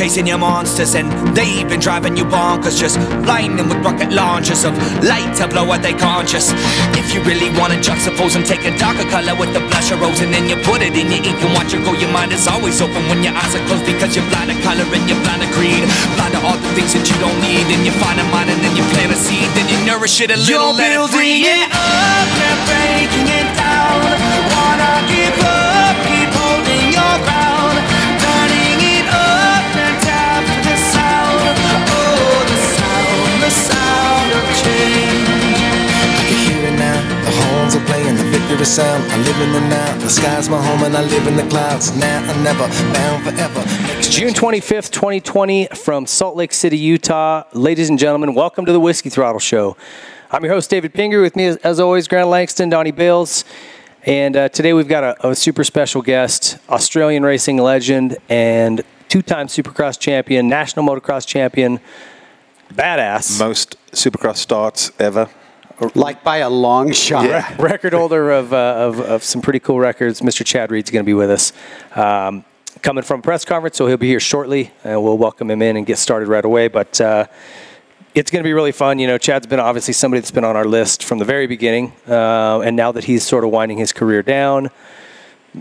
Chasing your monsters and they've been driving you bonkers. Just line them with rocket launchers of light to blow out their conscious. If you really wanna juxtapose and take a darker color with the blush of rose and then you put it in your ink and watch it go, your mind is always open when your eyes are closed because you're blind to color and you're blind to greed. Blind to all the things that you don't need and you find a mind and then you plant a seed. Then you nourish it a little, it free. it up and breaking it down. Wanna give up, The are playing the victory sound. I live in the now. The sky's my home and I live in the clouds. Now and never, bound forever. It's June 25th, 2020, from Salt Lake City, Utah. Ladies and gentlemen, welcome to the Whiskey Throttle Show. I'm your host, David Pingree. With me, as, as always, Grant Langston, Donnie Bales. And uh, today we've got a, a super special guest, Australian racing legend and two time Supercross champion, national motocross champion, badass. most Supercross starts ever. Like by a long shot. Yeah. record holder of, uh, of, of some pretty cool records. Mr. Chad Reed's going to be with us. Um, coming from a press conference, so he'll be here shortly. And we'll welcome him in and get started right away. But uh, it's going to be really fun. You know, Chad's been obviously somebody that's been on our list from the very beginning. Uh, and now that he's sort of winding his career down,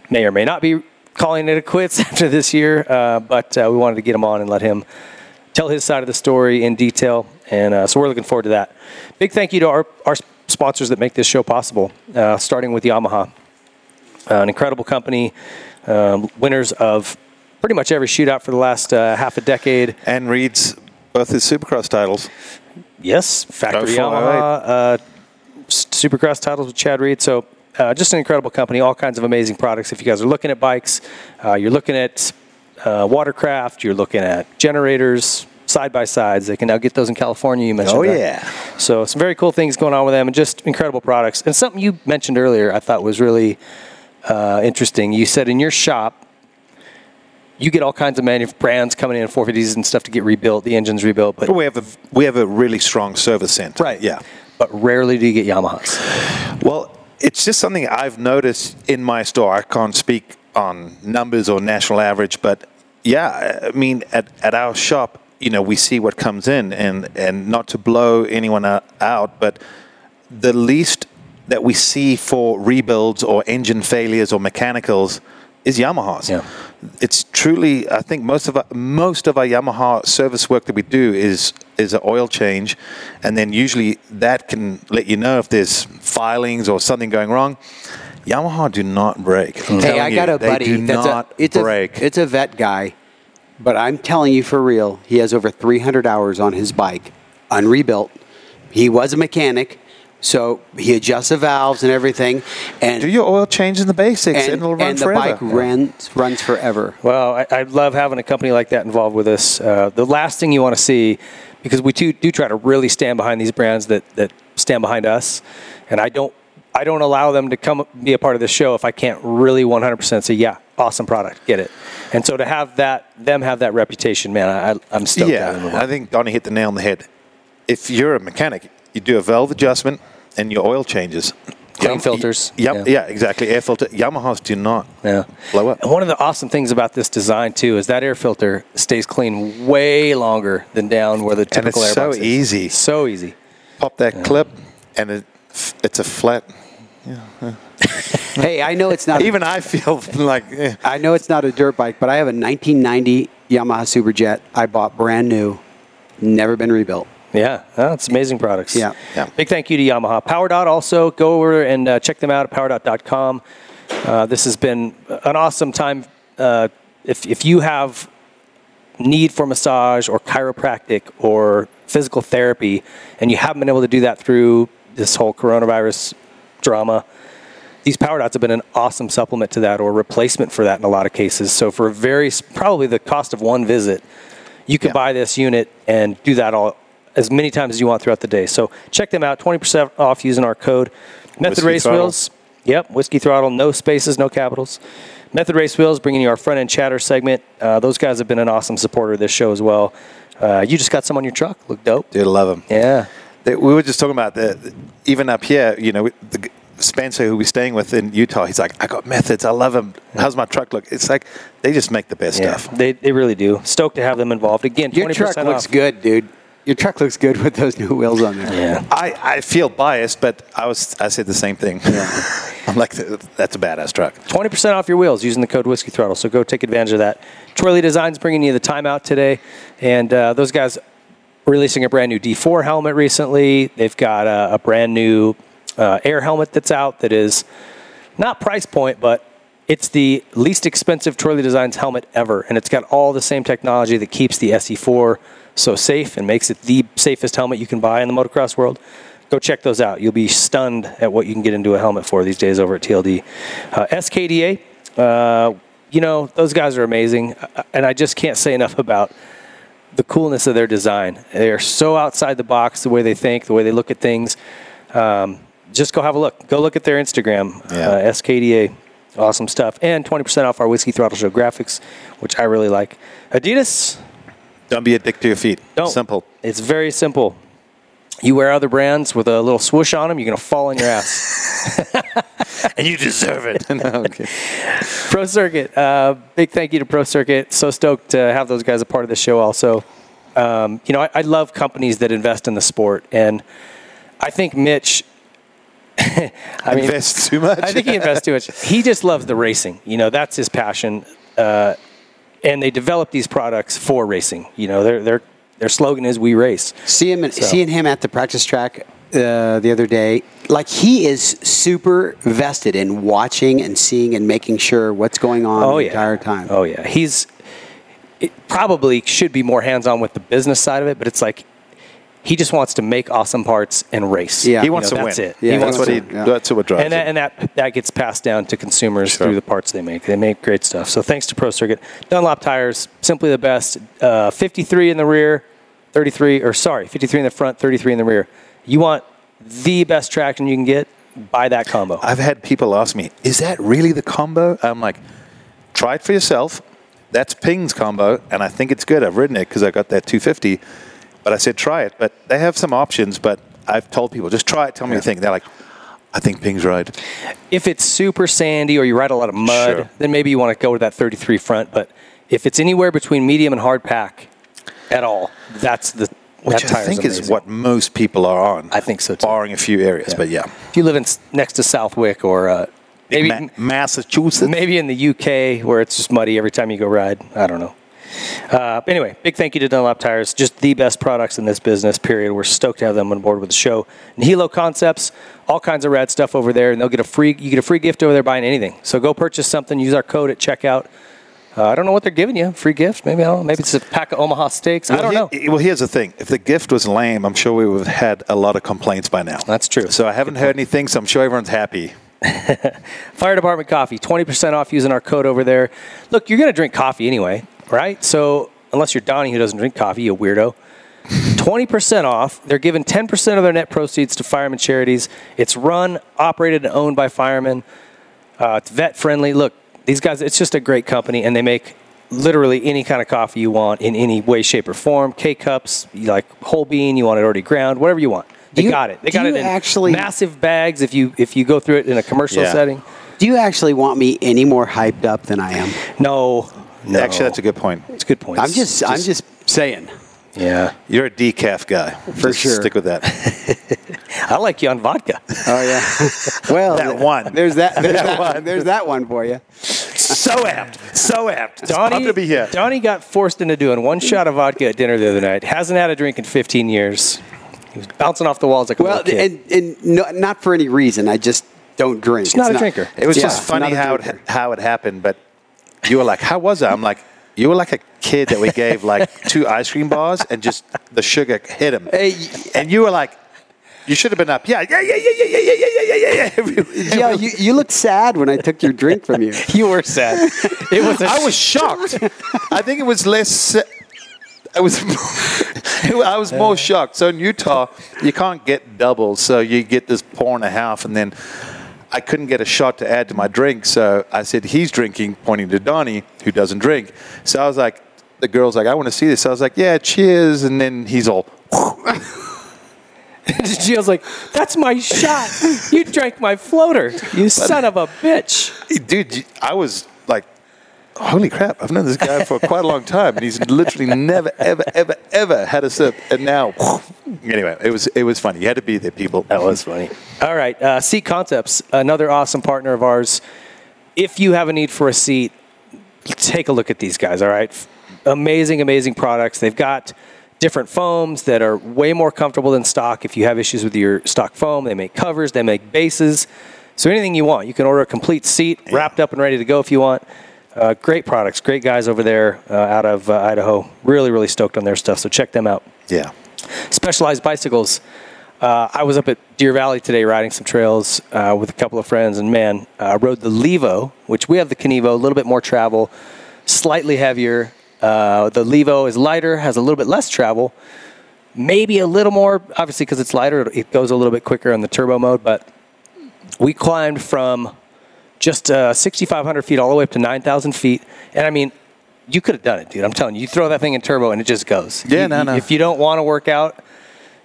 may or may not be calling it a quits after this year. Uh, but uh, we wanted to get him on and let him tell his side of the story in detail. And uh, so we're looking forward to that. Big thank you to our, our sponsors that make this show possible, uh, starting with Yamaha, uh, an incredible company, um, winners of pretty much every shootout for the last uh, half a decade. And reads both his Supercross titles. Yes, factory Go for it. Yamaha, uh, Supercross titles with Chad Reed. So uh, just an incredible company, all kinds of amazing products. If you guys are looking at bikes, uh, you're looking at uh, watercraft, you're looking at generators, side by sides. They can now get those in California. You mentioned. Oh, that. yeah. So some very cool things going on with them, and just incredible products. And something you mentioned earlier, I thought was really uh, interesting. You said in your shop. You get all kinds of manu- brands coming in 450s and stuff to get rebuilt, the engines rebuilt, but But we have a we have a really strong service center. Right. Yeah. But rarely do you get Yamahas. Well, it's just something I've noticed in my store. I can't speak on numbers or national average, but yeah, I mean, at, at our shop, you know, we see what comes in, and and not to blow anyone out, but the least that we see for rebuilds or engine failures or mechanicals is Yamahas. Yeah. It's truly, I think most of our, most of our Yamaha service work that we do is is an oil change, and then usually that can let you know if there's filings or something going wrong. Yamaha do not break. Hey, I got you, a they buddy do that's not a it's break. a it's a vet guy, but I'm telling you for real, he has over 300 hours on his bike, unrebuilt. He was a mechanic, so he adjusts the valves and everything, and do your oil change in the basics, and, and it'll run and the forever. bike runs runs forever. Well, I, I love having a company like that involved with us. Uh, the last thing you want to see, because we do, do try to really stand behind these brands that, that stand behind us, and I don't I don't allow them to come be a part of this show if I can't really 100% say, yeah, awesome product, get it. And so to have that them have that reputation, man, I, I'm stoked. to have them Yeah. I think Donnie hit the nail on the head. If you're a mechanic, you do a valve adjustment and your oil changes. Clean Yam- filters. Yep, Yeah. yeah. exactly. Air filter. Yamahas do not Yeah. blow up. And one of the awesome things about this design too is that air filter stays clean way longer than down where the And typical it's air so is. easy. So easy. Pop that clip, and it, it's a flat. hey, I know it's not Even I feel like eh. I know it's not a dirt bike, but I have a 1990 Yamaha Superjet I bought brand new, never been rebuilt. Yeah, oh, it's amazing products. Yeah. Yeah. Big thank you to Yamaha. PowerDot also go over and uh, check them out at powerdot.com. Uh, this has been an awesome time. Uh, if, if you have need for massage or chiropractic or physical therapy and you haven't been able to do that through this whole coronavirus drama, these power dots have been an awesome supplement to that or replacement for that in a lot of cases. So for a very probably the cost of one visit, you can Yeah. buy this unit and do that all as many times as you want throughout the day. So check them out, 20% off using our code. Method Whiskey Race Throttle. Wheels. Yep, Whiskey Throttle, no spaces, no capitals. Method Race Wheels bringing you our front end chatter segment. Uh, those guys have been an awesome supporter of this show as well. Uh, you just got some on your truck. Look dope. Dude, I love them. Yeah. They- we were just talking about that. Even up here, you know, the, Spencer, who we're staying with in Utah, he's like, I got methods. I love them. How's my truck look? It's like they just make the best Yeah, stuff. they, they really do. Stoked to have them involved. Again, 20% Your truck looks good, dude. Your truck looks good with those new wheels on there. Yeah. I, I feel biased, but I was I said the same thing. Yeah. I'm like, that's a badass truck. 20% off your wheels using the code Whiskey Throttle. So go take advantage of that. Troy Lee Designs bringing you the timeout today. And uh, those guys releasing a brand new D4 helmet recently. They've got a, a brand new uh, air helmet that's out that is not price point, but it's the least expensive Troy Lee Designs helmet ever. And it's got all the same technology that keeps the SE4 so safe and makes it the safest helmet you can buy in the motocross world. Go check those out. You'll be stunned at what you can get into a helmet for these days over at TLD. Uh, SKDA, uh, you know, those guys are amazing. Uh, And I just can't say enough about the coolness of their design. They are so outside the box, the way they think, the way they look at things. Um, just go have a look. Go look at their Instagram, Yeah. uh, SKDA. Awesome stuff. And 20% off our Whiskey Throttle Show graphics, which I really like. Adidas, Don't be a dick to your feet. don't. Simple. It's very simple. You wear other brands with a little swoosh on them, you're going to fall on your ass. And you deserve it. No, okay. Pro Circuit, uh, big thank you to Pro Circuit. So stoked to have those guys a part of the show also. Um, you know, I, I love companies that invest in the sport. And I think Mitch, I mean, Invest too much. I think he invests too much. He just loves the racing. You know, that's his passion. Uh, and they develop these products for racing. You know, their their their slogan is "We race." See him, So- seeing him at the practice track uh, the other day, like he is super vested in watching and seeing and making sure what's going on Oh the yeah, entire time. Oh yeah, he's it probably should be more hands on with the business side of it, but it's like he just wants to make awesome parts and race. Yeah. He You wants know, to that's win. It. Yeah, he that's wants what to he. yeah. That's what drives and that, him. and that that gets passed down to consumers Sure. through the parts they make. They make great stuff. So thanks to Pro Circuit, Dunlop tires, simply the best. Uh, 53 in the rear, 33 or sorry, 53 in the front, 33 in the rear. You want the best traction you can get? Buy that combo. I've had people ask me, "Is that really the combo?" I'm like, "Try it for yourself. That's Ping's combo, and I think it's good. I've ridden it because I got that 250." But I said, "Try it." But they have some options. But I've told people, "Just try it. Tell me what you think." They're like, "I think Ping's right." if it's super sandy or you ride a lot of mud, Sure. then maybe you want to go with that 33 front. But if it's anywhere between medium and hard pack at all, that's the Which that I think is amazing. what most people are on. I think so, too. barring a few areas. But yeah, If you live in next to Southwick or uh, maybe Ma- Massachusetts. maybe in the UK where it's just muddy every time you go ride, I don't know. Uh, anyway, big thank you to Dunlop Tires, just the best products in this business. Period. We're stoked to have them on board with the show. And Hilo Concepts, all kinds of rad stuff over there, and they'll get a free. You get a free gift over there buying anything. So go purchase something. Use our code at checkout. Uh, I don't know what they're giving you. Free gift? Maybe I don't. Maybe it's a pack of Omaha steaks. I don't know. he- well, here's the thing: if the gift was lame, I'm sure we would have had a lot of complaints by now. That's true. So I haven't heard anything. So I'm sure everyone's happy. Fire Department Coffee, 20% off using our code over there. Look, you're going to drink coffee anyway, right? So, unless you're Donnie who doesn't drink coffee, you weirdo. 20% off. They're giving 10% of their net proceeds to firemen charities. It's run, operated, and owned by firemen. Uh, it's vet friendly. Look, these guys, it's just a great company, and they make literally any kind of coffee you want in any way, shape, or form. K cups, like whole bean, you want it already ground, whatever you want. They you- got it. They got it in actually- massive bags if you if you go through it in a commercial Yeah. setting. Do you actually want me any more hyped up than I am? No, no. Actually, that's a good point. It's a good point. I'm just, I'm just saying. yeah. You're a decaf guy. For Just sure. Stick with that. I like you on vodka. Oh yeah. well, That one. There's that. There's That that, one. There's that one for you. so apt. So apt. It's Donnie, to be here. Donnie got forced into doing one shot of vodka at dinner the other night. Hasn't had a drink in 15 years. He was bouncing off the walls like a Well, little kid. and, and no, not for any reason. I just don't drink. Just not a drinker. It was Yeah, just funny how it, how it happened, but you were like, "How was it?" I'm like, "You were like a kid that we gave like two ice cream bars and just the sugar hit him." Hey, and you were like, "You should have been up." Yeah, yeah, yeah, yeah, yeah, yeah, yeah, yeah, yeah, yeah. Every- yeah, you, you looked sad when I took your drink from you. you were sad. It was. A I was shocked. I think it was less. I was. I was more shocked. So in Utah, you can't get doubles, so you get this pour and a half, and then I couldn't get a shot to add to my drink. So I said, "He's drinking," pointing to Donnie, who doesn't drink. So I was like, the girl's like, "I want to see this." So I was like, "Yeah, cheers," and then he's all. Gio's like, "That's my shot. You drank my floater. You son of a bitch." Dude, I was holy crap, I've known this guy for quite a long time, and he's literally never, ever, ever, ever had a sip. And now, anyway, it was it was funny. You had to be there, people. That was funny. All right, uh, Seat Concepts, another awesome partner of ours. If you have a need for a seat, take a look at these guys. All right, amazing, amazing products. They've got different foams that are way more comfortable than stock. If you have issues with your stock foam, they make covers, they make bases. So anything you want, you can order a complete seat, wrapped up and ready to go if you want. Uh, great products, great guys over there uh, out of uh, Idaho. Really, really stoked on their stuff. So check them out. Yeah. Specialized bicycles. Uh, I was up at Deer Valley today riding some trails uh, with a couple of friends, and man, I rode the Levo, which we have the Kenevo, a little bit more travel, slightly heavier. Uh, the Levo is lighter, has a little bit less travel, maybe a little more, obviously, because it's lighter, it goes a little bit quicker in the turbo mode, but we climbed from just uh, 6,500 feet all the way up to 9,000 feet. And I mean, you could have done it, dude. I'm telling you, you throw that thing in turbo and it just goes. Yeah, You- no, no. If you don't want to work out,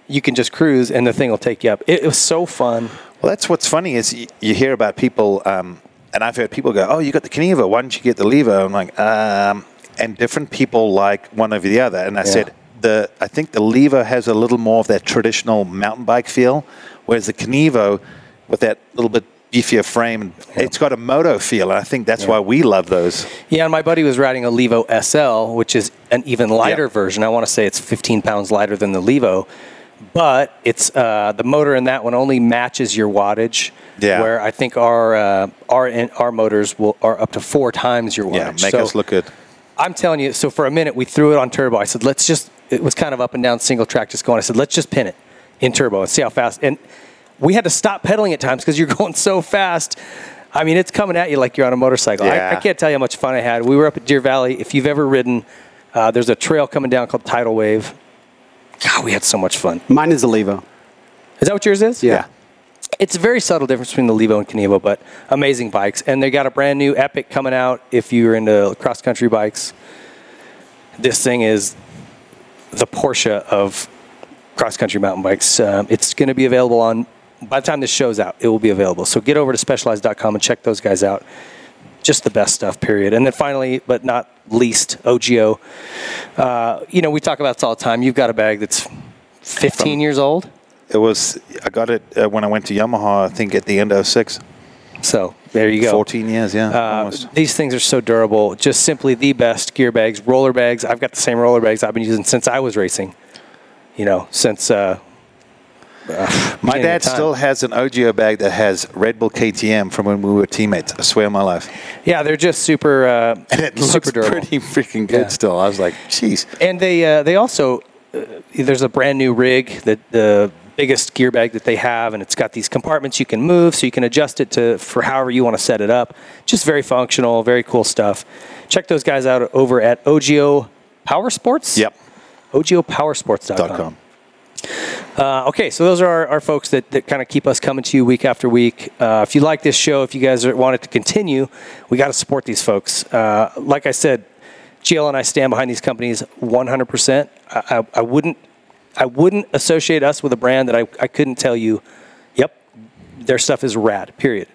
you can just cruise and the thing will take you up. It, it was so fun. Well, that's what's funny is you, you hear about people, um, and I've heard people go, "Oh, you got the Kenevo. Why don't you get the Levo?" I'm like, um, and different people like one over the other. And I Yeah. said, the I think the Levo has a little more of that traditional mountain bike feel, whereas the Kenevo, with that little bit beefier frame, it's got a moto feel. And I think that's why we love those. Yeah, and my buddy was riding a Levo SL, which is an even lighter Yeah. version. I want to say it's 15 pounds lighter than the Levo, but it's uh, the motor in that one only matches your wattage. Yeah. Where I think our uh, our our motors will are up to four times your wattage. Yeah, make So us look good. I'm telling you. So for a minute, we threw it on turbo. I said, let's just. It was kind of up and down, single track, just going. I said, let's just pin it in turbo and see how fast. And we had to stop pedaling at times because you're going so fast. I mean, it's coming at you like you're on a motorcycle. I, I can't tell you how much fun I had. We were up at Deer Valley. If you've ever ridden, uh, there's a trail coming down called Tidal Wave. God, we had so much fun. Mine is a Levo. Is that what yours is? Yeah. It's a very subtle difference between the Levo and Kenevo, but amazing bikes. And they got a brand new Epic coming out if you're into cross country bikes. This thing is the Porsche of cross country mountain bikes. Um, it's going to be available on, by the time this show's out, it will be available. So get over to specialized.com and check those guys out. Just the best stuff, period. And then finally, but not least, OGIO. Uh, you know, we talk about this all the time. You've got a bag that's 15 years old. It was I got it uh, when I went to Yamaha. I think at the end of six. So there you go. 14 years, yeah, Uh, almost. these things are so durable. Just simply the best gear bags, roller bags. I've got the same roller bags I've been using since I was racing. You know, since uh, uh, My dad still has an OGIO bag that has Red Bull KTM from when we were teammates. I swear on my life. Yeah, they're just super. Uh, And it super looks pretty freaking good Yeah. still. I was like, jeez. And they uh, they also uh, there's a brand new rig that the biggest gear bag that they have, and it's got these compartments you can move, so you can adjust it to for however you want to set it up. Just very functional, very cool stuff. Check those guys out over at OGIO Power Sports. Yep. OGIOPowersports.com. Uh, okay, so those are our, our folks that, that kind of keep us coming to you week after week. Uh, if you like this show, if you guys are, want it to continue, we got to support these folks. Uh, like I said, GL and I stand behind these companies 100%. I, I, I wouldn't I wouldn't associate us with a brand that I, I couldn't tell you, yep, their stuff is rad, period.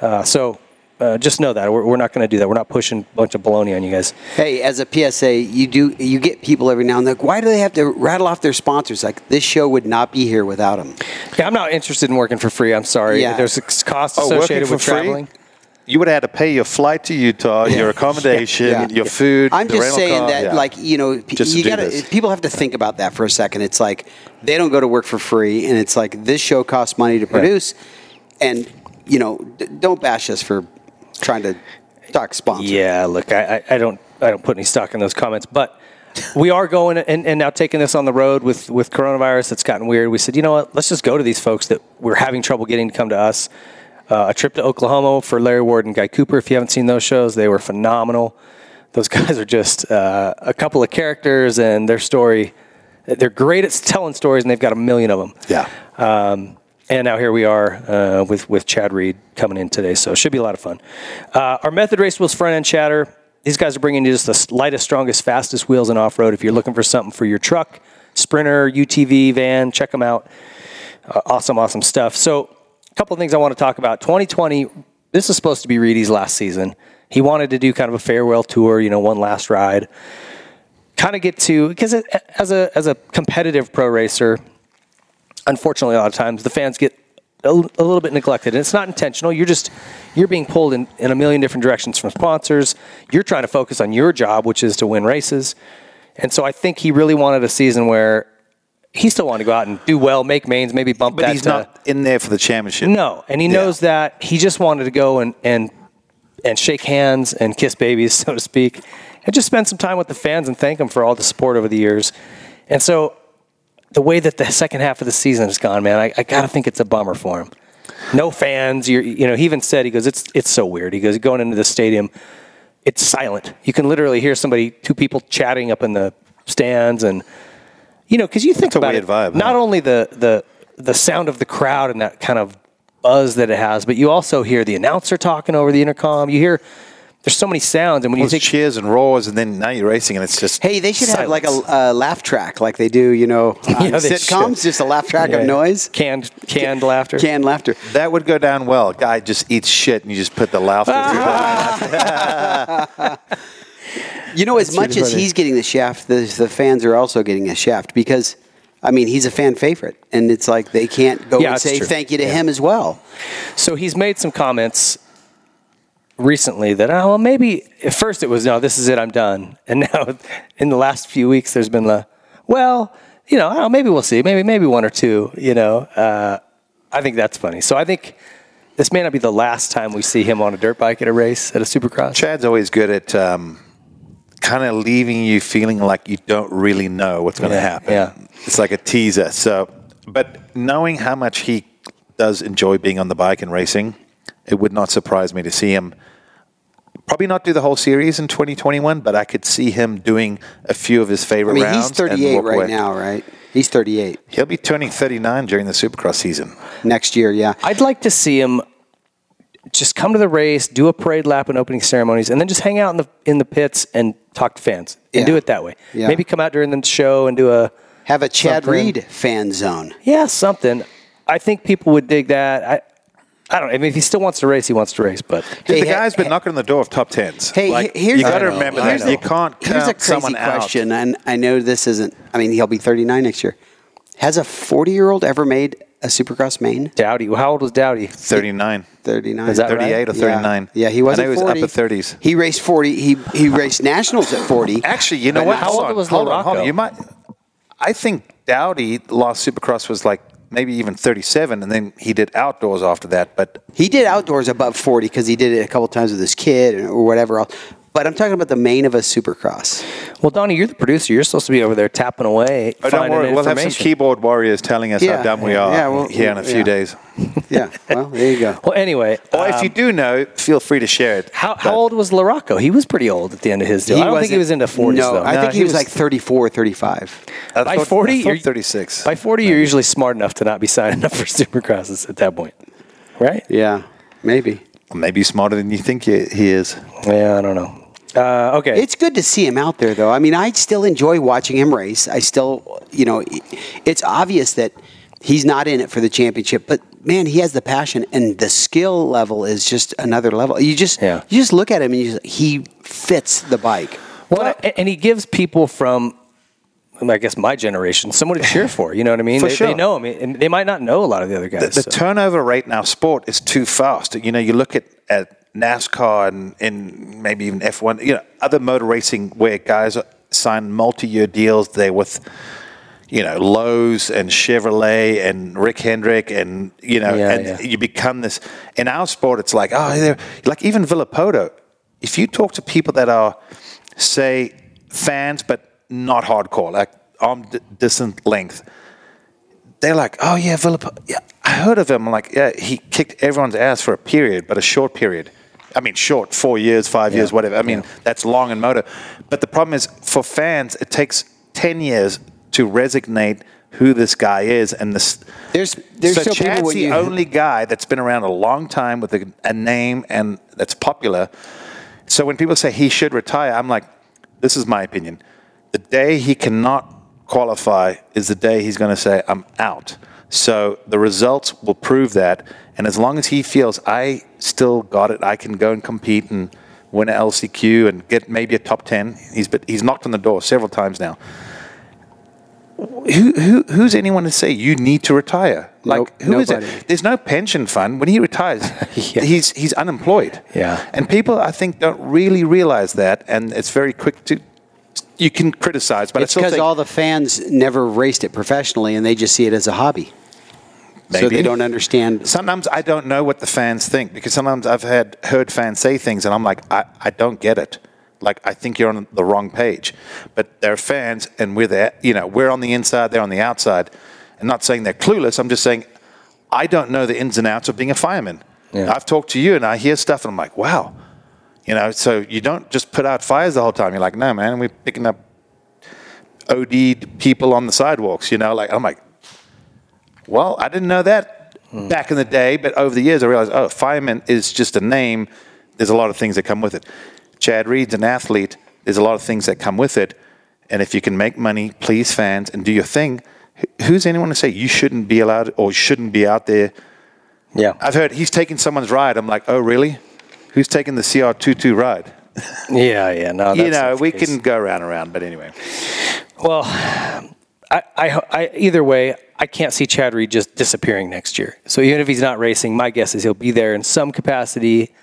Uh, so uh, just know that. We're, we're not going to do that. We're not pushing a bunch of baloney on you guys. Hey, as a PSA, you do you get people every now and then. Like, why do they have to rattle off their sponsors? Like this show would not be here without them. Yeah, I'm not interested in working for free. I'm sorry. Yeah. There's costs Oh, associated with free? traveling. You would have had to pay your flight to Utah, your accommodation, Yeah. your food. I'm the just rental saying car. that, Yeah. like you know, Just you gotta. People have to think about that for a second. It's like they don't go to work for free, and it's like this show costs money to produce, and you know, d- don't bash us for trying to talk sponsor. Yeah, look, I, I, I don't I don't put any stock in those comments, but we are going and, and now taking this on the road with with coronavirus. It's gotten weird. We said, you know what? Let's just go to these folks that we're having trouble getting to come to us. Uh, a trip to Oklahoma for Larry Ward and Guy Cooper. If you haven't seen those shows, they were phenomenal. Those guys are just uh, a couple of characters, and their story. They're great at telling stories, and they've got a million of them. Yeah. Um, and now here we are uh, with with Chad Reed coming in today, so it should be a lot of fun. Uh, our method race wheels front end chatter. These guys are bringing you just the lightest, strongest, fastest wheels in off road. If you're looking for something for your truck, sprinter, UTV, van, check them out. Uh, awesome, awesome stuff. So, a couple of things I want to talk about. 2020, this is supposed to be Reedy's last season. He wanted to do kind of a farewell tour, you know, one last ride. Kind of get to because as a as a competitive pro racer, unfortunately, a lot of times the fans get a, a little bit neglected, and it's not intentional. You're just you're being pulled in, in a million different directions from sponsors. You're trying to focus on your job, which is to win races. And so I think he really wanted a season where he still wanted to go out and do well, make mains, maybe bump But that he's to- not in there for the championship. no, and he Yeah. knows that he just wanted to go and and and shake hands and kiss babies, so to speak, and just spend some time with the fans and thank them for all the support over the years. And so, the way that the second half of the season has gone, man, I, I gotta think it's a bummer for him. No fans. You're, you know, he even said he goes, it's it's so weird. He goes, going into the stadium, it's silent. You can literally hear somebody, two people chatting up in the stands, and you know, because you think a about it, vibe, not huh? only the the the sound of the crowd and that kind of buzz that it has, but you also hear the announcer talking over the intercom. You hear there's so many sounds, and when Well, you it's think cheers and roars, and then now you're racing, and it's just Hey, they should have like a Silence. uh, laugh track, like they do, you know, on Yeah, sitcoms. should. Just a laugh track Yeah. of noise, canned canned laughter. canned laughter. that would go down well. Guy just eats shit, and you just put the laughter. You know, as much as he's getting the shaft, the, the fans are also getting a shaft because, I mean, he's a fan favorite, and it's like they can't go Yeah, and it's say true. thank you to Yeah. him as well. So he's made some comments recently that oh well maybe at first it was no this is it I'm done and now in the last few weeks there's been the well you know I maybe we'll see maybe maybe one or two you know uh, I think that's funny so I think this may not be the last time we see him on a dirt bike at a race at a supercross Chad's always good at um, kind of leaving you feeling like you don't really know what's going to Yeah, happen. yeah. It's like a teaser. So, but knowing how much he does enjoy being on the bike and racing, it would not surprise me to see him probably not do the whole series in 2021, but I could see him doing a few of his favorite I favorite mean, rounds. he's 38 walk right away. now, right? He's 38 He'll be turning 39 during the Supercross season. next year. Yeah, I'd like to see him just come to the race, do a parade lap and opening ceremonies, and then just hang out in the in the pits and talk to fans and Yeah. do it that way. Yeah. Maybe come out during the show and do a have a Chad Something. Reed fan zone. yeah something. I think people would dig that. I I don't. know. I mean, if he still wants to race, he wants to race. But Hey, the hey, guy's been hey- knocking on the door of top tens. Hey, like, here's you got to remember I that know. you can't Here's a crazy someone question, out. and I know this isn't. I mean, he'll be 39 next year. Has a 40 year old ever made a Supercross main? Dowdy, how old was Dowdy? 39. 39. Is that right? 38 or 39. Yeah, he was I know at he was 40. upper 30s. He raced 40. He he raced nationals at 40. Actually, you know And what? how old was hold on, hold on. You might. I think Dowdy lost Supercross was like maybe even 37, and then he did outdoors after that. But He did outdoors above 40 because he did it a couple times with his kid or whatever else. But I'm talking about the main of a Supercross. Well, Donnie, you're the producer. You're supposed to be over there tapping away. oh, don't worry, we'll have some keyboard warriors telling us Yeah, how dumb we are yeah, well, here in a few yeah. days. Yeah. Well, there you go. Well, anyway, Or if um, you do know, feel free to share it. how, how old was LaRocco? He was pretty old at the end of his deal. I don't think he was into 40s No, though. I No, think he, he was, was- like 34, 35. I by thought- 40, I you're 36. By 40, you're usually smart enough to not be signing up for Supercrosses at that point, right? Yeah, maybe. Maybe smarter than you think he he is. Yeah, I don't know. Uh, okay, It's good to see him out there, though. I mean, I still enjoy watching him race. I still, you know, it's obvious that he's not in it for the championship, but man, he has the passion and the skill level is just another level. You just, Yeah. you just look at him and you just, he fits the bike. Well, a- and he gives people from, I guess, my generation, someone to cheer for. You know what I mean? For they, sure. they know him, and they might not know a lot of the other the, guys. the so. turnover rate in our sport is too fast. You know, you look at, at NASCAR and, and maybe even F1, you know, other motor racing where guys sign multi-year deals. They're with, you know, Lowe's and Chevrolet and Rick Hendrick and, you know, Yeah, and yeah. you become this. In our sport, it's like, oh, like even Villopoto. If you talk to people that are, say, fans but not hardcore, like arm d- distance length, they're like, oh yeah, Villap. Yeah, I heard of him. I'm like, yeah, he kicked everyone's ass for a period, but a short period. I mean, short, four years, five years, whatever. I mean, that's long in motor. But the problem is, for fans, it takes ten years to resignate who this guy is, and this. There's- there's so Chad's the only guy that's been around a long time with a, a name and that's popular. So when people say he should retire, I'm like, this is my opinion. The day he cannot qualify is the day he's going to say, I'm out. So the results will prove that. And as long as he feels I still got it, I can go and compete and win an LCQ and get maybe a top 10. He's, but he's knocked on the door several times now. Who, who, who's anyone to say you need to retire? Like, Nope, who is it? There's no pension fund. When he retires, Yeah. he's, he's unemployed. Yeah. And people, I think, don't really realize that. And it's very quick to, you can criticize, but it's because all the fans never raced it professionally and they just see it as a hobby. So they don't understand. sometimes I don't know what the fans think because sometimes I've had heard fans say things and I'm like, I, I don't get it. Like I think you're on the wrong page. But they're fans and we're there, you know, we're on the inside, they're on the outside. I'm not saying they're clueless. I'm just saying I don't know the ins and outs of being a fireman. Yeah. I've talked to you and I hear stuff and I'm like, wow. You know, so you don't just put out fires the whole time. You're like, no, man, we're picking up OD'd people on the sidewalks, you know, like I'm like, well, I didn't know that back in the day, but over the years I realized, oh, fireman is just a name. There's a lot of things that come with it. Chad Reed's an athlete. There's a lot of things that come with it. And if you can make money, please fans, and do your thing, who's anyone to say you shouldn't be allowed or shouldn't be out there? Yeah. I've heard he's taking someone's ride. I'm like, oh, really? Who's taking the CR22 ride? Yeah, yeah. No, you know, we case. can go around and around, but anyway. Well, I, I, I, either way, I can't see Chad Reed just disappearing next year. So even if he's not racing, my guess is he'll be there in some capacity,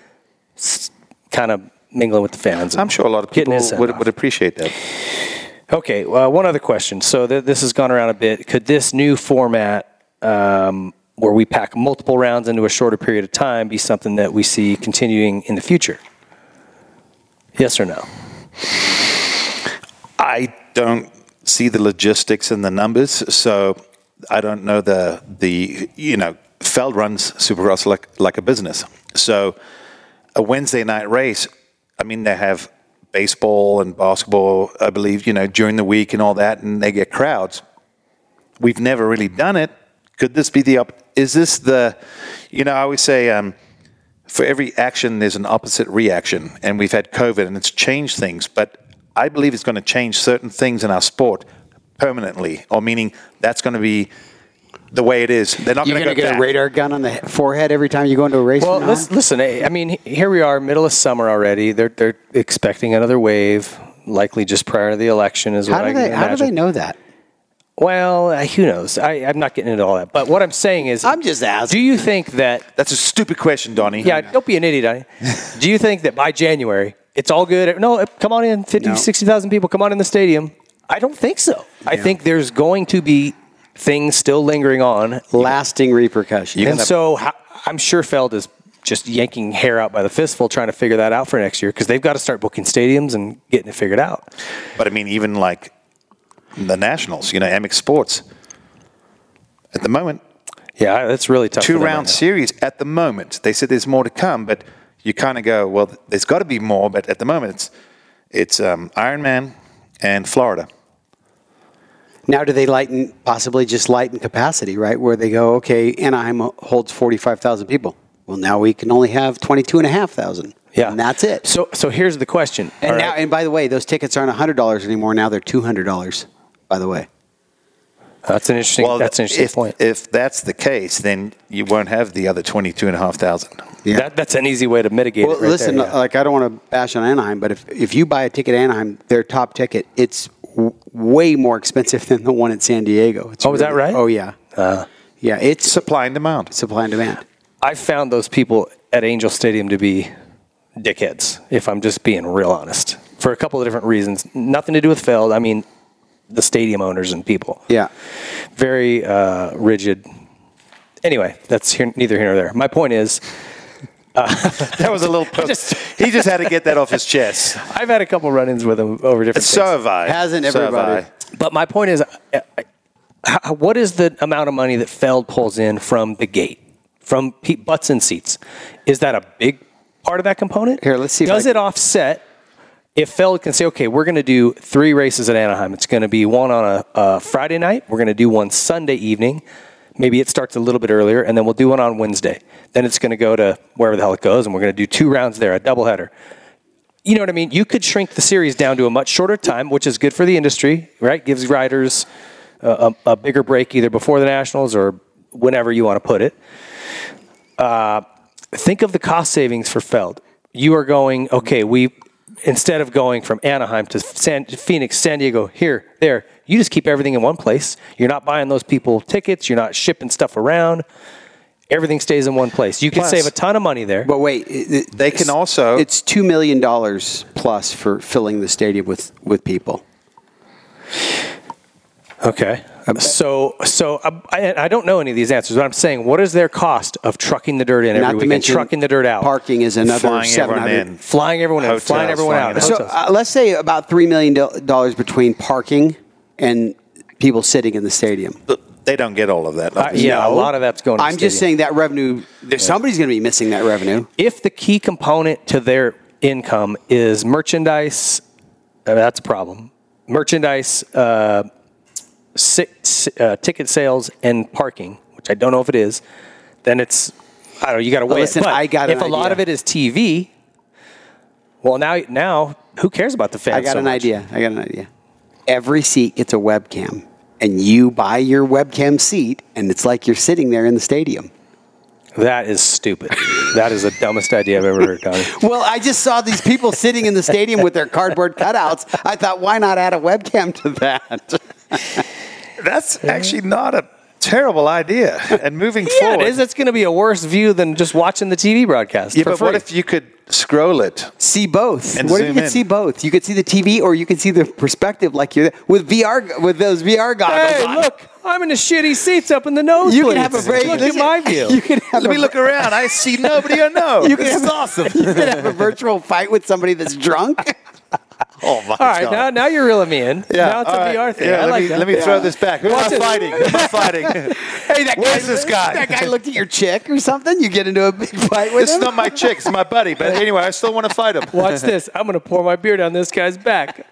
kind of mingling with the fans. I'm sure a lot of people would, would appreciate that. Okay, well, one other question. So th- this has gone around a bit. Could this new format, um, where we pack multiple rounds into a shorter period of time, be something that we see continuing in the future? Yes or no? I don't see the logistics and the numbers, so I don't know the the you know Feld runs Supercross like like a business. So a Wednesday night race, I mean they have baseball and basketball, I believe, you know, during the week and all that, and they get crowds. We've never really done it. Could this be the up? Is this the? You know, I always say. Um, for every action, there's an opposite reaction. And we've had COVID and it's changed things. But I believe it's going to change certain things in our sport permanently, or meaning that's going to be the way it is. They're not going to go get back. a radar gun on the forehead every time you go into a race? Well, let's, listen. eh, I mean, here we are, middle of summer already. They're they're expecting another wave, likely just prior to the election. Is how what do I they? How do they know that? Well, uh, who knows? I, I'm not getting into all that. But what I'm saying is, I'm just asking. Do you think that? That's a stupid question, Donnie. Yeah, don't be an idiot, Donnie. Do you think that by January it's all good? No, come on in, 50, No. 60,000 people, come on in the stadium. I don't think so. I think there's going to be things still lingering on. Lasting repercussions. And so ho- I'm sure Feld is just yanking hair out by the fistful trying to figure that out for next year because they've got to start booking stadiums and getting it figured out. But I mean, even like the Nationals, you know, MX Sports, at the moment, Yeah, that's really tough. Two round right series at the moment. They said there's more to come, but you kind of go, well, there's got to be more. But at the moment, it's it's um, Ironman and Florida. Now, do they lighten, possibly just lighten capacity, right? Where they go, okay, Anaheim holds 45,000 people. Well, now we can only have 22,500. Yeah, And that's it. So, so here's the question. and all now, right? and by the way, those tickets aren't $100 anymore. Now they're $200, by the way. that's an interesting. well, that's an interesting if, point. If that's the case, then you won't have the other 22,500. Yeah. That, that's an easy way to mitigate Well, it. Right listen, there, yeah. like I don't want to bash on Anaheim, but if, if you buy a ticket at Anaheim, their top ticket, it's w- way more expensive than the one at San Diego. It's Oh, is that right? Oh, yeah. Uh, yeah, it's Supply and demand. supply and demand. I found those people at Angel Stadium to be dickheads, if I'm just being real honest, for a couple of different reasons. Nothing to do with Feld. I mean, the stadium owners and people. Yeah. Very uh, rigid. Anyway, that's here, neither here nor there. My point is, That was a little. Just- he just had to get that off his chest. I've had a couple run-ins with him over different So things. have I. Hasn't So have everybody? I. But my point is, uh, what is the amount of money that Feld pulls in from the gate, from pe- butts and seats? Is that a big part of that component? Here, let's see Does I- it offset? If Feld can say, okay, we're going to do three races at Anaheim. It's going to be one on a, a Friday night. We're going to do one Sunday evening. Maybe it starts a little bit earlier, and then we'll do one on Wednesday. Then it's going to go to wherever the hell it goes, and we're going to do two rounds there, a doubleheader you know what I mean? You could shrink the series down to a much shorter time, which is good for the industry, right? Gives riders a, a, a bigger break either before the Nationals or whenever you want to put it. Uh, think of the cost savings for Feld. You are going okay. We instead of going from Anaheim to San, Phoenix, San Diego, here, there, you just keep everything in one place. You're not buying those people tickets. You're not shipping stuff around. Everything stays in one place. You can Plus- save a ton of money there. But wait, it- it- They can also- It's two million dollars plus for filling the stadium with with people. Okay. So, so um, I, I don't know any of these answers, but I'm saying, what is their cost of trucking the dirt in every Not to weekend, mention trucking the dirt out, Parking is another Flying seven everyone in. flying everyone in, Hotels, flying everyone flying out? in. So uh, let's say about three million dollars between parking and people sitting in the stadium. They don't get all of that. Uh, yeah, a lot of that's going. To I'm the just saying that revenue. There's somebody's going to be missing that revenue. if the key component to their income is merchandise, uh, that's a problem. Merchandise, uh, si- si- uh, ticket sales, and parking, which I don't know if it is, then it's I don't know. You got to Well, weigh. listen, But I got if an a lot of it is TV. Well, now now who cares about the fans? I got so an much? idea. I got an idea. Every seat gets a webcam, and you buy your webcam seat, and it's like you're sitting there in the stadium. That is stupid. that is the dumbest idea I've ever heard, Donnie. Well, I just saw these people sitting in the stadium with their cardboard cutouts. I thought, why not add a webcam to that? That's actually not a terrible idea. And moving Yeah, forward, it is. It's going to be a worse view than just watching the TV broadcast. yeah, but what if you could scroll it? see both. And what if you could in. see both? You could see the TV, or you could see the perspective, like you're there. with VR with those VR goggles. Hey, on. look! I'm in the shitty seats up in the nose. You can have a very look at my view. You can have Let me look around. I see nobody I know. You can this have is awesome. You can have a virtual fight with somebody that's drunk. Oh my All right, god. now now you're reeling me in. now it's a right. VR thing. Yeah, I let like me, that. let me throw this back. Who am I fighting? Who am I fighting? Hey, that Where's this guy? That guy looked at your chick or something. You get into a big fight with This is him. not my chick. It's my buddy. But anyway, I still want to fight him. Watch this. I'm going to pour my beer down this guy's back.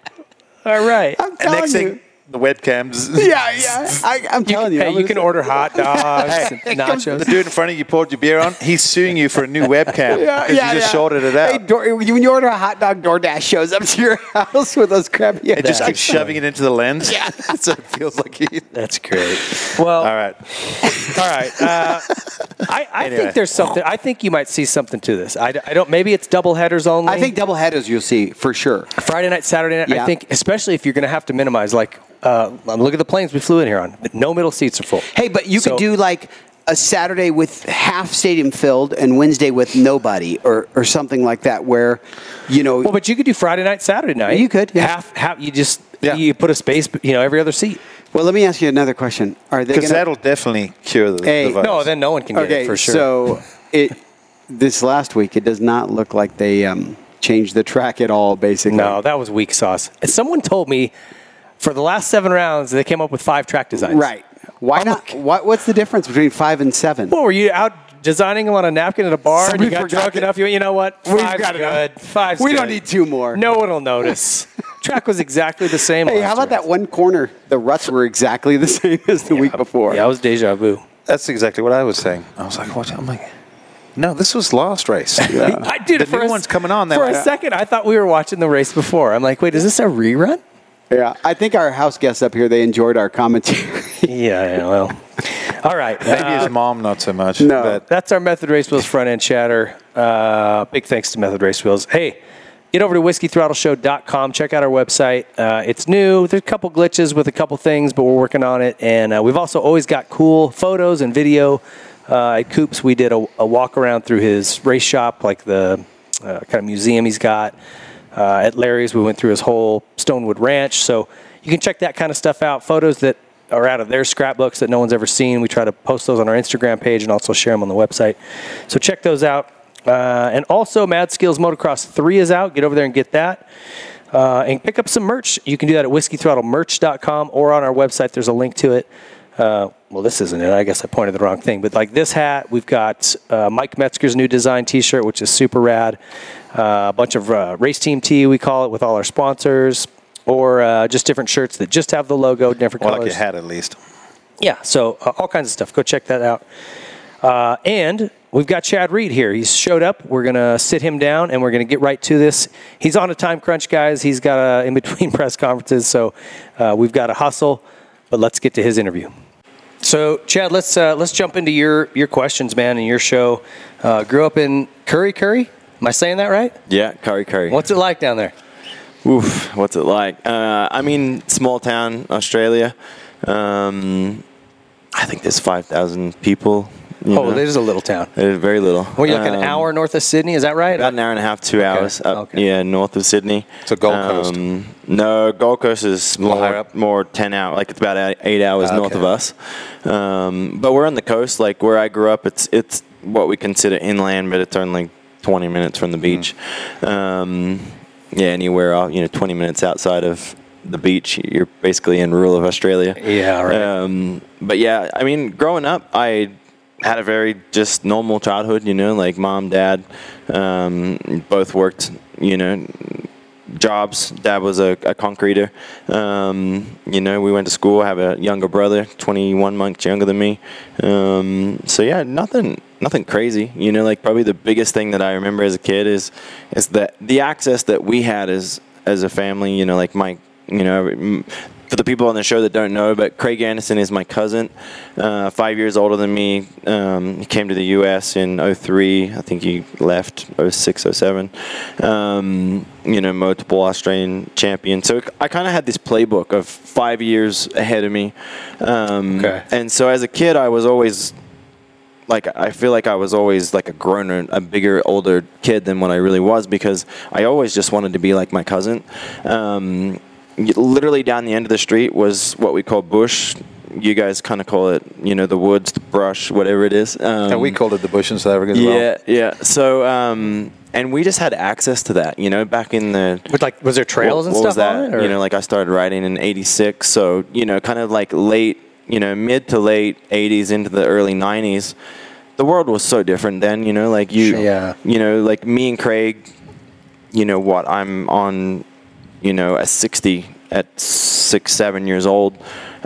All right. I'm telling next you. thing, the webcams. yeah, yeah. I, I'm telling you. hey, I'm you can say- order hot dogs, and The dude in front of you poured your beer on. He's suing you for a new webcam Yeah, because yeah, you just yeah. shorted it Hey, out. door, when you order a hot dog, DoorDash shows up to your house with those crappy. it just keeps shoving it into the lens. Yeah, so it feels like he. That's great. Well, All right. All right. Uh, I, I Anyway. think there's something. I think you might see something to this. I don't. Maybe it's double headers only. I think double headers you'll see for sure. Friday night, Saturday night. Yeah. I think, especially if you're going to have to minimize. Like, uh, look at the planes we flew in here on. No middle seats are full. Hey, but you So- could do like a Saturday with half stadium filled and Wednesday with nobody, or or something like that, where you know. Well, but you could do Friday night, Saturday night. You could, yeah. Half, half. You just Yeah. you put a space, you know, every other seat. well, let me ask you another question. Are they Because that'll definitely cure the, Hey, the virus. No, then no one can get okay, it for sure. so it this last week it does not look like they um, changed the track at all. Basically, no, that was weak sauce. Someone told me for the last seven rounds they came up with five track designs. Right. Why not? What, what's the difference between five and seven? Well, were you out designing them on a napkin at a bar and you got drunk that- enough? You, you know what? We've Five's got enough. good. Five's We good. don't need two more. No one will notice. Track was exactly the same. Hey, how about year. that one corner? The ruts were exactly the same as the week before. Yeah, it was deja vu. That's exactly what I was saying. I was like, what? I'm like, no, this was last race. Yeah. I did The for new a, one's coming on. They For were- a second, I thought we were watching the race before. I'm like, wait, is this a rerun? Yeah, I think our house guests up here they enjoyed our commentary. Yeah, yeah, well. All right. Maybe uh, his mom, not so much. No. But That's our Method Race Wheels front end chatter. Uh, big thanks to Method Race Wheels. Hey, get over to whiskeythrottleshow.com. Check out our website. Uh, it's new. There's a couple glitches with a couple things, but we're working on it. And uh, we've also always got cool photos and video. Uh, at Coops, we did a, a walk around through his race shop, like the uh, kind of museum he's got. Uh, at Larry's, we went through his whole Stonewood Ranch. So you can check that kind of stuff out. Photos that are out of their scrapbooks that no one's ever seen. We try to post those on our Instagram page and also share them on the website. So check those out. Uh, and also, Mad Skills Motocross 3 is out. Get over there and get that. Uh, and pick up some merch. You can do that at whiskeythrottlemerch.com or on our website. There's a link to it. Uh, well, this isn't it. I guess I pointed the wrong thing. But like this hat, we've got uh, Mike Metzger's new design T-shirt, which is super rad. Uh, a bunch of uh, race team tee, we call it, with all our sponsors, or uh, just different shirts that just have the logo, different well, colors. like your hat at least. Yeah, so uh, all kinds of stuff. Go check that out. Uh, and we've got Chad Reed here. He's showed up. We're going to sit him down and we're going to get right to this. He's on a time crunch, guys. He's got a in between press conferences, so uh, we've got to hustle. But let's get to his interview. So, Chad, let's uh, let's jump into your your questions, man, and your show. Uh, grew up in Kurri, Kurri. Am I saying that right? Yeah, Kurri Kurri. What's it like down there? Oof, what's it like? Uh, I mean, small town, Australia. Um, I think there's 5,000 people. You Oh, know. there's a little town. There's very little. Well, you're like an Um, hour north of Sydney. Is that right? About an hour and a half, two hours up, okay. yeah, north of Sydney. So Gold Coast. Um, no, Gold Coast is more, up? more ten hours, like it's about eight- hours north of us. Um, but we're on the coast, like where I grew up. It's it's what we consider inland, but it's only twenty minutes from the Hmm. beach. Um, yeah, anywhere out, you know, twenty minutes outside of the beach, you're basically in rural of Australia. Yeah, right. Um, but yeah, I mean, growing up, I had a very just normal childhood. You know, like mom, dad, um, both worked. You know, jobs. Dad was a, a concreter. Um, you know, we went to school. I have a younger brother, 21 months younger than me. Um, so yeah, nothing, nothing crazy. You know, like probably the biggest thing that I remember as a kid is, is that the access that we had as as a family. You know, like my, you know. For the people on the show that don't know, but Craig Anderson is my cousin, uh, five years older than me. Um, he came to the U.S. in 03. I think he left 06, 07. Um, you know, multiple Australian champion. So I kind of had this playbook of five years ahead of me. Um, Okay. And so as a kid, I was always like I feel like I was always like a grown, a bigger, older kid than what I really was because I always just wanted to be like my cousin. Um, literally down the end of the street was what we call bush. You guys kind of call it, you know, the woods, the brush, whatever it is. Um, and we called it the bush in South Africa as yeah, well. yeah. Yeah. So, um, and we just had access to that, you know, back in the With like, was there trails what, and what stuff was that? on it? or- You know, like I started riding in '86, so you know, kind of like late, you know, mid to late '80s into the early '90s. The world was so different then, you know, like you, Yeah. you know, like me and Craig, you know what? I'm on, you know, at 60, at six, seven years old,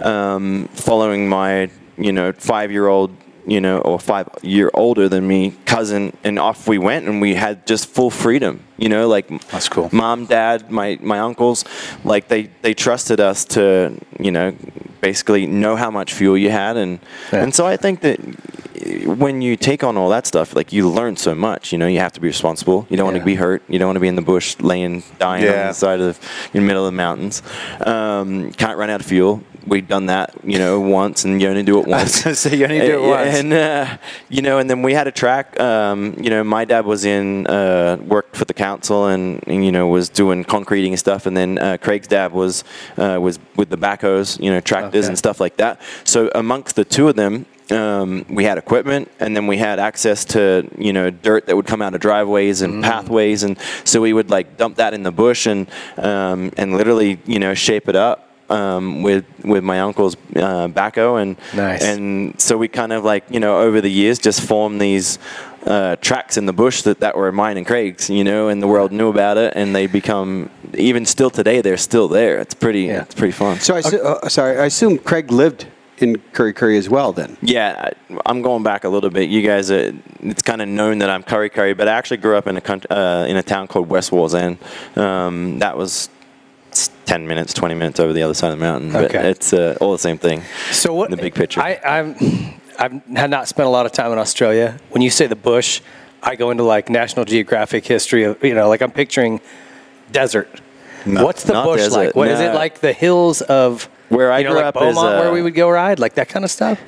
um, following my, you know, five year old, you know, or five year older than me cousin, and off we went, and we had just full freedom, you know, like That's cool. Mom, dad, my my uncles, like they they trusted us to, you know, basically know how much fuel you had, and Yeah. and so I think that when you take on all that stuff, like you learn so much. You know, you have to be responsible. You don't want to be hurt. You don't want to be in the bush, laying, dying on the side of in the middle of the mountains. Um, can't run out of fuel. We've done that, you know, once, and you only do it once. So you only do it once. And uh, you know, and then we had a track. Um, you know, my dad was in uh, worked for the council, and, and you know was doing concreting and stuff. And then uh, Craig's dad was uh, was with the backhoes, you know, tractors Okay. and stuff like that. So amongst the two of them, um, we had equipment, and then we had access to you know dirt that would come out of driveways and pathways, and so we would like dump that in the bush and um, and literally you know shape it up um, with with my uncle's uh, backhoe and Nice. and so we kind of like you know over the years just formed these. Uh, tracks in the bush that, that were mine and Craig's, you know, and the world knew about it, and they become even still today. They're still there. It's pretty. Yeah. It's pretty fun. So I assu- uh, sorry, I assume Craig lived in Kurri Kurri as well. Then Yeah, I- I'm going back a little bit. You guys, uh, it's kind of known that I'm Kurri Kurri, but I actually grew up in a country, uh, in a town called West Wallsend. Um, that was ten minutes, twenty minutes over the other side of the mountain. But Okay. it's uh, all the same thing. So what? in the big picture? I, I'm, I've had not spent a lot of time in Australia. When you say the bush, I go into like National Geographic history of you know, like I'm picturing desert. What's the bush desert, like? What is no. it like? The hills of Where I you know, grew like up is, Beaumont, where uh, we would go ride, like that kind of stuff.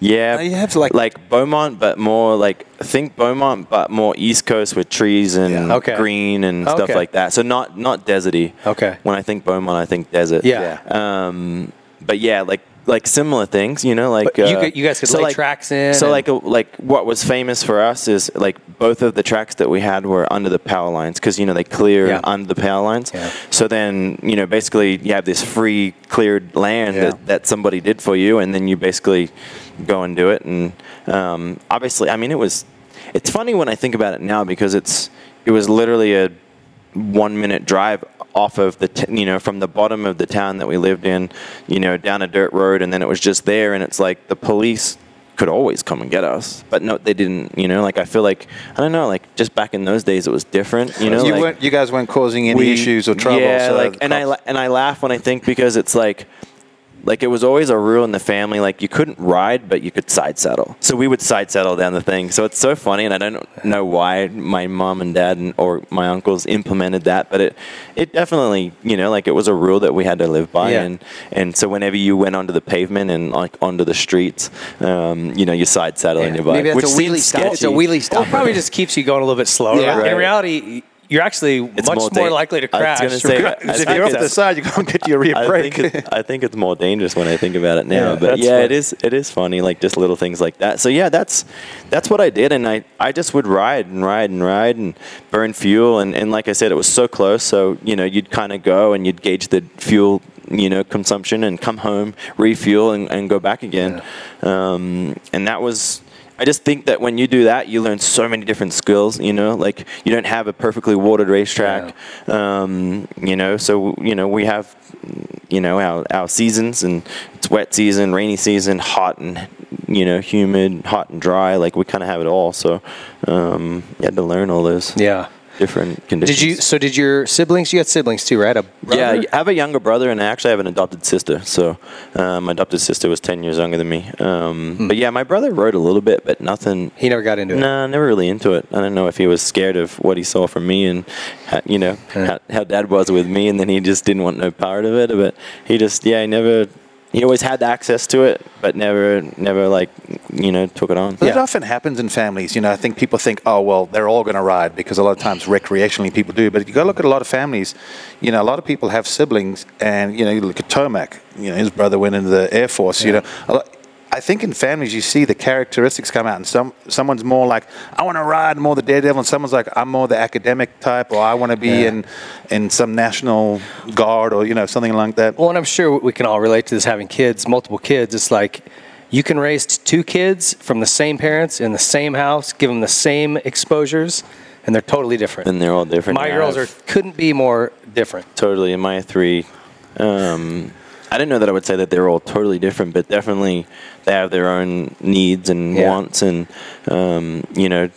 yeah, Uh, you have to, like- like Beaumont, but more like think Beaumont, but more East Coast with trees and Yeah. Okay. green and stuff like that. So not not deserty. Okay. When I think Beaumont, I think desert. Yeah. Um, but yeah, like like similar things, you know, like you uh, could- you guys could lay tracks in So like a, like what was famous for us is like both of the tracks that we had were under the power lines because you know they clear Yeah. under the power lines. Yeah. So then you know basically you have this free cleared land Yeah. that, that somebody did for you, and then you basically go and do it. And um, obviously, I mean, it was. It's funny when I think about it now because it's it was literally a one minute drive off of the t- you know from the bottom of the town that we lived in, you know, down a dirt road, and then it was just there, and it's like the police could always come and get us, but no, they didn't. You know, like I feel like I don't know, like just back in those days, it was different. You know, you like, weren't, you guys weren't causing any we- issues or trouble. Yeah, so like, and I cops- la- and I laugh when I think because it's like Like it was always a rule in the family, like you couldn't ride, but you could side saddle. So we would side saddle down the thing. So it's so funny, and I don't know why my mom and dad and, or my uncles implemented that, but it it definitely you know like it was a rule that we had to live by, Yeah. and and so whenever you went onto the pavement and like onto the streets, um, you know you side saddle on your bike, Maybe that's which a wheelie seems stop. It's a sketchy. wheelie Well, stop. it probably just keeps you going a little bit slower. Yeah. In reality, you're actually much more, da- likely to I was crash. say, I if you're off the side, you can't get your rear I think, I think it's more dangerous when I think about it now. Yeah, but yeah, fun. it is. It is funny, like just little things like that. So yeah, that's that's what I did, and I, I just would ride and ride and ride and burn fuel, and, and like I said, it was so close. So you know, you'd kind of go and you'd gauge the fuel, you know, consumption, and come home, refuel, and, and go back again. Um, and that was. I just think that when you do that, you learn so many different skills. You know, like you don't have a perfectly watered racetrack. Um, you know, so you know we have, you know, our our seasons, and it's wet season, rainy season, hot and you know humid, hot and dry. Like we kind of have it all. So um, you had to learn all those yeah. Different conditions. Did you? So did your siblings? You had siblings too, right? A Yeah. I have a younger brother, and I actually have an adopted sister. So, um, my adopted sister was ten years younger than me. Um, But yeah, my brother rode a little bit, but nothing. He never got into it. Nah, never really into it. I don't know if he was scared of what he saw from me and, how, you know, how, how dad was with me, and then he just didn't want no part of it. But he just, yeah, he never. He always had access to it, but never, never like, you know, took it on. But It often happens in families. You know, I think people think, oh, well, they're all going to ride because a lot of times recreationally people do. But if you go look at a lot of families, you know, a lot of people have siblings, and, you know, you look at Tomac, you know, his brother went into the Air Force, you know. A lot, I think in families you see the characteristics come out, and some someone's more like, I want to ride more the daredevil, and someone's like, I'm more the academic type, or I want to be Yeah. in in some national guard, or you know, something like that. Well, and I'm sure we can all relate to this having kids, multiple kids. It's like you can raise two kids from the same parents in the same house, give them the same exposures, and they're totally different. and they're all different. My Yeah, girls are couldn't be more different. totally in my three um, i didn't know that i would say that they're all totally different but definitely they have their own needs and Yeah. wants and um, you know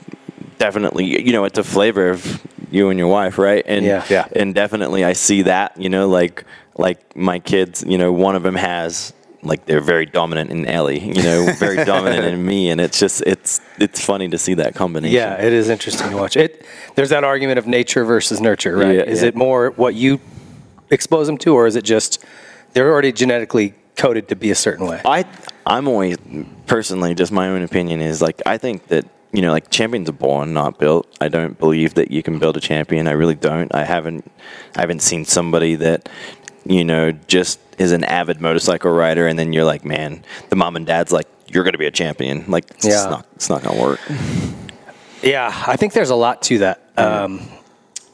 definitely you know it's a flavor of you and your wife right and Yeah. Yeah. and definitely i see that you know like like my kids you know one of them has like they're very dominant in Ellie, you know, very dominant in me, and it's just it's it's funny to see that combination. Yeah, it is interesting to watch. It there's that argument of nature versus nurture, right? Yeah, is yeah. it more what you expose them to, or is it just they're already genetically coded to be a certain way? I I'm always personally just my own opinion is like I think that you know like champions are born not built. I don't believe that you can build a champion. I really don't. I haven't I haven't seen somebody that you know just is an avid motorcycle rider and then you're like man the mom and dad's like you're going to be a champion like it's Yeah. not it's not going to work. Yeah, I think there's a lot to that. Um,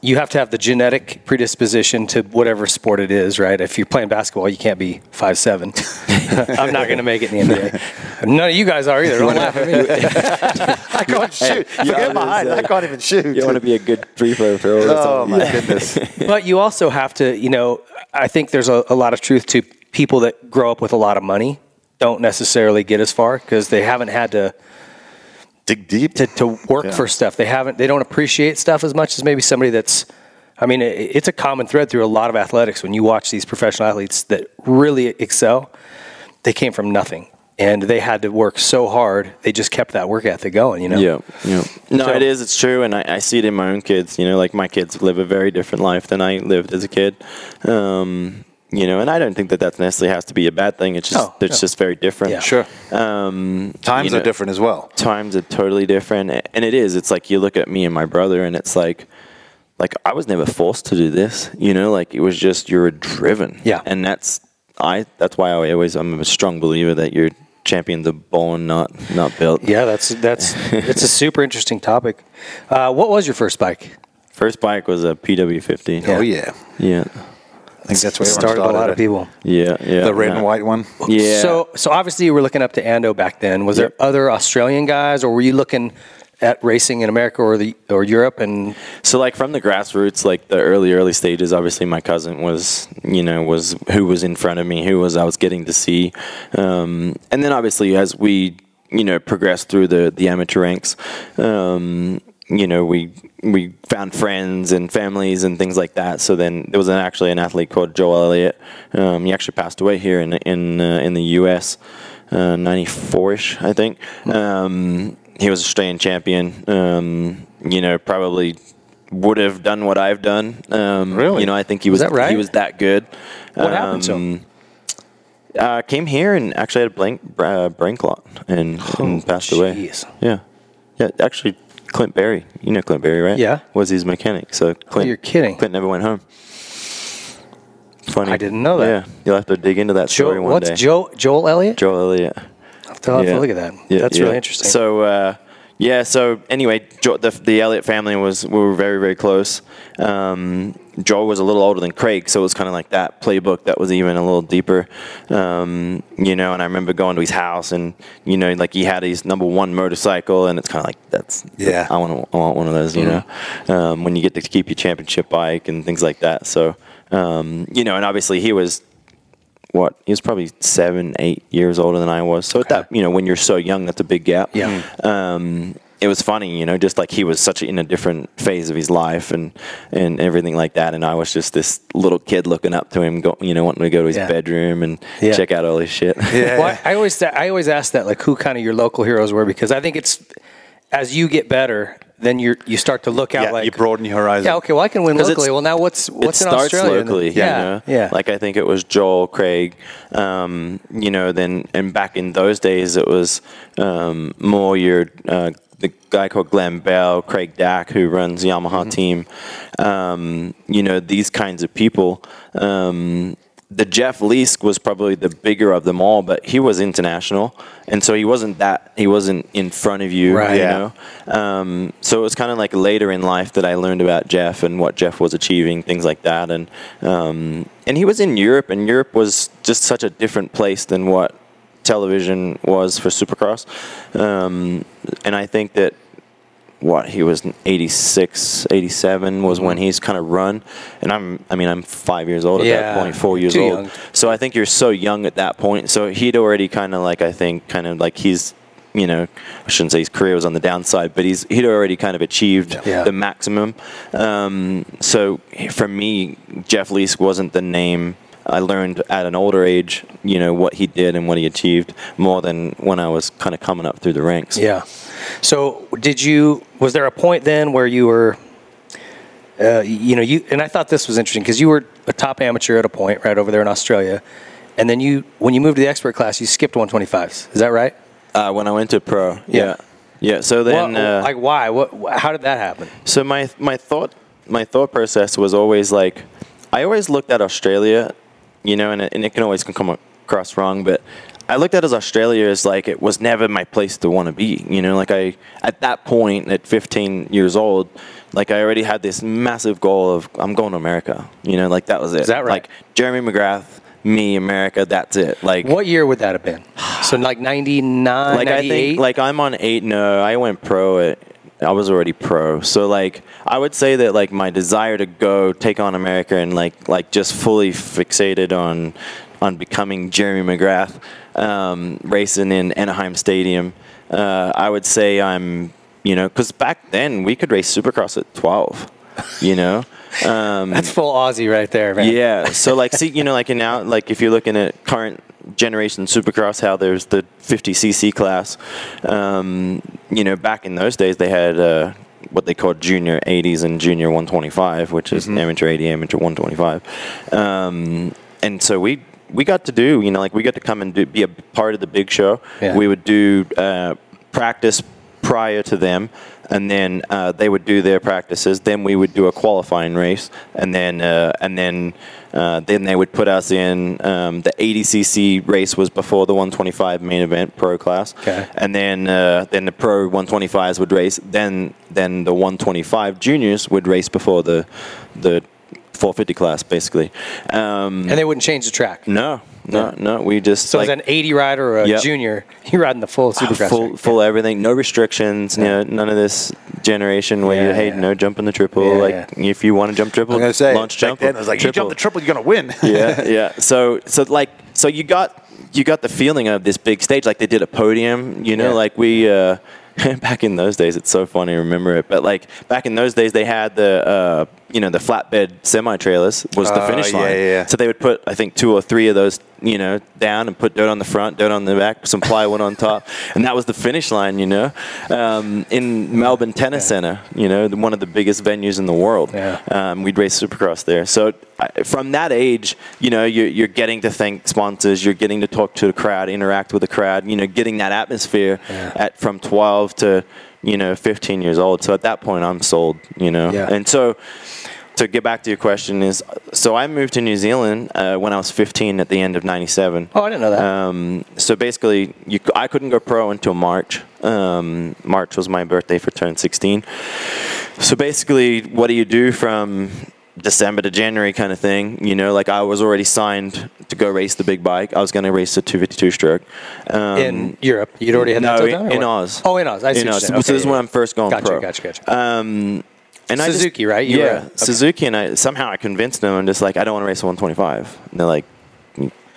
you have to have the genetic predisposition to whatever sport it is, right? If you're playing basketball, you can't be five seven. I'm not going to make it in the NBA. None of you guys are either. Don't laugh at me. I can't shoot. I Forget my height. gonna I can't even shoot. You want to be a good free throw thrower. Oh my goodness! but you also have to, you know, I think there's a, a lot of truth to people that grow up with a lot of money don't necessarily get as far because they haven't had to Dig deep. to, to work Yeah. for stuff. They haven't. They don't appreciate stuff as much as maybe somebody that's. I mean, it, it's a common thread through a lot of athletics. When you watch these professional athletes that really excel, they came from nothing, and they had to work so hard. They just kept that work ethic going. You know. Yeah, yeah. No, So- it is. It's true, and I, I see it in my own kids. You know, like my kids live a very different life than I lived as a kid. Um, you know, and I don't think that that necessarily has to be a bad thing. It's just No, it's no. just very different. Yeah. Sure. Um, Times you know, are different as well. Times are totally different, and it is. It's like you look at me and my brother, and it's like. Like I was never forced to do this, you know. Like it was just you were driven, Yeah. And that's I. That's why I always I'm a strong believer that you're champions are born, not not built. Yeah, that's that's it's a super interesting topic. Uh, what was your first bike? First bike was a PW50. Oh yeah. Yeah. I think that's where everyone started a lot it. of people. Yeah, yeah. The red yeah. and white one. Yeah. So, so obviously you were looking up to Ando back then. Was Yep. there other Australian guys, or were you looking at racing in America or the or Europe? And so like from the grassroots, like the early early stages, obviously my cousin was, you know, was who was in front of me, who was I was getting to see, um, and then obviously as we, you know, progressed through the the amateur ranks. Um, you know, we we found friends and families and things like that. So then there was an, actually an athlete called Joel Elliott. Um, he actually passed away here in in uh, in the U.S. Uh, 94ish, I think. Um, he was a Australian champion. Um, you know, probably would have done what I've done. Um, Really? You know, I think he was that right? he was that good. What happened to him? Um, Uh, came here and actually had a blank, uh, brain clot and, and passed away. Yeah, yeah. Actually, Clint Berry. You know Clint Berry, right? Yeah. Was his mechanic. So Clint. you're kidding. Clint never went home. Funny. I didn't know that. Yeah, you'll have to dig into that story Joe, one what's day. Joe Joel Elliott? Joel Elliott. I'll have to, I'll have to look at that. Yeah, That's really interesting. So uh, yeah, so anyway, jo- the, the Elliott family was we were very very close. Um, Joel was a little older than Craig, so it was kind of like that playbook that was even a little deeper, um, you know. And I remember going to his house, and you know, like he had his number one motorcycle, and it's kind of like that's Yeah. I want I want one of those, you know. Um, when you get to keep your championship bike and things like that, so um, you know, and obviously he was what he was probably seven, eight years older than I was. So at that, you know, when you're so young, that's a big gap. Yeah. Um, it was funny, you know, just like he was such a, in a different phase of his life and and everything like that, and I was just this little kid looking up to him, go, you know, wanting to go to his Yeah. bedroom and Yeah. check out all his shit. Yeah. Well, I I always I always ask that like who kind of your local heroes were because I think it's as you get better, then you you start to look out Yeah, like you broaden your horizon. Yeah, okay, well I can win locally. Well, now what's what's it in starts Australia? locally. yeah, you know? yeah. Like I think it was Joel, Craig, um, you know. Then and back in those days, it was um, more your uh, the guy called Glenn Bell, Craig Dack, who runs Yamaha Mm-hmm. team. Um, you know these kinds of people. Um, the Jeff Leask was probably the bigger of them all, but he was international, and so he wasn't that. He wasn't in front of you, Right. you Yeah. know. Um, so it was kind of like later in life that I learned about Jeff and what Jeff was achieving, things like that. And um, and he was in Europe, and Europe was just such a different place than what television was for Supercross. Um, and I think that what he was 86 87 was when he's kind of run and i'm i mean i'm five years old at Yeah, that point four years old young. so i think you're so young at that point so he'd already kind of like i think kind of like he's you know i shouldn't say his career was on the downside but he's he'd already kind of achieved Yeah. the maximum um, so for me jeff leask wasn't the name I learned at an older age, you know, what he did and what he achieved more than when I was kind of coming up through the ranks. Yeah. So, did you? Was there a point then where you were, uh, you know, you and I thought this was interesting because you were a top amateur at a point right over there in Australia, and then you, when you moved to the expert class, you skipped 125s. Is that right? Uh, when I went to pro, Yeah. yeah, yeah. So then, What- uh, like, why? What? How did that happen? so my my thought my thought process was always like, I always looked at Australia, you know, and it, and it can always come across wrong, but I looked at it as Australia as like it was never my place to want to be, you know, like I at that point at 15 years old. Like I already had this massive goal of I'm going to America, you know, like that was it. Is that right? Like Jeremy McGrath, me, America, that's it. Like What year would that have been? So, like 99, like 98? I think like I'm on eight. No, I went pro at. I was already pro, so like I would say that like my desire to go take on America and like like just fully fixated on on becoming Jeremy McGrath, um, racing in Anaheim Stadium. Uh, I would say I'm you know because back then we could race Supercross at twelve, you know. Um, That's full Aussie right there, man. yeah. So like, see, you know, like in now, like if you're looking at current generation Supercross, how there's the 50cc class. Um, you know, back in those days, they had uh, what they called junior 80s and junior 125, which is amateur 80, amateur 125. Um, and so we we got to do, you know, like we got to come and do, be a part of the big show. Yeah. We would do uh, practice prior to them, and then uh, they would do their practices. Then we would do a qualifying race, and then uh, and then uh, then they would put us in. Um, the 80cc race was before the 125 main event pro class, Okay. and then uh, then the pro 125s would race. Then then the 125 juniors would race before the the 450 class, basically. Um, And they wouldn't change the track. no, no, no. We just So, like, as an 80 rider or a Yep. junior, you're riding the full supercross. full, track. full everything, no restrictions. You know, none of this generation where you Yeah, hey, yeah. no jumping the triple. Yeah, like if you want to jump triple, I'm gonna say launch back jump. then it was like you jump the triple, you're gonna win. yeah, yeah. So, so like, so you got you got the feeling of this big stage, like they did a podium. You know, Yeah. like we. Uh, back in those days, it's so funny to remember it. But like back in those days, they had the uh, you know the flatbed semi trailers was the Oh, finish line. yeah, yeah. So they would put I think two or three of those you know down and put dirt on the front, dirt on the back, some plywood on top, and that was the finish line. You know, um, in Melbourne Tennis Centre, you know, the- one of the biggest venues in the world. Yeah. Um, we'd race Supercross there. So I- from that age, you know, you're, you're getting to thank sponsors, you're getting to talk to the crowd, interact with the crowd, you know, getting that atmosphere at from 12 to you know 15 years old. So at that point, I'm sold. You know, Yeah. and so to get back to your question is so I moved to New Zealand uh, when I was 15 at the end of 97. Oh, I didn't know that. Um, so basically, you, I couldn't go pro until March. Um, March was my birthday for turn 16. So basically, what do you do from December to January kind of thing? You know, like I was already signed to go race the big bike. I was going to race the 252 stroke. Um, in Europe, you'd already had no, that done, or in? Oz. Oh, in Oz. I see In Oz. you're So, this is when I'm first going Gotcha, pro. gotcha, gotcha. Um, and I Suzuki, right? You yeah, okay. Suzuki, and I somehow I convinced them. I'm just like, I don't want to race a 125. And they're like,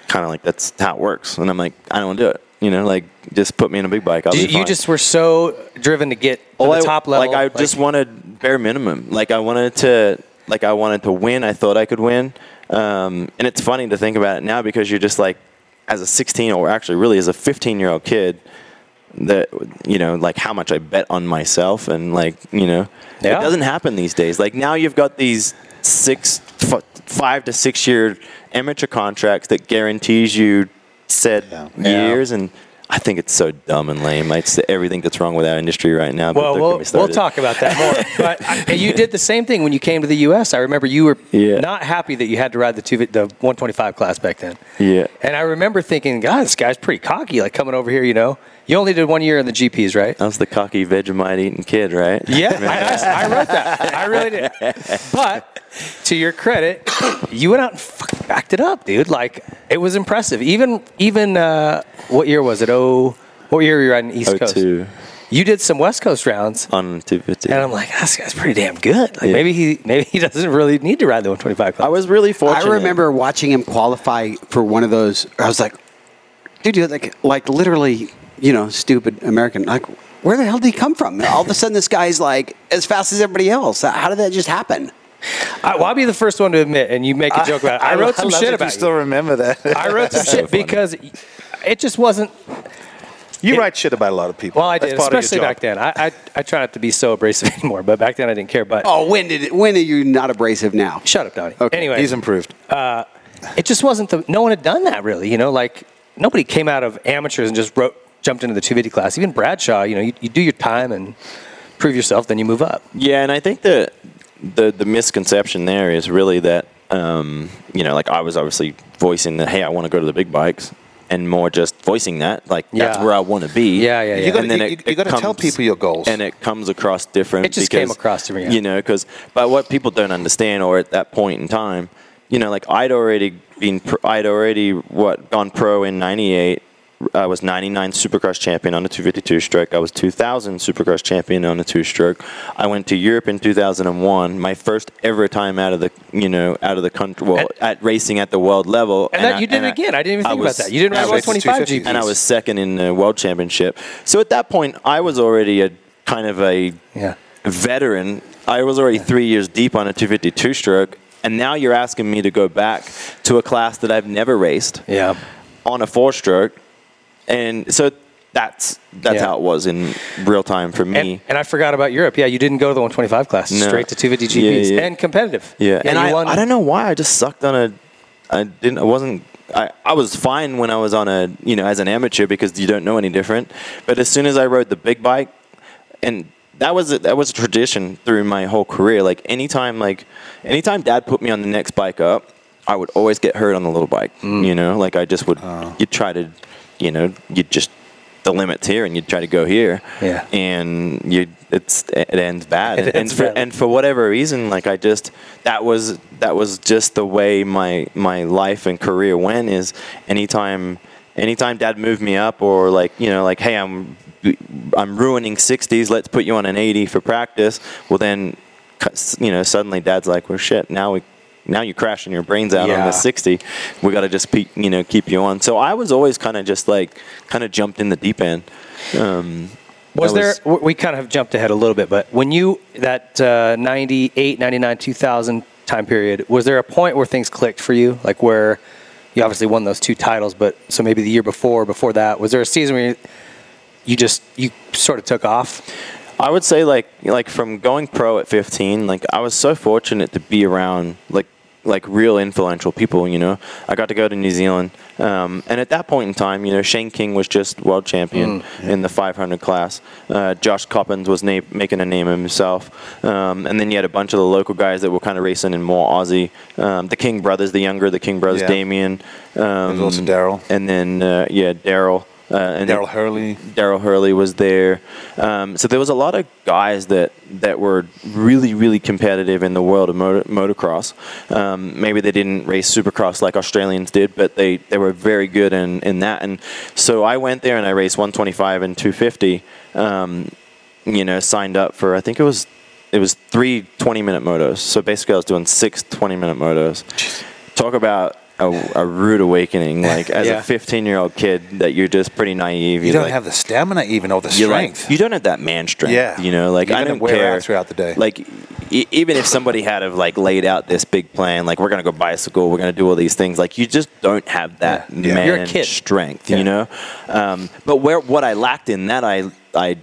kind of like that's how it works. And I'm like, I don't want to do it. You know, like just put me in a big bike. I'll You, you just were so driven to get to Well, the I- top level. Like I just wanted bare minimum. Like I wanted to, like I wanted to win. I thought I could win. Um, and it's funny to think about it now because you're just like, as a 16 or actually really as a 15 year old kid, that you know, like how much I bet on myself and like you know, Yeah. it doesn't happen these days. Like now you've got these six, f- five to six year amateur contracts that guarantees you said Yeah. years and. I think it's so dumb and lame. It's everything that's wrong with our industry right now. but Well, we'll, we'll talk about that more. but uh, I, you did the same thing when you came to the U.S. I remember you were Yeah. not happy that you had to ride the two, the 125 class back then. Yeah. And I remember thinking, God, this guy's pretty cocky, like coming over here. You know, you only did one year in the GPs, right? I was the cocky Vegemite eating kid, right? Yeah, I, I wrote that. I really did. But to your credit, you went out and fucking backed it up, dude. Like it was impressive. Even even uh, what year was it? Oh, what year were you riding East Coast? 02 You did some West Coast rounds, on 250. and I'm like, this guy's pretty damn good. Like Yeah. maybe he maybe he doesn't really need to ride the 125 class. I was really fortunate. I remember watching him qualify for one of those. I was like, dude, you're like, like literally, you know, stupid American. Like, where the hell did he come from? All of a sudden, this guy's like as fast as everybody else. How did that just happen? I, well, I'll be the first one to admit, and you make a joke about it. I, wrote some love shit that about you. Still you. remember that? I wrote some So shit funny. because it just wasn't you it- wite shit about a lot of people. Well, I did, part especially back then. I, I I try not to be so abrasive anymore, but back then I didn't care. But Oh, when did it, when are you not abrasive now? shut up, Donnie. Okay, Anyway, He's improved. Uh, it just wasn't the. No one had done that really. You know, like nobody came out of amateurs and just wrote jumped into the 250 class. Even Bradshaw, you know, you, you do your time and prove yourself, then you move up. Yeah, and I think the the the misconception there is really that um, you know, like I was obviously voicing that, hey, I want to go to the big bikes, and more just voicing that, like that's where I want to be. Yeah, yeah, yeah. You gotta- And then you- it- you it gotta tell people your goals. and it comes across different. It just because, came across different, yeah. You know, because but what people don't understand, or at that point in time, you know, like I'd already been, pro, I'd already what gone pro in '98. I was 99 Supercross champion on the 252 stroke. I was 2000 Supercross champion on the two stroke. I went to Europe in 2001. My first ever time out of the you know out of the country, well, And- at racing at the world level. And, that I- you did it again. I didn't even think was- about that. You didn't I 125 250s. GPs. and I was second in the world championship. So at that point, I was already a kind of a Yeah. veteran. I was already three years deep on a 252 stroke, and now you're asking me to go back to a class that I've never raced Yeah. on a four stroke, and so that's that's Yeah. how it was in real time for me. And, and I forgot about Europe. Yeah, you didn't go to the 125 class, No. straight to 250 Yeah, GPs yeah. and competitive. Yeah, and I, won- I don't know why I just sucked on a. I didn't. I wasn't. I, I was fine when I was on a you know as an amateur because you don't know any different. But as soon as I rode the big bike, and that was a, that was a tradition through my whole career. Like anytime like anytime Dad put me on the next bike up, I would always get hurt on the little bike. Mm. You know, like I just would. Oh. You'd try to, you know, you just the limits here, and you'd try to go here. Yeah. And you it's it ends bad. It and ends for, badly. and for whatever reason, like I just that was that was just the way my my life and career went. Is anytime anytime Dad moved me up, or like you know, like hey, I'm I'm ruining sixties. Let's put you on an eighty for practice. Well, then you know, suddenly Dad's like, well, shit. Now we now you're crashing your brains out on the 60. We got to just pe- you know keep you on. So I was always kind of just like kind of jumped in the deep end. Um, Was that there? we kind of jumped ahead a little bit, but when you that uh, 98, 99, 2000 time period, was there a point where things clicked for you? Like where you obviously won those two titles, but so maybe the year before, before that, was there a season where you, you just you sort of took off? I would say like like from going pro at 15, like I was so fortunate to be around like like real influential people. You know, I got to go to New Zealand, um, and at that point in time, you know, Shane King was just world champion in the 500 class. Uh, Josh Coppins was na- making a name of himself, um, and then you had a bunch of the local guys that were kind of racing in more Aussie. Um, the King brothers, the younger, the King brothers, Yeah. Damien. Um, There's also Daryl. and then uh, yeah, Daryl. Uh, and Daryl Hurley. Daryl Hurley was there. Um, so there was a lot of guys that, that were really, really competitive in the world of motor, motocross. Um, maybe they didn't race supercross like Australians did, but they, they were very good in, in that. And so I went there and I raced 125 and 250. Um, you know, signed up for I think it was it was three 20 minute motos. So basically, I was doing six 20 minute motos. Talk about a, a rude awakening. Like as Yeah. a 15 year old kid, that you're just pretty naive. You don't like- have the stamina even or the strength. Like, you don't have that man strength. Yeah. You know, like You're I don't wear care out throughout the day. Like e- even if somebody had have like laid out this big plan, like we're gonna go bicycle, we're gonna do all these things, like you just don't have that Yeah. Man strength. You know. Um, but where what I lacked in that, I I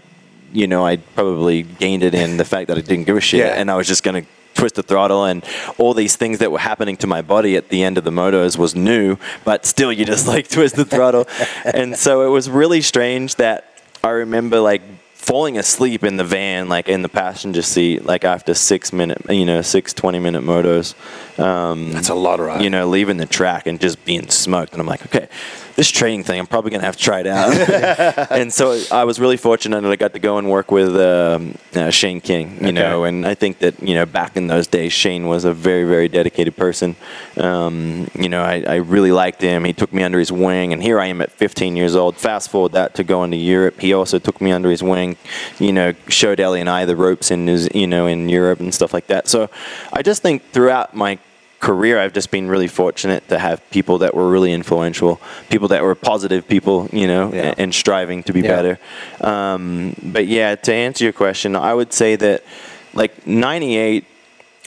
you know I probably gained it in the fact that I didn't give a shit, Yeah. and I was just gonna twist the throttle and all these things that were happening to my body at the end of the motos was new but still you just like twist the throttle. And so it was really strange that i remember like falling asleep in the van like in the passenger seat like after six minute you know six 20 minute motos um, That's a lot, right? you know leaving the track and just being smoked. And i'm like okay this training thing i'm probably going to have to try it out. And so i was really fortunate that i got to go and work with um, uh, shane king you know and i think that you know back in those days shane was a very very dedicated person. Um, you know I, I really liked him. He took me under his wing and here i am at 15 years old. Fast forward that to going to europe. He also took me under his wing you know showed ellie and i the ropes in you know in europe and stuff like that so i just think throughout my career, I've just been really fortunate to have people that were really influential, people that were positive people, you know, Yeah. and, and striving to be Yeah. better. Um, but yeah, to answer your question, I would say that like 98,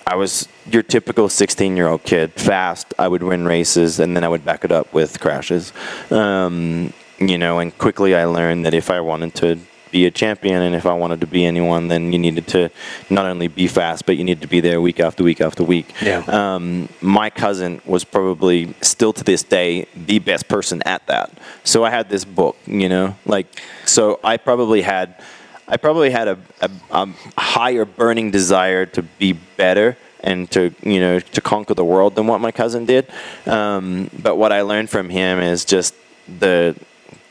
I was your typical 16 year old kid, fast. I would win races and then I would back it up with crashes. Um, you know, and quickly I learned that if I wanted to be a champion and if I wanted to be anyone, then you needed to not only be fast, but you needed to be there week after week after week. Yeah. Um, my cousin was probably still to this day the best person at that. So I had this book, you know, like, so I probably had. I probably had a, a, a higher burning desire to be better and to you know to conquer the world than what my cousin did. Um, but what I learned from him is just the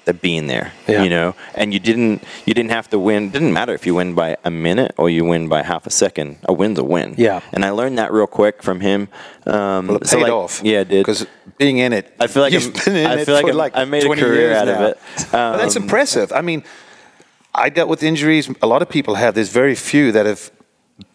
the being there, Yeah. you know. And you didn't you didn't have to win. It didn't matter if you win by a minute or you win by half a second. A win's a win. Yeah. And I learned that real quick from him. Um, well, it so, paid like, off. Yeah, it did. Because being in it, I feel like you've I'm- been in I it feel like for like I made a 20 career years out of now. it. But that's Um, impressive. I mean, I dealt with injuries. A lot of people have. There's very few that have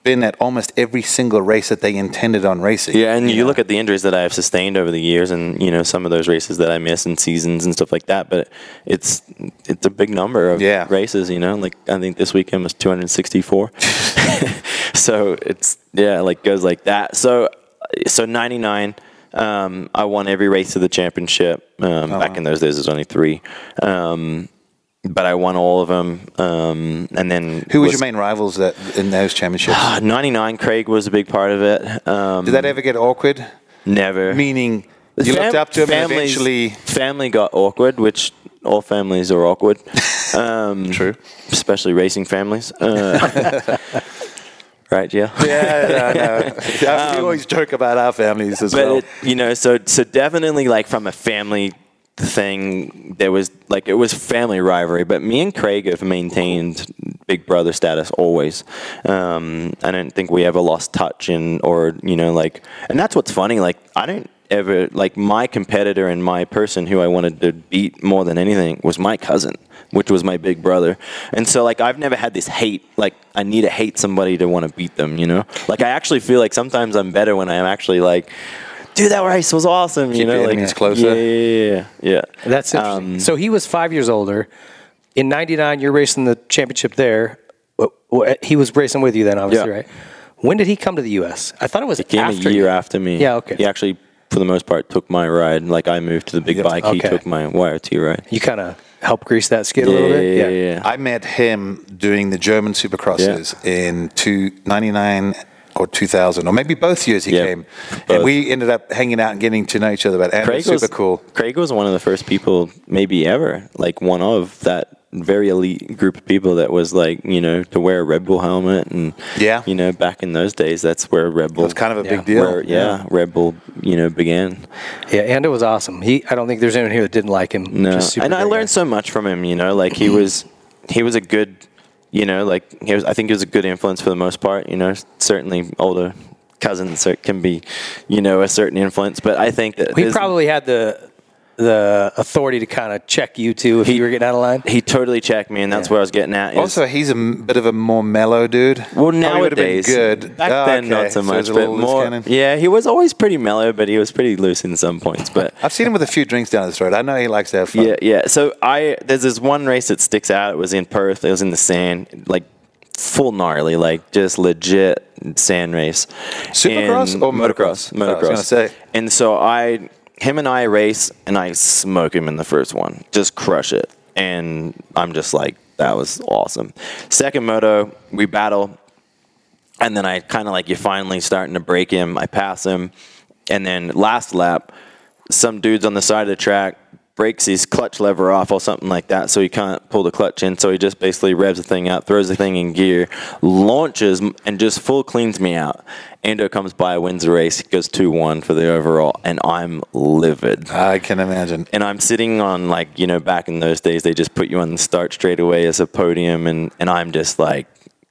been at almost every single race that they intended on racing. Yeah, and you, know? look at the injuries that I have sustained over the years, and you know some of those races that I miss in seasons and stuff like that. But it's it's a big number of Yeah. races. You know, like I think this weekend was 264. so it's yeah, like goes like that. So so 99. Um, I won every race of the championship. Um, Back in those days, there's only three. Um, but I won all of them. Um, and then Who was your main rivals that in those championships? 99 Craig was a big part of it. Um, Did that ever get awkward? never. Meaning you Fam- looked up to him eventually. family got awkward, which all families are awkward. Um, True. especially racing families. Uh, right, yeah. Yeah, I know. we always joke about our families as Um, but well. it, you know, so so definitely like from a family thing, there was like it was family rivalry. But me and Craig have maintained big brother status always. Um, I don't think we ever lost touch in or you know like, and that's what's funny. Like I don't ever like my competitor and my person who I wanted to beat more than anything was my cousin, which was my big brother. And so like I've never had this hate like I need to hate somebody to want to beat them, you know? Like I actually feel like sometimes I'm better when I'm actually like Dude, that race was awesome. you Keep know, like it's closer. Yeah, yeah, yeah, yeah. That's interesting. Um, so he was five years older. In '99, you're racing the championship there. Wh- wh- He was racing with you then, obviously, Yeah. right? When did he come to the U.S.? I thought it was He came after a year you. after me. Yeah, okay. He actually, for the most part, took my ride. Like I moved to the big bike, he took my YRT ride. You kind of helped grease that skid a little bit. yeah, yeah. I met him doing the German Supercrosses in two, 99 or 2000, or maybe both years he Yeah, came. both. And we ended up hanging out and getting to know each other. But Andrew was was super cool. Craig was one of the first people, maybe ever, like one of that very elite group of people that was like, you know, to wear a Red Bull helmet and Yeah. you know, back in those days, that's where Red Bull It was kind of a Yeah. big deal. where, yeah, Red Bull, you know, began. Yeah, and it was awesome. He, I don't think there's anyone here that didn't like him. No, Just super and I learned guy. so much from him. You know, like he was, he was a good, you know, like he was. I think he was a good influence for the most part. You know, certainly older cousins can be, you know, a certain influence. But I think that He probably had the the authority to kind of check you too if you were getting out of line. he totally checked me, and that's Yeah. where I was getting at. is- Also, he's a m- bit of a more mellow dude. well, Probably would've nowadays, good. Back Oh, then, okay. not so he's much, a but more. Yeah, he was always pretty mellow, but he was pretty loose in some points. But I've seen him with a few drinks down the road. I know he likes to have fun. Yeah, yeah. So I there's this one race that sticks out. It was in Perth. It was in the sand, like full gnarly, like just legit sand race. Supercross And or motocross? Motocross. Oh, I was gonna say. And so I, him and I race, and I smoke him in the first one, just crush it, and I'm just like, that was awesome. Second moto, we battle, and then I kind of like you're finally starting to break him. I pass him, and then last lap, some dude's on the side of the track breaks his clutch lever off or something like that, so he can't pull the clutch in. So he just basically revs the thing out, throws the thing in gear, launches, and just full cleans me out. Ando comes by, wins the race, goes two one for the overall, and I'm livid. I can imagine. And I'm sitting on like you know back in those days they just put you on the start straight away as a podium, and and I'm just like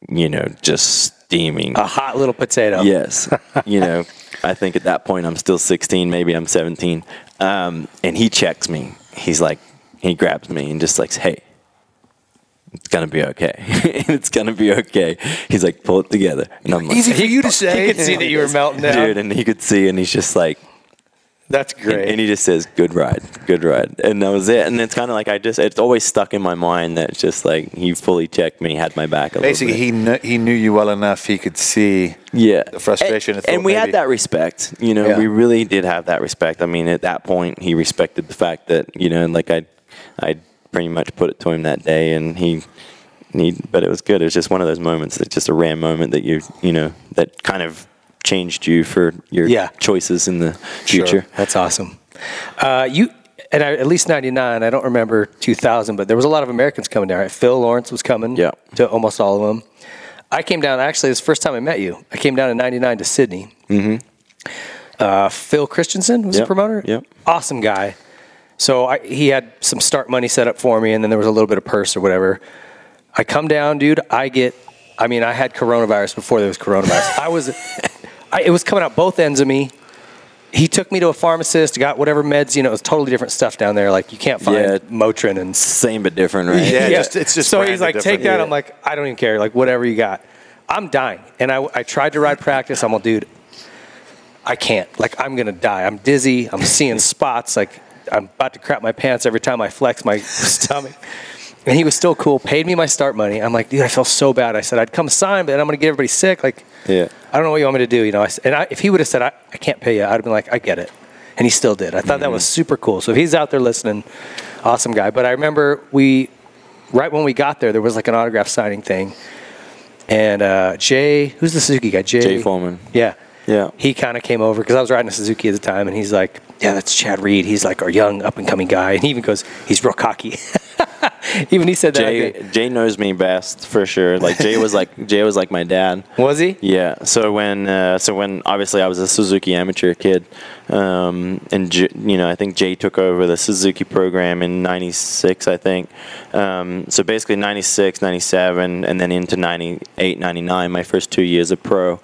you know just steaming. A hot little potato. Yes. you know, I think at that point I'm still 16, maybe I'm 17. Um, and he checks me. He's like, he grabs me and just like, hey, it's gonna be okay. it's gonna be okay. He's like, pull it together. And I'm like, Easy for you to say. He could see that you were melting down. dude, and he could see, and he's just like, That's and, great. and he just says, "Good ride, good ride," and that was it. And it's kind of like I just, it's always stuck in my mind that it's just like he fully checked me, had my back. A Basically, little bit. he kn- he knew you well enough. He could see yeah the frustration. and, and, and we thought had that respect you know Yeah. we really did have that respect i mean at that point he respected the fact that you know like i i pretty much put it to him that day and he he but it was good it was just one of those moments it's just a rare moment that you you know that kind of changed you for your Yeah. choices in the future That's awesome. Uh, you and I, at least '99. I don't remember 2000, but there was a lot of Americans coming down. Right? Phil Lawrence was coming. Yeah. To almost all of them. I came down. Actually, this is the first time I met you. I came down in '99 to Sydney. Mm-hmm. Uh, Phil Christensen was the Yep. promoter. Yep. Awesome guy. So I, he had some start money set up for me, and then there was a little bit of purse or whatever. I come down, dude. I get. I mean, I had coronavirus before there was coronavirus. I was. I, it was coming out both ends of me he took me to a pharmacist, got whatever meds, you know, it was totally different stuff down there. Like you can't find Yeah. Motrin and same but different right Yeah, just- it's just so branded he's like, different. take that. Yeah. I'm like, I don't even care. Like whatever you got. I'm dying, and I, I tried to ride practice. I'm like, dude, I can't. Like I'm gonna die. I'm dizzy. I'm seeing spots. Like I'm about to crap my pants every time I flex my stomach. And he was still cool. Paid me my start money. I'm like, dude, I feel so bad. I said I'd come sign, but I'm gonna get everybody sick. Like, Yeah. I don't know what you want me to do. You know, I and I, if he would have said I, I can't pay you, I'd have been like, I get it. And he still did. I thought that was super cool. So if he's out there listening, awesome guy. But I remember we, right when we got there, there was like an autograph signing thing. And uh, Jay, who's the Suzuki guy? Jay, Jay Foreman. Yeah. Yeah. He kind of came over because I was riding a Suzuki at the time, and he's like, "Yeah, that's Chad Reed. He's like our young up and coming guy." And he even goes, "He's real cocky." even he said that. Jay. Jay knows me best for sure. Like Jay was like Jay was like my dad. Was he? Yeah. So when uh, so when obviously I was a Suzuki amateur kid, um, and J, you know I think Jay took over the Suzuki program in '96, I think. Um, so basically '96, '97, and then into '98, '99, my first two years of pro.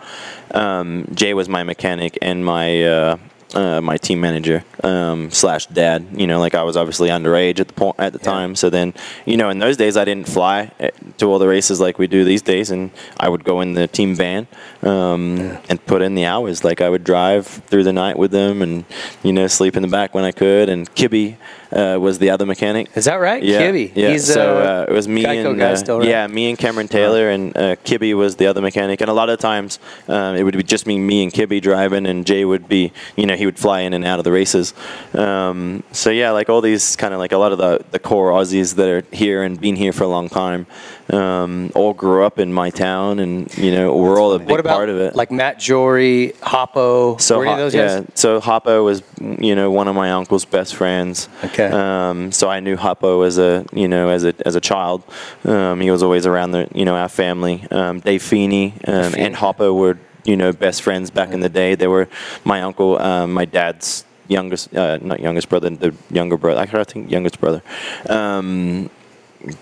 Um, Jay was my mechanic and my uh, uh, my team manager um, slash dad. You know, like I was obviously underage at the point at the time. So then, you know, in those days I didn't fly eh, to all the races like we do these days, and I would go in the team van um, and put in the hours. Like I would drive through the night with them, and you know, sleep in the back when I could. And Kibby uh, was the other mechanic. Is that right? Yeah, Kibby. Yeah. He's, so uh, uh, it was me Geico and uh, still, right? yeah, me and Cameron Taylor and uh, Kibby was the other mechanic. And a lot of times um, it would be just me, me and Kibby driving, and Jay would be, you know, he would fly in and out of the races. Um, so yeah, like all these kind of like a lot of the the core Aussies that are here and been here for a long time, um, all grew up in my town, and you know, we're all a big what about part of it. like Matt Jory, Hoppo? So were any of Ho- those yeah, guys? so Hoppo was you know one of my uncle's best friends. Okay. Um, so I knew Hoppo as a you know as a as a child. Um, he was always around the you know our family. Um, Dave Feeney um, and Hoppo were you know best friends back in the day. They were my uncle, um, my dad's youngest uh, not youngest brother, the younger brother. I think youngest brother. Um,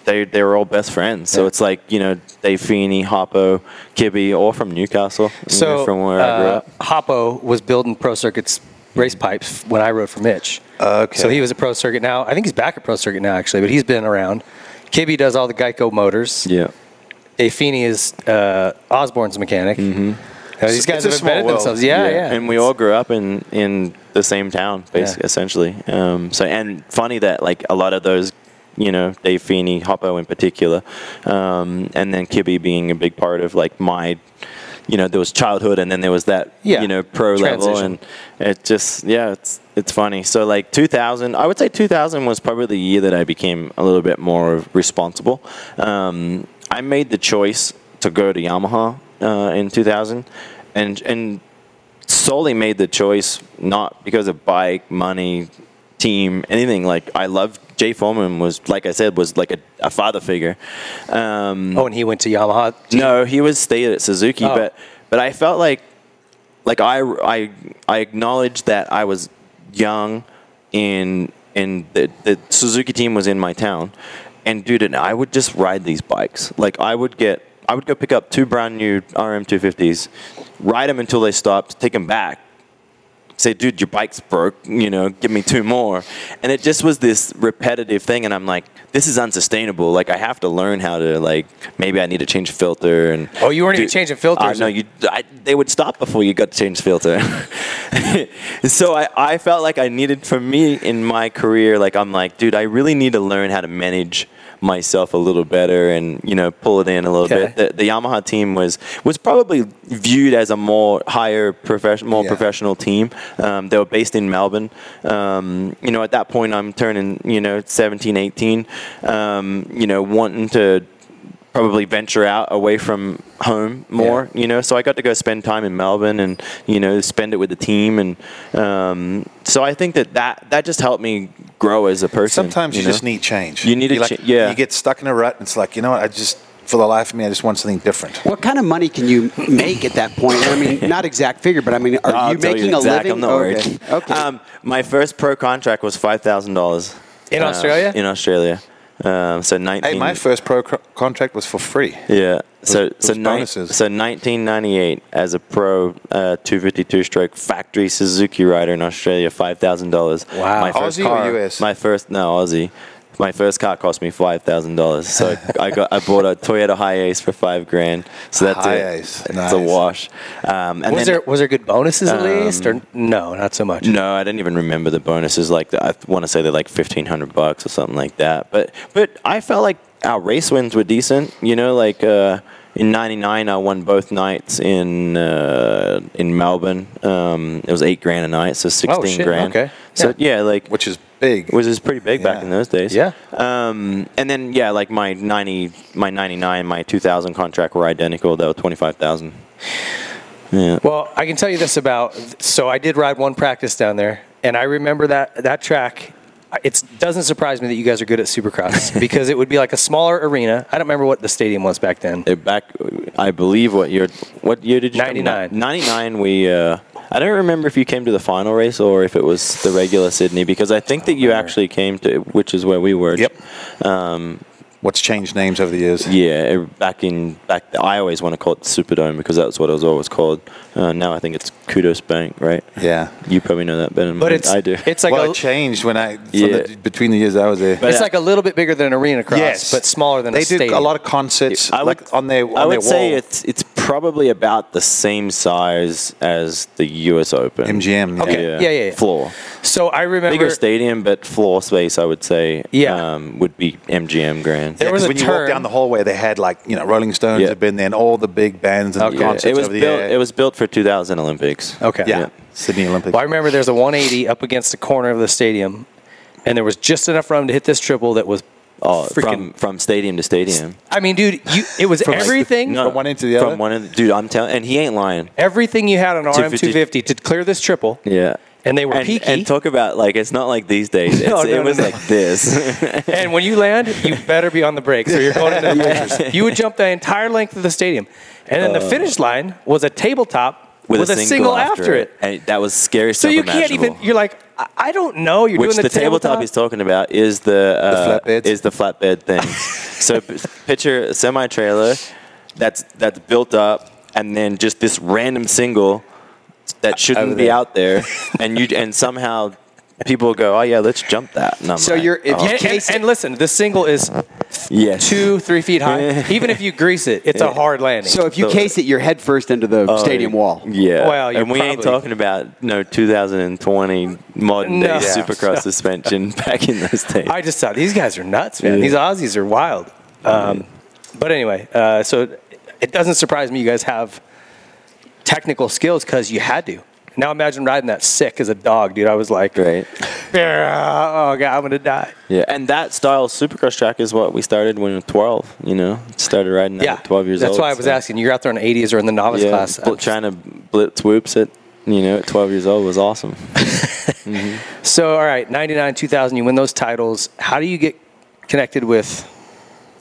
they they were all best friends. So it's like you know Dave Feeney, Hoppo, Kibby, all from Newcastle. you know, So from where I grew uh, up. Hoppo was building pro circuits race pipes when I rode for Mitch. Okay. So he was a pro circuit now. I think he's back at pro circuit now actually, but he's been around. Kibby does all the Geico motors. Yeah. Feeney is uh, Osborne's mechanic. Mm-hmm. these guys It's have embedded themselves. Yeah, yeah. And we all grew up in in the same town, basically, Yeah. essentially. Um, so and funny that like a lot of those, you know, Dave Feeney, Hoppo in particular, um, and then Kibby being a big part of like my. You know, there was childhood, and then there was that, Yeah. you know, pro level, and it just, yeah, it's it's funny. So like 2000, I would say 2000 was probably the year that I became a little bit more responsible. Um, I made the choice to go to Yamaha uh, in 2000, and and solely made the choice not because of bike, money, team, anything. Like I loved Jay Foreman was like I said was like a, a father figure. Um, oh, and he went to Yamaha. no, he was stayed at Suzuki, Oh. but but I felt like like I I I acknowledged that I was young and and the, the Suzuki team was in my town. And dude, and I would just ride these bikes. Like I would get I would go pick up two brand new RM250s, ride them until they stopped, take them back, say, dude, your bike's broke, you know, give me two more. And it just was this repetitive thing. And I'm like, this is unsustainable. Like, I have to learn how to, like, maybe I need to change a filter. And Oh, you weren't even changing filters? Uh, no, you, I, they would stop before you got to change the filter. so I, I felt like I needed, for me in my career, like, I'm like, dude, I really need to learn how to manage myself a little better and you know pull it in a little Okay. bit. The, the Yamaha team was was probably viewed as a more higher professional, more Yeah. professional team. Um, they were based in Melbourne. Um, you know, at that point, I'm turning you know 17, 18. Um, you know, wanting to probably venture out away from home more, you know. So I got to go spend time in Melbourne and you know spend it with the team, and um, so I think that, that that just helped me grow as a person. Sometimes you, know? just need change. You need a like, cha- yeah. You get stuck in a rut, and it's like, you know what? I just, for the life of me, I just want something different. What kind of money can you make at that point? I mean, not exact figure, but I mean, are I'll you making you a living? I'm not okay. worried. Okay. Um, my first pro contract was five thousand dollars In Australia? In Australia. Um, so nineteen. Hey, my first pro co- contract was for free. Yeah. So Those- so ni- bonuses. so 1998 as a pro uh, 252 stroke factory Suzuki rider in Australia, five thousand dollars. Wow. My first Aussie or US? My first no Aussie. My first car cost me five thousand dollars. So I got I bought a Toyota Hiace for five grand. So that's Hiace, a, It's a wash. Um, and was then, there was there good bonuses at Um, least, or no, not so much? no, I didn't even remember the bonuses. Like I want to say they're like fifteen hundred bucks or something like that. But but I felt like our race wins were decent. You know, like uh, in '99, I won both nights in uh, in Melbourne. Um, it was eight grand a night, so sixteen Oh, shit, grand. okay. So yeah, like Which is big. which is pretty big back in those days. Yeah. Um, and then yeah, like my ninety, my ninety nine, my two thousand contract were identical. They were twenty five thousand. Yeah. Well, I can tell you this about. So I did ride one practice down there, and I remember that that track. It doesn't surprise me that you guys are good at Supercross because it would be like a smaller arena. I don't remember what the stadium was back then. Uh, back I believe what year what year did you 99. 99 we uh I don't remember if you came to the final race or if it was the regular Sydney because I think that you actually came to which is where we were Yep. um what's changed names over the years? Yeah, back in back, I always want to call it Superdome because that's what it was always called. Uh, now I think it's Qudos Bank, right? Yeah. You probably know that better than But me. it's I do. it's like well, a, it changed when I from Yeah. the, between the years I was there. But- it's like a little bit bigger than an arena cross, yes, but smaller than they a do stadium. a lot of concerts I like would, on their on I their would say wall. it's it's probably about the same size as the U.S. Open. MGM, yeah. Okay. Yeah, yeah, yeah. Floor. So I remember Bigger stadium, but floor space, I would say, Yeah. um, would be MGM Grand. There Yeah, was 'cause a when you walk down the hallway, they had like you know Rolling Stones Yeah. had been there, and all the big bands and Okay. concerts it was over the built. air. It was built for 2000 Olympics. Okay. yeah, yeah. Sydney Olympics. Well, I remember there's a 180 up against the corner of the stadium, and there was just enough room to hit this triple that was Oh, freaking. from from stadium to stadium. I mean, dude, you, it was everything. No, From one end to the other? From one end, dude. I'm telling, and he ain't lying. Everything you had on RM 250. 250 to clear this triple, Yeah. And they were And, peaky. and talk about like it's not like these days. It's, No, no, it was no. like this. And when you land, you better be on the brakes or you're going into the pictures. You would jump the entire length of the stadium. And then the finish line was a tabletop with, a, single, after it. And that was scary So you can't even, you're like, I, I don't know. You're Which doing the, the, tabletop he's talking about is the, uh, flatbeds? is the flatbed thing. so picture a semi trailer that's that's built up, and then just this random single that shouldn't be out there, and you and somehow people go, oh yeah, let's jump that. And I'm So like, you're- if oh, you And, and, case it- and listen, the single is yes. two, three feet high. Even if you grease it, it's a hard landing. So if you So- case it, you're head first into the stadium wall. Yeah. Well, you're and we ain't talking about no 2020 modern No. day Yeah. supercross suspension back in those days. I just thought these guys are nuts, man. Yeah. These Aussies are wild. Um, but anyway, uh, so it doesn't surprise me you guys have technical skills because you had to. Now imagine riding that sick as a dog, dude. I was like, Right. oh god, I'm gonna die. Yeah, and that style supercross track is what we started when we were 12. You know, started riding that Yeah, at 12 years That's old. why I was so- asking. You're out there in the 80s or in the novice Yeah, class. bl- trying to blitz whoops at you know at 12 years old was awesome. Mm-hmm. So, all right, 99, 2000, you win those titles. How do you get connected with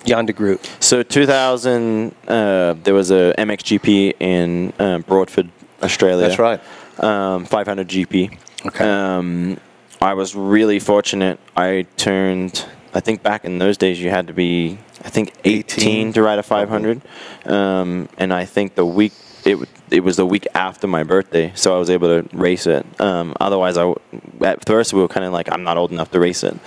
Jan de Groot? So 2000, uh, there was a MXGP in uh, Broadford, Australia. That's right. Um, 500 GP. Okay. Um, I was really fortunate. I turned. I think back in those days you had to be. I think 18, 18, to ride a 500. Um, and I think the week it it was the week after my birthday, so I was able to race it. Um, otherwise, I at first we were kind of like I'm not old enough to race it.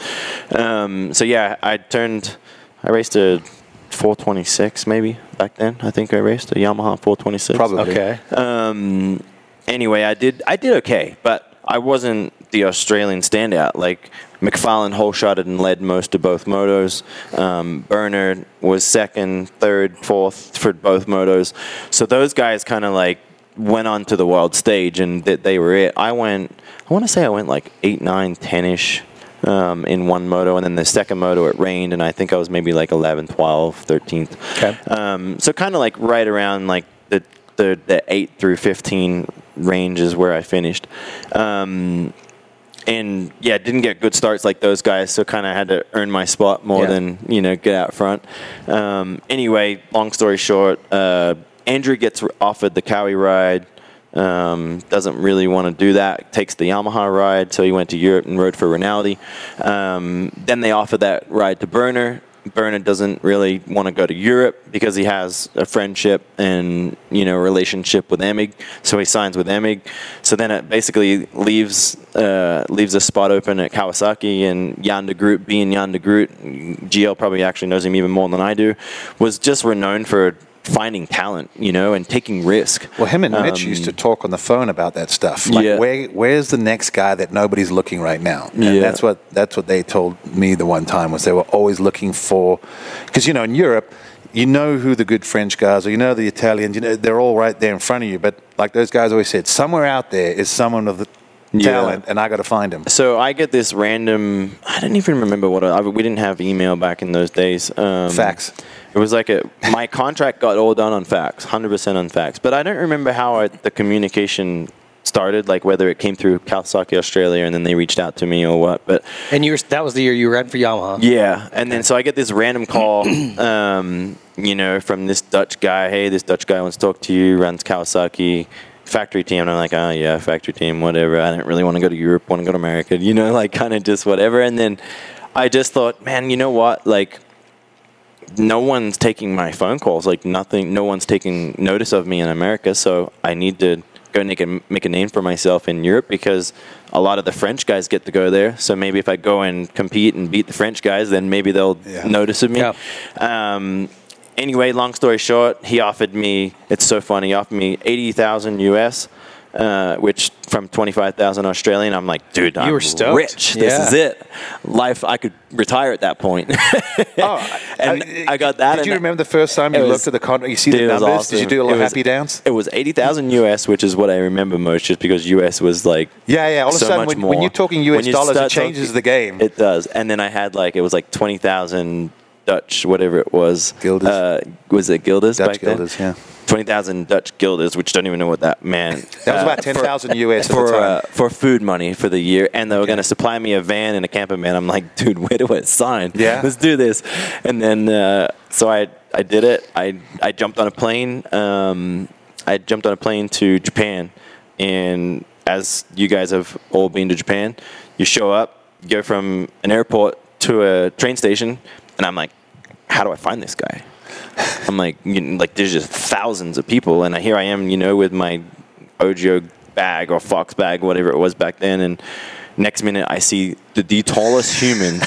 Um, so yeah, I turned. I raced a 426 maybe back then. I think I raced a Yamaha 426. Probably. Okay. Um, anyway, I did I did okay, but I wasn't the Australian standout. Like McFarlane whole shotted and led most of both motos. Um, Bernard was second, third, fourth for both motos. So those guys kind of like went on to the world stage and that they were it. I went. I want to say I went like eight, nine, ten ish. Um, in one moto, and then the second moto it rained, and I think I was maybe like 11, 12, 13th. Okay. Um, so kind of like right around like the, the the eight through fifteen range is where I finished. Um, and yeah, didn't get good starts like those guys, so kind of had to earn my spot more Yeah. than you know get out front. Um, anyway, long story short, uh, Andrew gets offered the Kawi ride. Um, doesn't really want to do that. Takes the Yamaha ride, so he went to Europe and rode for Rinaldi. Um, then they offer that ride to Burner. Bernard doesn't really want to go to Europe because he has a friendship and you know relationship with Emig, so he signs with Emig. So then it basically leaves uh, leaves a spot open at Kawasaki and Jan de Groot, being Jan de Groot, GL probably actually knows him even more than I do, was just renowned for finding talent, you know, and taking risk. Well, him and Mitch Um, used to talk on the phone about that stuff. Like, Yeah. where, where's the next guy that nobody's looking right now? And Yeah. that's what that's what they told me the one time was they were always looking for, because you know in Europe, you know who the good French guys are, you know the Italians, you know they're all right there in front of you. But like those guys always said, somewhere out there is someone of the Yeah. talent, and I got to find him. So I get this random. I don't even remember what I, we didn't have email back in those days. Um, Fax. It was like a my contract got all done on fax, hundred percent on fax. But I don't remember how I, the communication started, like whether it came through Kawasaki Australia and then they reached out to me or what. But And you were, that was the year you ran for Yamaha. yeah, and then so I get this random call, um, you know, from this Dutch guy. Hey, this Dutch guy wants to talk to you. Runs Kawasaki factory team. And I'm like, oh yeah, factory team, whatever. I didn't really want to go to Europe. Want to go to America. You know, like kind of just whatever. And then I just thought, man, you know what? Like no one's taking my phone calls. Like nothing, no one's taking notice of me in America. So I need to go make a make a name for myself in Europe because a lot of the French guys get to go there. So maybe if I go and compete and beat the French guys, then maybe they'll Yeah. notice of me. Yeah. Um, anyway, long story short, he offered me. It's so funny. He offered me eighty thousand US. Uh, which from twenty five thousand Australian, I'm like, dude, I'm were stoked. rich. This Yeah. is it. Life, I could retire at that point. Oh, and I, got that. Did you remember the first time you was- looked at the contract? You see Dude, the numbers? Did you do a little was- happy dance? It was eighty thousand US, which is what I remember most, just because US was like Yeah, yeah. All of a sudden, when, when you're talking US you dollars, it changes talking- the game. It does. And then I had like it was like twenty thousand Dutch, whatever it was. Guilders. Uh, was it guilders? Dutch back then? guilders, yeah. Twenty thousand Dutch guilders, which don't even know what that meant. That was about 10,000 US at the for time. uh, for food money for the year, and they were going to supply me a van and a camper van. I'm like, dude, where do I sign? Yeah. let's do this. And then uh, so I I did it. I I jumped on a plane. Um, I jumped on a plane to Japan, and as you guys have all been to Japan, you show up, go from an airport to a train station, and I'm like, how do I find this guy? I'm like, you know, like there's just thousands of people, and here I am, you know, with my OGIO bag or Fox bag, whatever it was back then, and next minute I see the, the tallest human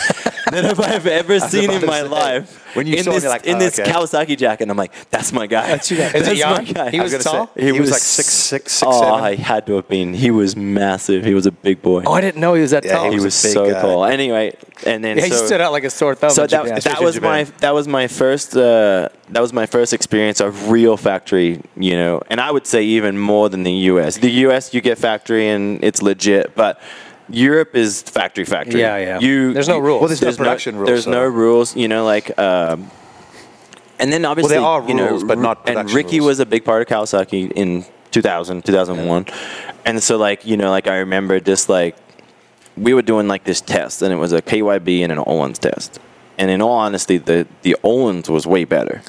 that I've ever seen in my say, life. when you in saw him, this, you're like, in oh, this okay. Kawasaki jacket, I'm like, that's my guy. That's your guy. That's he my young? guy. He I was tall? Say, he, was, was- like six, six, six, oh, seven. I had to have been. He was massive. He was a big boy. Oh, I didn't know he was that Yeah, tall. he was a was so guy. tall. Anyway, and then yeah, he stood out like a sore thumb. so in Japan. that, that was my that was my first uh, that was my first experience of real factory, you know, and I would say even more than the U.S. The U.S. you get factory and it's legit, but Europe is factory factory. Yeah, yeah. You There's no you- rules. Well, there's no production rules, There's so- no rules, you know, like. Um, and then obviously, there are you know, rules, but not And Ricky rules. was a big part of Kawasaki in 2000, 2001, and so like you know, like I remember just like we were doing like this test, and it was a KYB and an Ohlins test. And in all honesty, the the Ohlins was way better.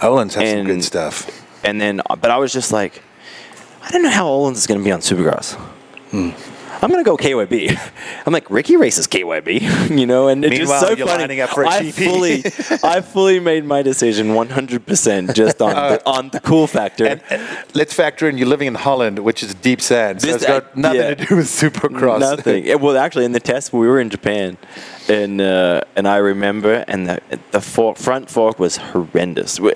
Ohlins has some good stuff. And then, but I was just like, I don't know how Ohlins is going to be on Supercross. Hmm. I'm going to go KYB. I'm like Ricky races KYB, you know, and it's just so you're funny. lining up for a I fully, I fully made my decision 100% just on the, on the cool factor. And, and let's factor in you're living in Holland, which is deep sand. So This- it's got nothing yeah. to do with Supercross. Nothing. Well, actually, in the test, we were in Japan, and uh, and I remember, and the the fork, front fork was horrendous. We,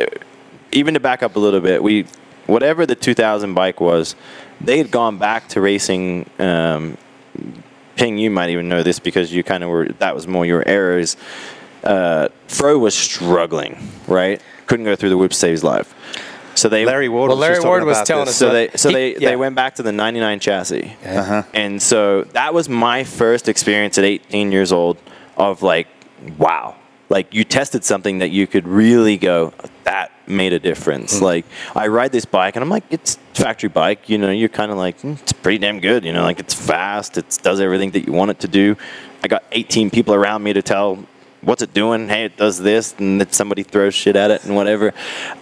even to back up a little bit, we whatever the 2000 bike was, they had gone back to racing. Um, Ping, you might even know this because you kind of were. That was more your errors. Uh, Fro was struggling, right? Couldn't go through the whip saves live. So they Larry Ward Well, was Larry just Ward was about telling this. us so So they so he- they, yeah. they went back to the 99 chassis Uh-huh. and so that was my first experience at 18 years old of like wow like you tested something that you could really go that made a difference. Like i ride this bike and i'm like it's factory bike you know you're kind of like "Hmm, it's pretty damn good you know like it's fast it does everything that you want it to do. I got 18 people around me to tell what's it doing? Hey it does this and then somebody throws shit at it and whatever.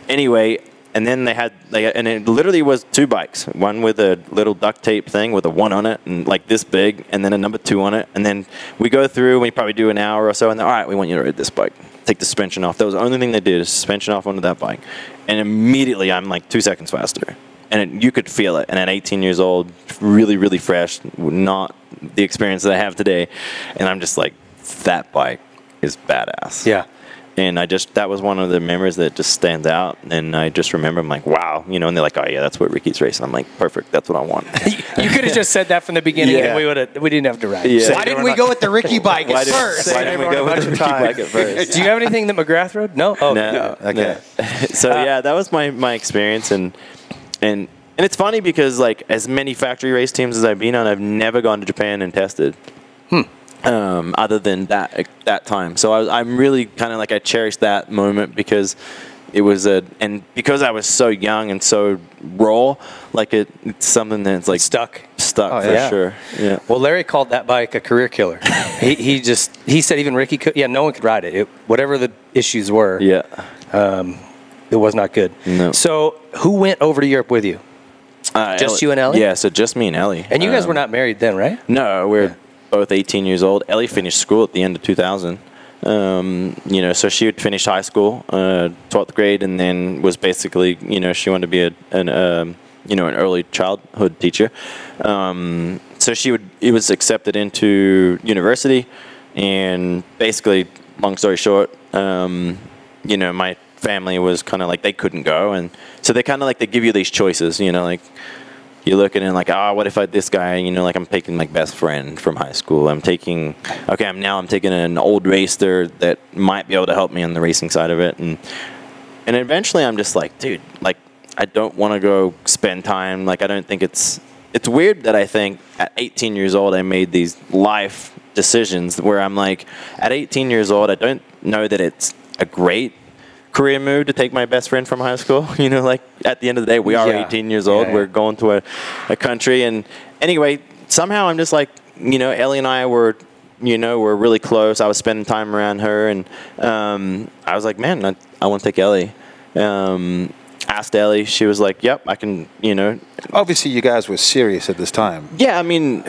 Anyway and then they had they and it literally was two bikes one with a little duct tape thing with a one on it and like this big and then a number two on it and then we go through and we probably do an hour or so and then all right we want you to ride this bike take the suspension off. That was the only thing they did is suspension off onto that bike. And immediately i'm like two seconds faster. And it, you could feel it. And at 18 years old really really fresh not the experience that i have today. And i'm just like that bike is badass. Yeah. And I just that was one of the memories that just stands out. And I just remember I'm like, wow, you know. And they're like, oh yeah, that's what Ricky's racing. I'm like, perfect, that's what I want. You could have just said that from the beginning, Yeah. and we would have. We didn't have to ride. Yeah. Why didn't we go with the Ricky bike why at did, first? why didn't we go with the Ricky bike at first? Do you have anything that McGrath rode? No. Oh, no, Okay. no. so uh, yeah, that was my my experience, and and and it's funny because like as many factory race teams as I've been on, I've never gone to Japan and tested. Hmm. Um, other than that that time, so I, I'm really kind of like I cherish that moment because it was a and because I was so young and so raw, like it, it's something that's like stuck. stuck Oh, for yeah. sure. Yeah. Well, Larry called that bike a career killer. he, he just he said even Ricky could. Yeah, no one could ride it. it whatever the issues were, Yeah. Um, it was not good. No. So who went over to Europe with you? Uh, Just you and Ellie? Yeah, so just me and Ellie. And you guys Um, were not married then, right? No, we're both 18 years old. Ellie finished school at the end of 2000. Um, you know, so she would finish high school, uh, 12th grade, and then was basically, you know, she wanted to be a, an, um, you know, an early childhood teacher. Um, so she would, it was accepted into university, and basically, long story short, um, you know, my family was kind of like they couldn't go, and so they kind of like they give you these choices, you know, like you're looking and like, oh, what if I this guy, you know, like I'm taking like best friend from high school. I'm taking, okay, I'm now I'm taking an old racer that might be able to help me on the racing side of it, and and eventually I'm just like, dude, like I don't want to go spend time. Like I don't think it's it's weird that I think at 18 years old I made these life decisions where I'm like, at 18 years old I don't know that it's a great career move to take my best friend from high school. You know, like at the end of the day, we are Yeah. 18 years old. Yeah, yeah. We're going to a, a country, and anyway, somehow I'm just like, you know, Ellie and I were, you know, we're really close. I was spending time around her, and um, I was like, man, I, I want to take Ellie. Um, asked Ellie, she was like, yep, I can, you know, Obviously, you guys were serious at this time. yeah, I mean,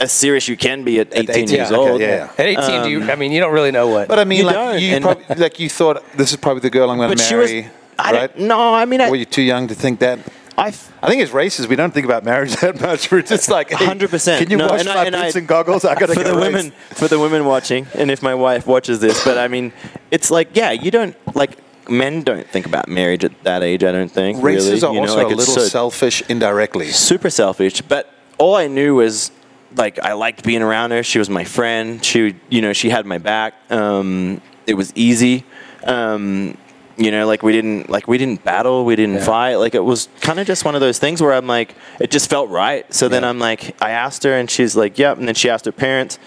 as serious you can be at 18, 18, years okay, old. yeah. At 18, do you, um, I mean, you don't really know what. But I mean, You like you probably, like you thought this is probably the girl I'm going to she was, marry, I right? don't, no, I mean, I, Were you too young to think that? I, f- I think as races, we don't think about marriage that much. We're just like, hey, 100%. Can you No, wash and I- my and I- and goggles? I gotta for go the race. women for the women watching and if my wife watches this but i mean it's like yeah you don't like men don't think about marriage at that age i don't think Races really. are you know, also like a little so selfish indirectly. super selfish but all i knew was like i liked being around her. She was my friend. She you know she had my back. Um, it was easy. Um, you know like we didn't like we didn't battle. We didn't fight. Like it was kind of just one of those things where i'm like it just felt right. So then i'm like i asked her and she's like yep. And then she asked her parents.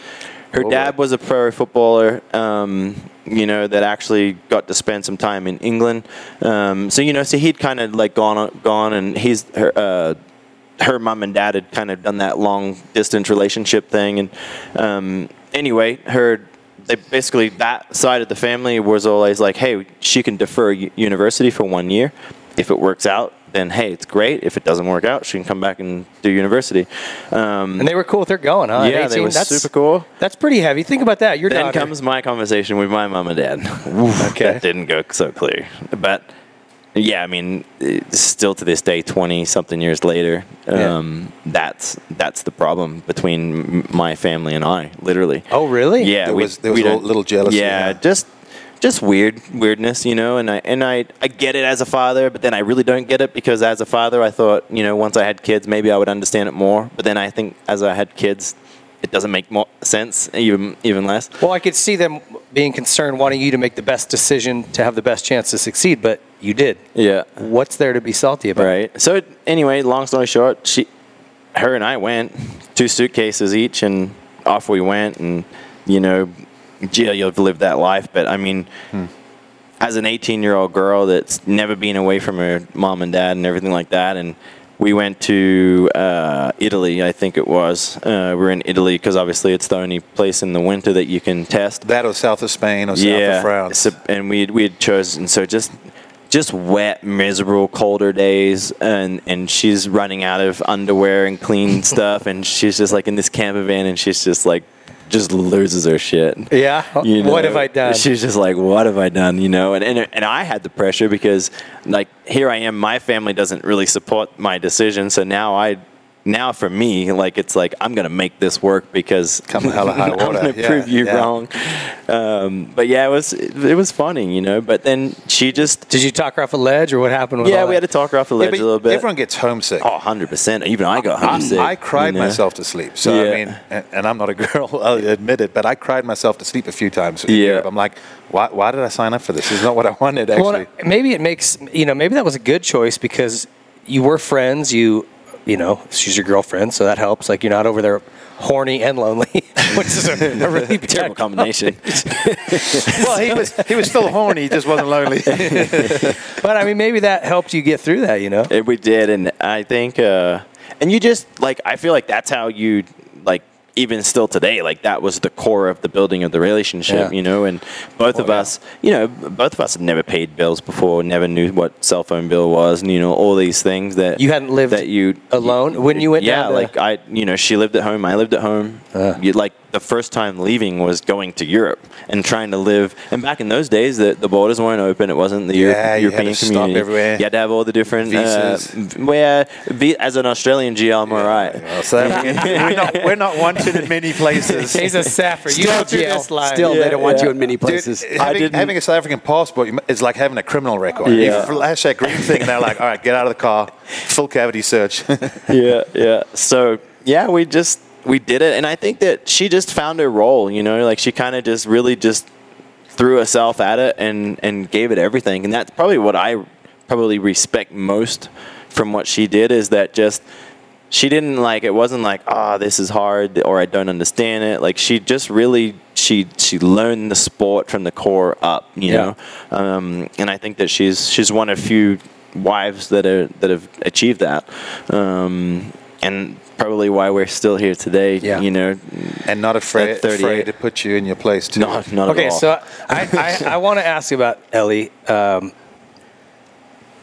Her Oh, dad was a pro footballer um, you know that actually got to spend some time in england. Um, so you know so he'd kind of like gone gone and he's her uh, her mom and dad had kind of done that long distance relationship thing and um, anyway her they basically that side of the family was always like hey she can defer university for one year if it works out then hey it's great if it doesn't work out she can come back and do university um, and they were cool with her going, huh? Yeah they were that's, super cool That's pretty heavy. Think about that. Your then daughter. comes my conversation with my mom and dad. okay, that didn't go so clear, but yeah, I mean, still to this day, twenty something years later, Yeah. um, that's that's the problem between my family and I, literally. oh, really? Yeah, There we- was- there was a little- little jealousy, Yeah, yeah. just just weird weirdness, you know. And I and I I get it as a father, but then I really don't get it because as a father, I thought you know once I had kids, maybe I would understand it more. But then I think as I had kids, it doesn't make more sense, even even less. Well, I could see them being concerned, wanting you to make the best decision to have the best chance to succeed, but you did. Yeah. What's there to be salty about? Right. So anyway, long story short, she, her and I went two suitcases each, and off we went. And you know, Jill, you've lived that life, but I mean, hmm. as an 18 year old girl that's never been away from her mom and dad and everything like that, and we went to uh, Italy, I think it was. Uh, we're in Italy because obviously it's the only place in the winter that you can test That or south of Spain or south of France. so- and we we had chosen so just just wet, miserable, colder days, and and she's running out of underwear and clean stuff, and she's just like in this camper van, and she's just like just loses her shit. Yeah? What have I done? She's just like, what have I done? You know, and, and and I had the pressure because like here I am, my family doesn't really support my decision, so now I. Now for me, like it's like I'm gonna make this work because Come hell or high I'm gonna Yeah, prove you yeah. wrong. Um, but yeah, it was it, it was funny, you know. But then she just Did you talk her off a ledge, or what happened with yeah, all we had to talk her off the ledge but a little bit. Everyone gets homesick. oh, 100 percent. Even I got homesick. I cried you know? myself to sleep. So Yeah. I mean, and, and I'm not a girl, I'll admit it, but I cried myself to sleep a few times. Yeah. Europe. I'm like, why, why did I sign up for this? This is not what I wanted. Actually, Well, maybe it makes you know maybe that was a good choice because you were friends. You you know she's your girlfriend, so that helps. Like you're not over there horny and lonely, which is a, a really Terrible combination. well, he was he was still horny. He just wasn't lonely. But I mean, maybe that helped you get through that. You know. And we did, and I think, uh, and you just like I feel like that's how you like even still today, like that was the core of the building of the relationship, Yeah. you know. And both of us, you know, both of us had never paid bills before, never knew what cell phone bill was, and you know all these things that You hadn't lived that you alone when you went Yeah, like I, you know, she lived at home, I lived at home. Uh. you like the first time leaving was going to Europe and trying to live. And back in those days, the, the borders weren't open. It wasn't the Yeah, Euro- you had European to stop community. everywhere. You had to have all the different Visas. Uh, v- where as an Australian GL, I'm all right. Well, South African- we're, not, we're not wanted in many places. He's a Saffer. You go through this line. Still, they don't want you in many Dude, places. having, didn't- having a South African passport you is like having a criminal record. Yeah. You flash that green thing, and they're like, "All right, get out of the car, full cavity search." yeah, yeah. So yeah, we just we did it, and I think that she just found her role. You know, like she kind of just really just threw herself at it and and gave it everything, and that's probably what I probably respect most from what she did is that just she didn't like it wasn't like ah this is hard or I don't understand it like she just really she she learned the sport from the core up you Yeah. know um, and I think that she's she's one of few wives that are that have achieved that um, and probably why we're still here today Yeah. you know and not afraid, At 38. afraid to put you in your place too. not not Okay, at all so I, I, I want to ask you about Ellie um,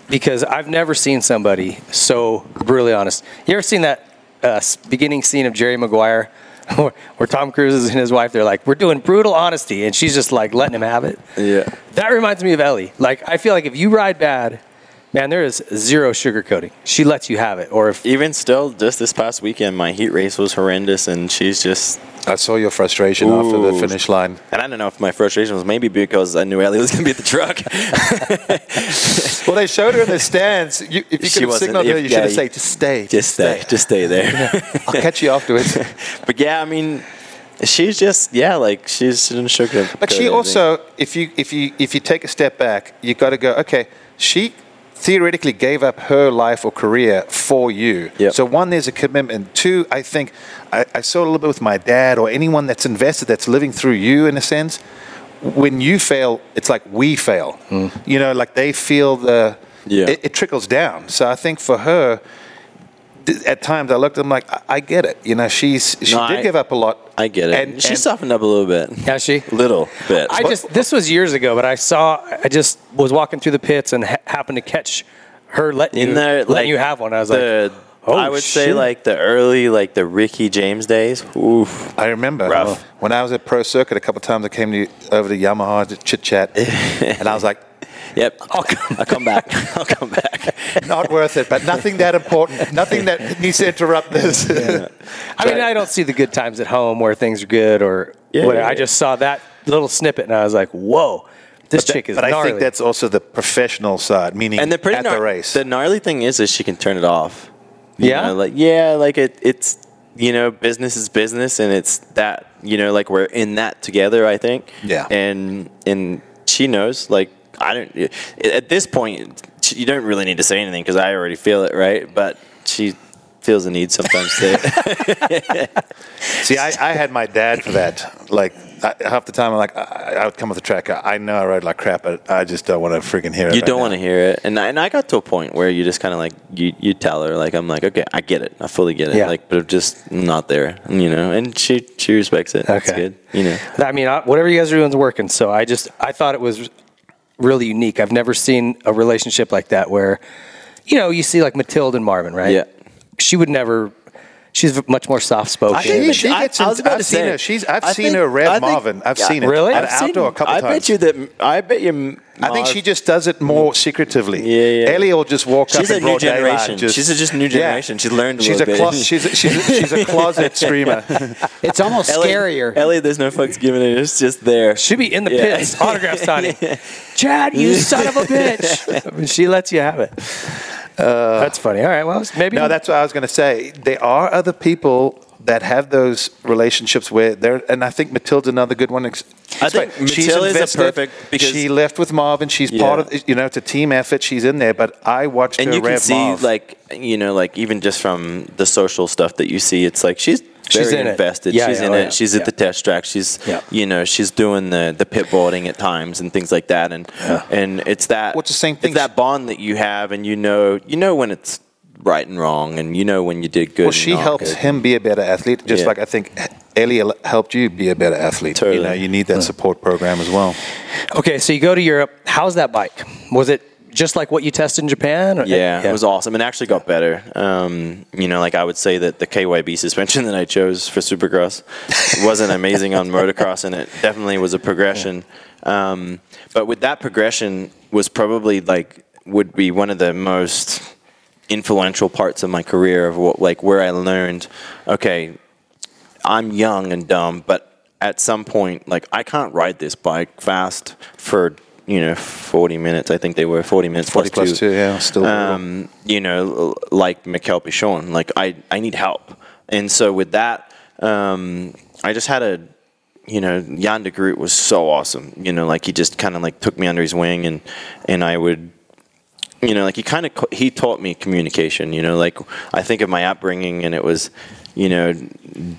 because I've never seen somebody so brutally honest. You ever seen that uh, beginning scene of Jerry Maguire where, where Tom Cruise and his wife, they're like, we're doing brutal honesty, and she's just like letting him have it? yeah That reminds me of Ellie. Like, I feel like if you ride bad, man, there is zero sugarcoating. She lets you have it. Or if even still just this past weekend my heat race was horrendous and she's just I saw your frustration after the finish line. and I don't know if my frustration was maybe because I knew Ellie was going to be at the truck. Well, they showed her in the stands. You, if you could have wasn't- her, if- you should have yeah, said, "Just stay, just stay, just stay there. I'll catch you afterwards." but yeah, I mean, she's just yeah, like she's she didn't sugarcoat But she also, if you if you if you take a step back, you got to go. Okay, she theoretically gave up her life or career for you. Yep. So one, there's a commitment. Two, I think I, I saw a little bit with my dad or anyone that's invested that's living through you in a sense. When you fail, it's like we fail. Hmm. You know, like they feel the. Yeah. It, it trickles down. So I think for her. Th- At times, I looked. I'm like, I, I get it. You know, she's she No, did I- give up a lot. I get it. And, she and- softened up a little bit. has she? Little bit. I just this was years ago, but I saw I just was walking through the pits and ha- happened to catch her letting in you, there, letting like you have one. I was the, like, oh, I would say like the early, like the Ricky James days. Oof. I remember Rough. when I was at Pro Circuit a couple of times. I came to over to Yamaha to chit chat, and I was like, Yep. I'll come, I'll come back. I'll come back. "Not worth it." But nothing that important. Nothing that needs to interrupt this. I mean, I don't see the good times at home where things are good or Yeah, whatever. yeah, I just saw that little snippet and I was like, whoa, this But, chick is but I think that's also the professional side, meaning And the pretty at the race. The gnarly thing is, is she can turn it off. You Yeah? know, like yeah, like it, it's you know, business is business, and it's that you know, like we're in that together. I think. Yeah. And and she knows, like I don't. At this point, you don't really need to say anything because I already feel it, right? But she feels the need sometimes to. See, I, I had my dad for that. Like I, half the time, I'm like, I, I would come with the track. I, I know I rode like crap, but I just don't want to freaking hear it. You right don't want to hear it, and I, and I got to a point where you just kind of like you you tell her like I'm like okay I get it I fully get it Yeah. like but I'm just not there you know and she she respects it that's Okay. good you know I mean, whatever you guys are doing is working. So I just, I thought it was really unique. I've never seen a relationship like that where, you know, you see like Matilda and Marvin, right? Yeah. She would never, she's much more soft spoken. She, she I- gets. I was about I've to seen say, her. She's. I've I seen think- her rev think- Marvin. I've yeah, seen it Really? at I've seen- outdoor a couple I times. bet you that I bet you I think she just does it more secretively. Yeah, yeah. Ellie will just walk She's up a in new broad daylight generation. and Just, She's a just new generation. She learned a she's little a bit. clo- she's, a, she's, a, she's a closet screamer. It's almost Ellie, scarier. Ellie, there's no fucks given it. It's just there. She'd be in the Yeah. pits, autograph signing. Chad, you son of a bitch. I mean, she lets you have it. Uh, that's funny. All right, well, maybe. No, that's what I was going to say. There are other people that have those relationships where they're, and I think Matilda's another good one. I think She's Matilda is a perfect- because- she left with Marvin. She's Yeah. part of, you know, it's a team effort. She's in there, but I watched and her you can see Marv. like you know like even just from the social stuff that you see it's like she's She's very in it. invested Yeah, she's yeah, in oh, it yeah. she's Yeah. at the test track she's Yeah. you know she's doing the the pit boarding at times and things like that and and it's that Well, the same thing. it's that bond that you have and you know you know when it's right and wrong and you know when you did good well, she not helps good. him be a better athlete, just Yeah. like I think Ellie helped you be a better athlete. You know, you need that support program as well. Okay, so you go to Europe. How's that bike? Was it just like what you tested in Japan? Or- Yeah, it was awesome. It actually got better. Um, you know, like I would say that the KYB suspension that I chose for Supercross wasn't amazing on motocross, and it definitely was a progression. Um, but with that progression, was probably like would be one of the most influential parts of my career of what like where I learned. Okay, I'm young and dumb, but at some point, like I can't ride this bike fast for you know 40 minutes. I think they were 40 minutes 40 plus two. two, yeah, still. Um, you know, like Mickael Pichon, like I, I need help. And so with that, um, I just had a, you know, Jan de Groot was so awesome. You know, like he just kind of like took me under his wing and, and I would, you know, like he kind of, he taught me communication, you know, like I think of my upbringing and it was, you know,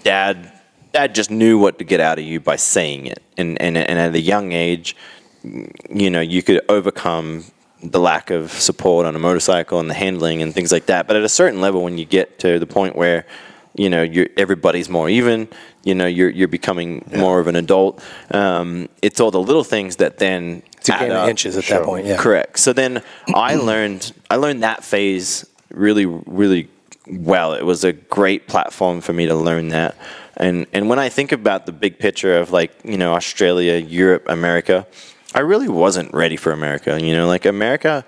dad, dad just knew what to get out of you by saying it. And, and, and at a young age, you know, you could overcome the lack of support on a motorcycle and the handling and things like that. But at a certain level, when you get to the point where, you know, you're, everybody's more even, you know, you're, you're becoming more of an adult. Um, it's all the little things that then It's a game of inches at that point. Yeah. Correct. So then I learned I learned that phase really really well. It was a great platform for me to learn that. And and when I think about the big picture of like, you know, Australia, Europe, America, I really wasn't ready for America, you know, like America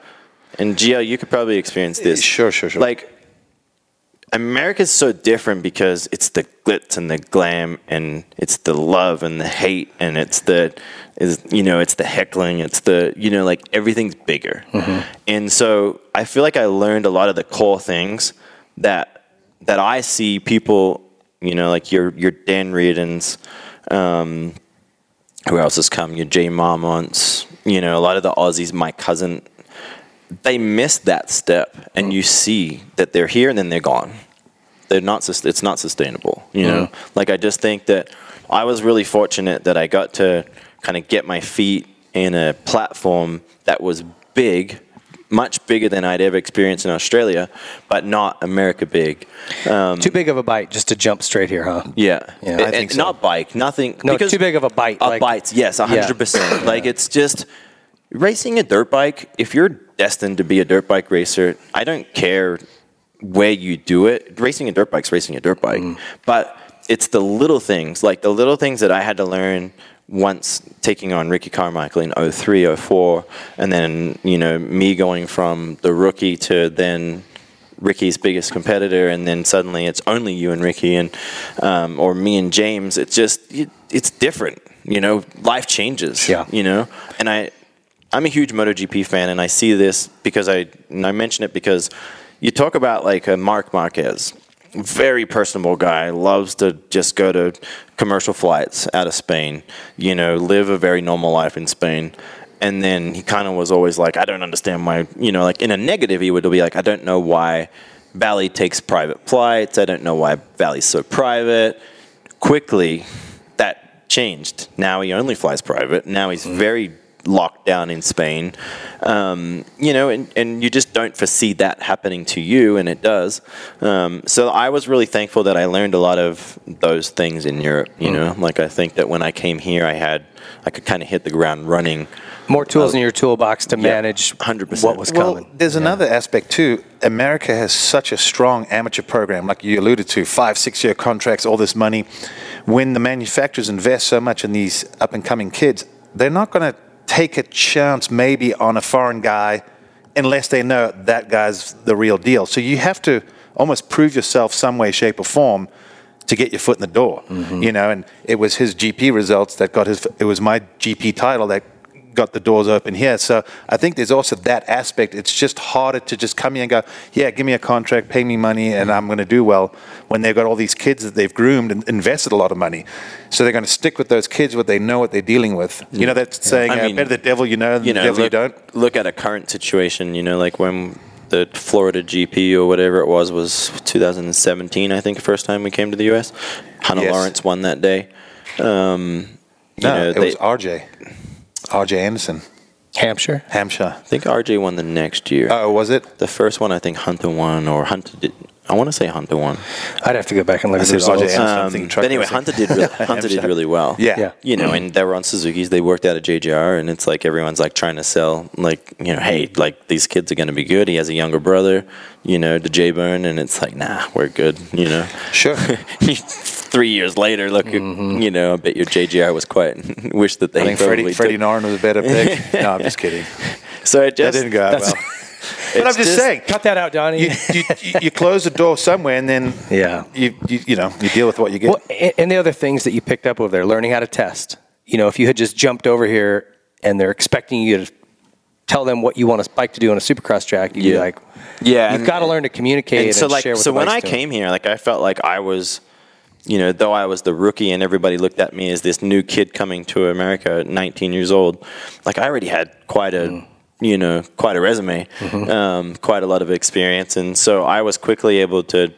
and Gio, you could probably experience this. Sure, sure, sure. Like America's so different because it's the glitz and the glam and it's the love and the hate and it's the is you know it's the heckling it's the you know like everything's bigger and so I feel like I learned a lot of the core things that that I see people you know like your your Dan Reardons um, who else has come? Your Jay Marmonts you know a lot of the Aussies my cousin they miss that step and you see that they're here and then they're gone. They're not it's not sustainable you know? Mm-hmm. Like i just think that i was really fortunate that i got to kind of get my feet in a platform that was big much bigger than i'd ever experienced in australia but not america big um, Too big of a bite just to jump straight here, huh? yeah, Yeah, And- I think so. not bike, nothing. No, because too big of a bite, A like- bite, yes, hundred percent. Like it's just racing a dirt bike. If you're destined to be a dirt bike racer, I don't care where you do it. Racing a dirt bike's racing a dirt bike, Mm. but it's the little things, like the little things that I had to learn once taking on Ricky Carmichael in 03, 04, and then you know me going from the rookie to then Ricky's biggest competitor, and then suddenly it's only you and Ricky, and um, or me and James. It's just it, it's different, you know. Life changes, Yeah. you know. And I, I'm a huge MotoGP fan, and I see this because I and I mention it because you talk about like a Marc Marquez, very personable guy, loves to just go to commercial flights out of Spain, you know, live a very normal life in Spain and then he kind of was always like, I don't understand why, you know, like in a negative, he would be like, I don't know why Vale takes private flights. I don't know why Vale's so private. Quickly, that changed. Now he only flies private. Now he's mm-hmm. very locked down in Spain. Um, you know, and, and you just don't foresee that happening to you, and it does. Um, so I was really thankful that I learned a lot of those things in Europe. You know, like I think that when I came here, I had I could kind of hit the ground running. More tools in your toolbox to Yeah, manage 100%. what was coming. Well, coming. there's another aspect too. America has such a strong amateur program, like you alluded to, five, six year contracts, all this money. When the manufacturers invest so much in these up and coming kids, they're not going to take a chance maybe on a foreign guy unless they know that guy's the real deal. So you have to almost prove yourself some way, shape, or form to get your foot in the door. Mm-hmm. You know, and it was his GP results that got his. It was my GP title that got the doors open here. So I think there's also that aspect. It's just harder to just come here and go, yeah, give me a contract, pay me money, and I'm going to do well. When they've got all these kids that they've groomed and invested a lot of money, so they're going to stick with those kids, what they know, what they're dealing with. You know, that's saying I uh, mean, better the devil you know than you know, the devil look, you don't. look at a current situation. You know, like when the Florida GP or whatever it was was 2017. I think the first time we came to the U.S. Hunter Yes. Lawrence won that day. Um, No, know, it they- was RJ, RJ Anderson, Hampshire. Hampshire. I think RJ won the next year. Oh, was it? the first one I think Hunter won, or Hunter did. I want to say Hunter won. I'd have to go back and look I at the said results. Um, but anyway. Hunter did really, Hunter did really well. Yeah. Yeah. you know, and they were on Suzuki's. They worked out at JGR, and it's like everyone's like trying to sell, like you know, hey, like these kids are going to be good. He has a younger brother, you know, the J Bone, and it's like, nah, we're good, you know. Sure. Three years later, look, you know, I bet your JGR was quite. wish that they I think probably Freddie, Freddie took- Noren was a better pick. no, I'm just kidding. So it That just didn't go out well. But I'm just, just- saying, Cut that out, Donnie. you, you, you, close the door somewhere, and then Yeah. you, you you know you deal with what you get. Well, and, and the other things that you picked up over there, learning how to test. You know, if you had just jumped over here and they're expecting you to tell them what you want a bike to do on a supercross track, you'd be like, Yeah, you've and- got to learn to communicate and, and so like share what so when I came here, like I felt like I was, you know, though I was the rookie and everybody looked at me as this new kid coming to America at 19 years old, like I already had quite a. Mm. You know, quite a resume, Mm-hmm. um, quite a lot of experience, and so I was quickly able to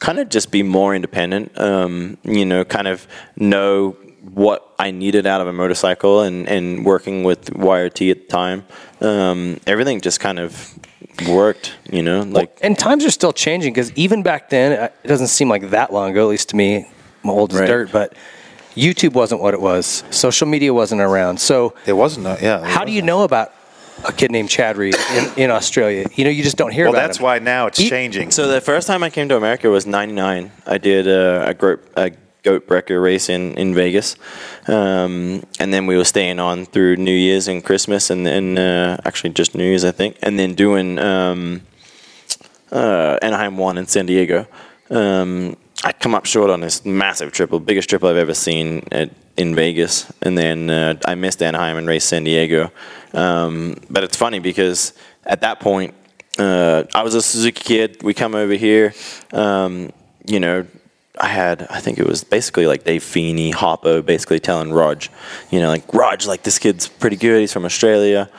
kind of just be more independent. Um, you know, kind of know what I needed out of a motorcycle, and, and working with YRT at the time, um, everything just kind of worked. You know, like and times are still changing because even back then, uh, it doesn't seem like that long ago, at least to me. I'm old as Right. dirt, but YouTube wasn't what it was. Social media wasn't around. So, it wasn't. No, yeah. there how do you know about a kid named Chad Reed in, in Australia? You know, you just don't hear Well, about that's him. why now it's E- changing. So the first time I came to America was '99. I did uh, a, goat, a goat breaker race in in Vegas, um, and then we were staying on through New Year's and Christmas, and then uh, actually just New Year's, I think, and then doing um, uh, Anaheim one in San Diego. Um, I come up short on this massive triple, biggest triple I've ever seen at, in Vegas, and then uh, I missed Anaheim and raced San Diego. Um, but it's funny because at that point, uh, I was a Suzuki kid. We come over here, um, you know. I had, I think it was basically like Dave Feeney, Hoppo, basically telling Rog, you know, like, Rog, like this kid's pretty good. He's from Australia.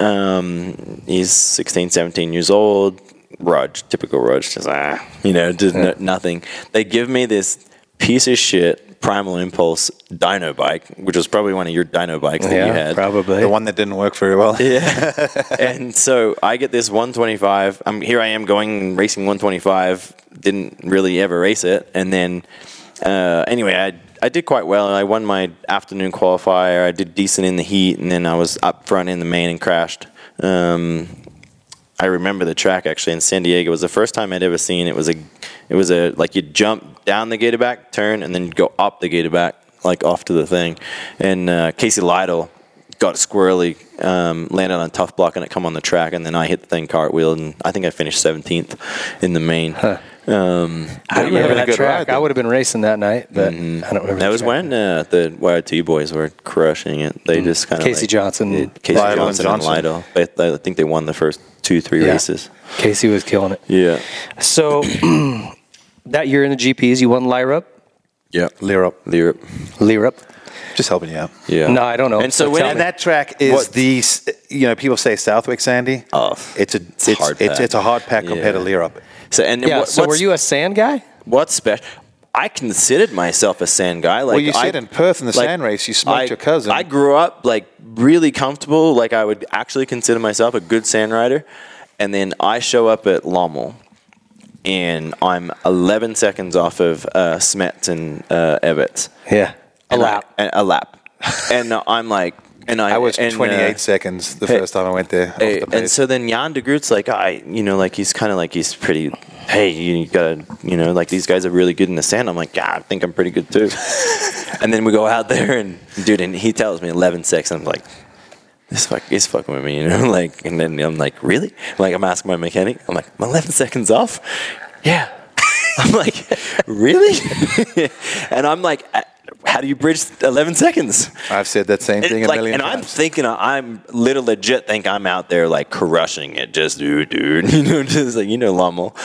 Um, he's 16, 17 years old. Rog, typical Rudge, just, ah, you know, just no, nothing. They give me this piece of shit Primal Impulse dyno bike, which was probably one of your dyno bikes that yeah, you had. probably. the one that didn't work very well. Yeah. and so I get this 125. I'm here. I am going racing 125. Didn't really ever race it, and then uh, anyway, I I did quite well. I won my afternoon qualifier. I did decent in the heat, and then I was up front in the main and crashed. Um, I remember the track actually in San Diego. It was the first time I'd ever seen it was a it was a like you'd jump down the gator back turn and then you'd go up the gator back like off to the thing. And uh, Casey Lytle got squirrely, um, landed on a tough block and it come on the track and then I hit the thing cartwheel and I think I finished 17th in the main. Um, I you remember that track. ride. I would have been racing that night, but I don't remember. that was track. when uh, the YRT boys were crushing it. They just kind of Casey Johnson. Casey Lytle and Johnson, and Johnson. Lytle. But I think they won the first two, three Yeah. races. Casey was killing it. Yeah. So that year in the GPs, you won Lierop. Yeah. Lierop. Europe. Lierop. Just helping you out. Yeah. No, I don't know. And so So when And that track is What- the, you know, people say Southwick Sandy. Oh, it's a it's it's hard it's, pack. it's a hard pack compared to Yeah. Lierop. So and Yeah. what, so were you a sand guy? what's special? I considered myself a sand guy. Like Well, you I- said in Perth in the like, sand race, you smoked I- your cousin. I grew up like really comfortable. Like I would actually consider myself a good sand rider, and then I show up at Lommel, and I'm 11 seconds off of uh, Smets and uh, Everts. Yeah. A And lap. and- a lap, and I'm like, and I, I was and, 28 uh, seconds the hey, first time I went there. Hey, the and so then Jan de Groot's like, I, you know, like he's kind of like he's pretty. Hey, you gotta, you know, like these guys are really good in the sand. I'm like, yeah, I think I'm pretty good too. and then we go out there and dude, and he tells me 11 seconds. I'm like, this fuck, he's fucking with me, you know, like, and then I'm like, really? Like I'm asking my mechanic. I'm like, I'm 11 seconds off. Yeah. I'm like, really? and I'm like, "Uh, how do you bridge 11 seconds? I've said that same And, thing a like, million and I'm thinking, I'm little legit think I'm out there like crushing it, just dude, dude, you know, just like you know, Lommel.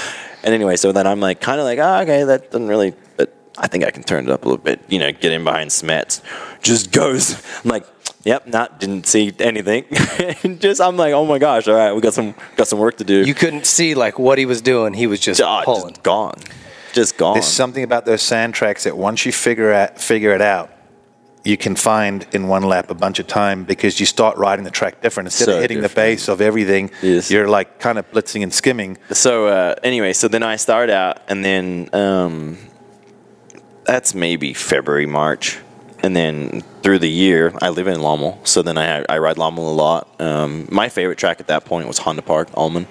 And anyway, so then I'm like, kind of like, oh, okay, that doesn't really, but I think I can turn it up a little bit, you know, get in behind Smets, just goes. I'm like, yep, not didn't see anything, just I'm like, oh my gosh, all right, we got some got some work to do. You couldn't see like what he was doing. He was just pulling. just gone, just gone. There's something about those sand tracks that once you figure out figure it out, you can find in one lap a bunch of time because you start riding the track different. Instead So of hitting different. the base of everything, Yes. you're like kind of blitzing and skimming. So uh, anyway, so then I start out, and then um, that's maybe February, March, and then through the year I live in Lommel. So then I I ride Lommel a lot. Um, my favorite track at that point was Honda Park, Almond.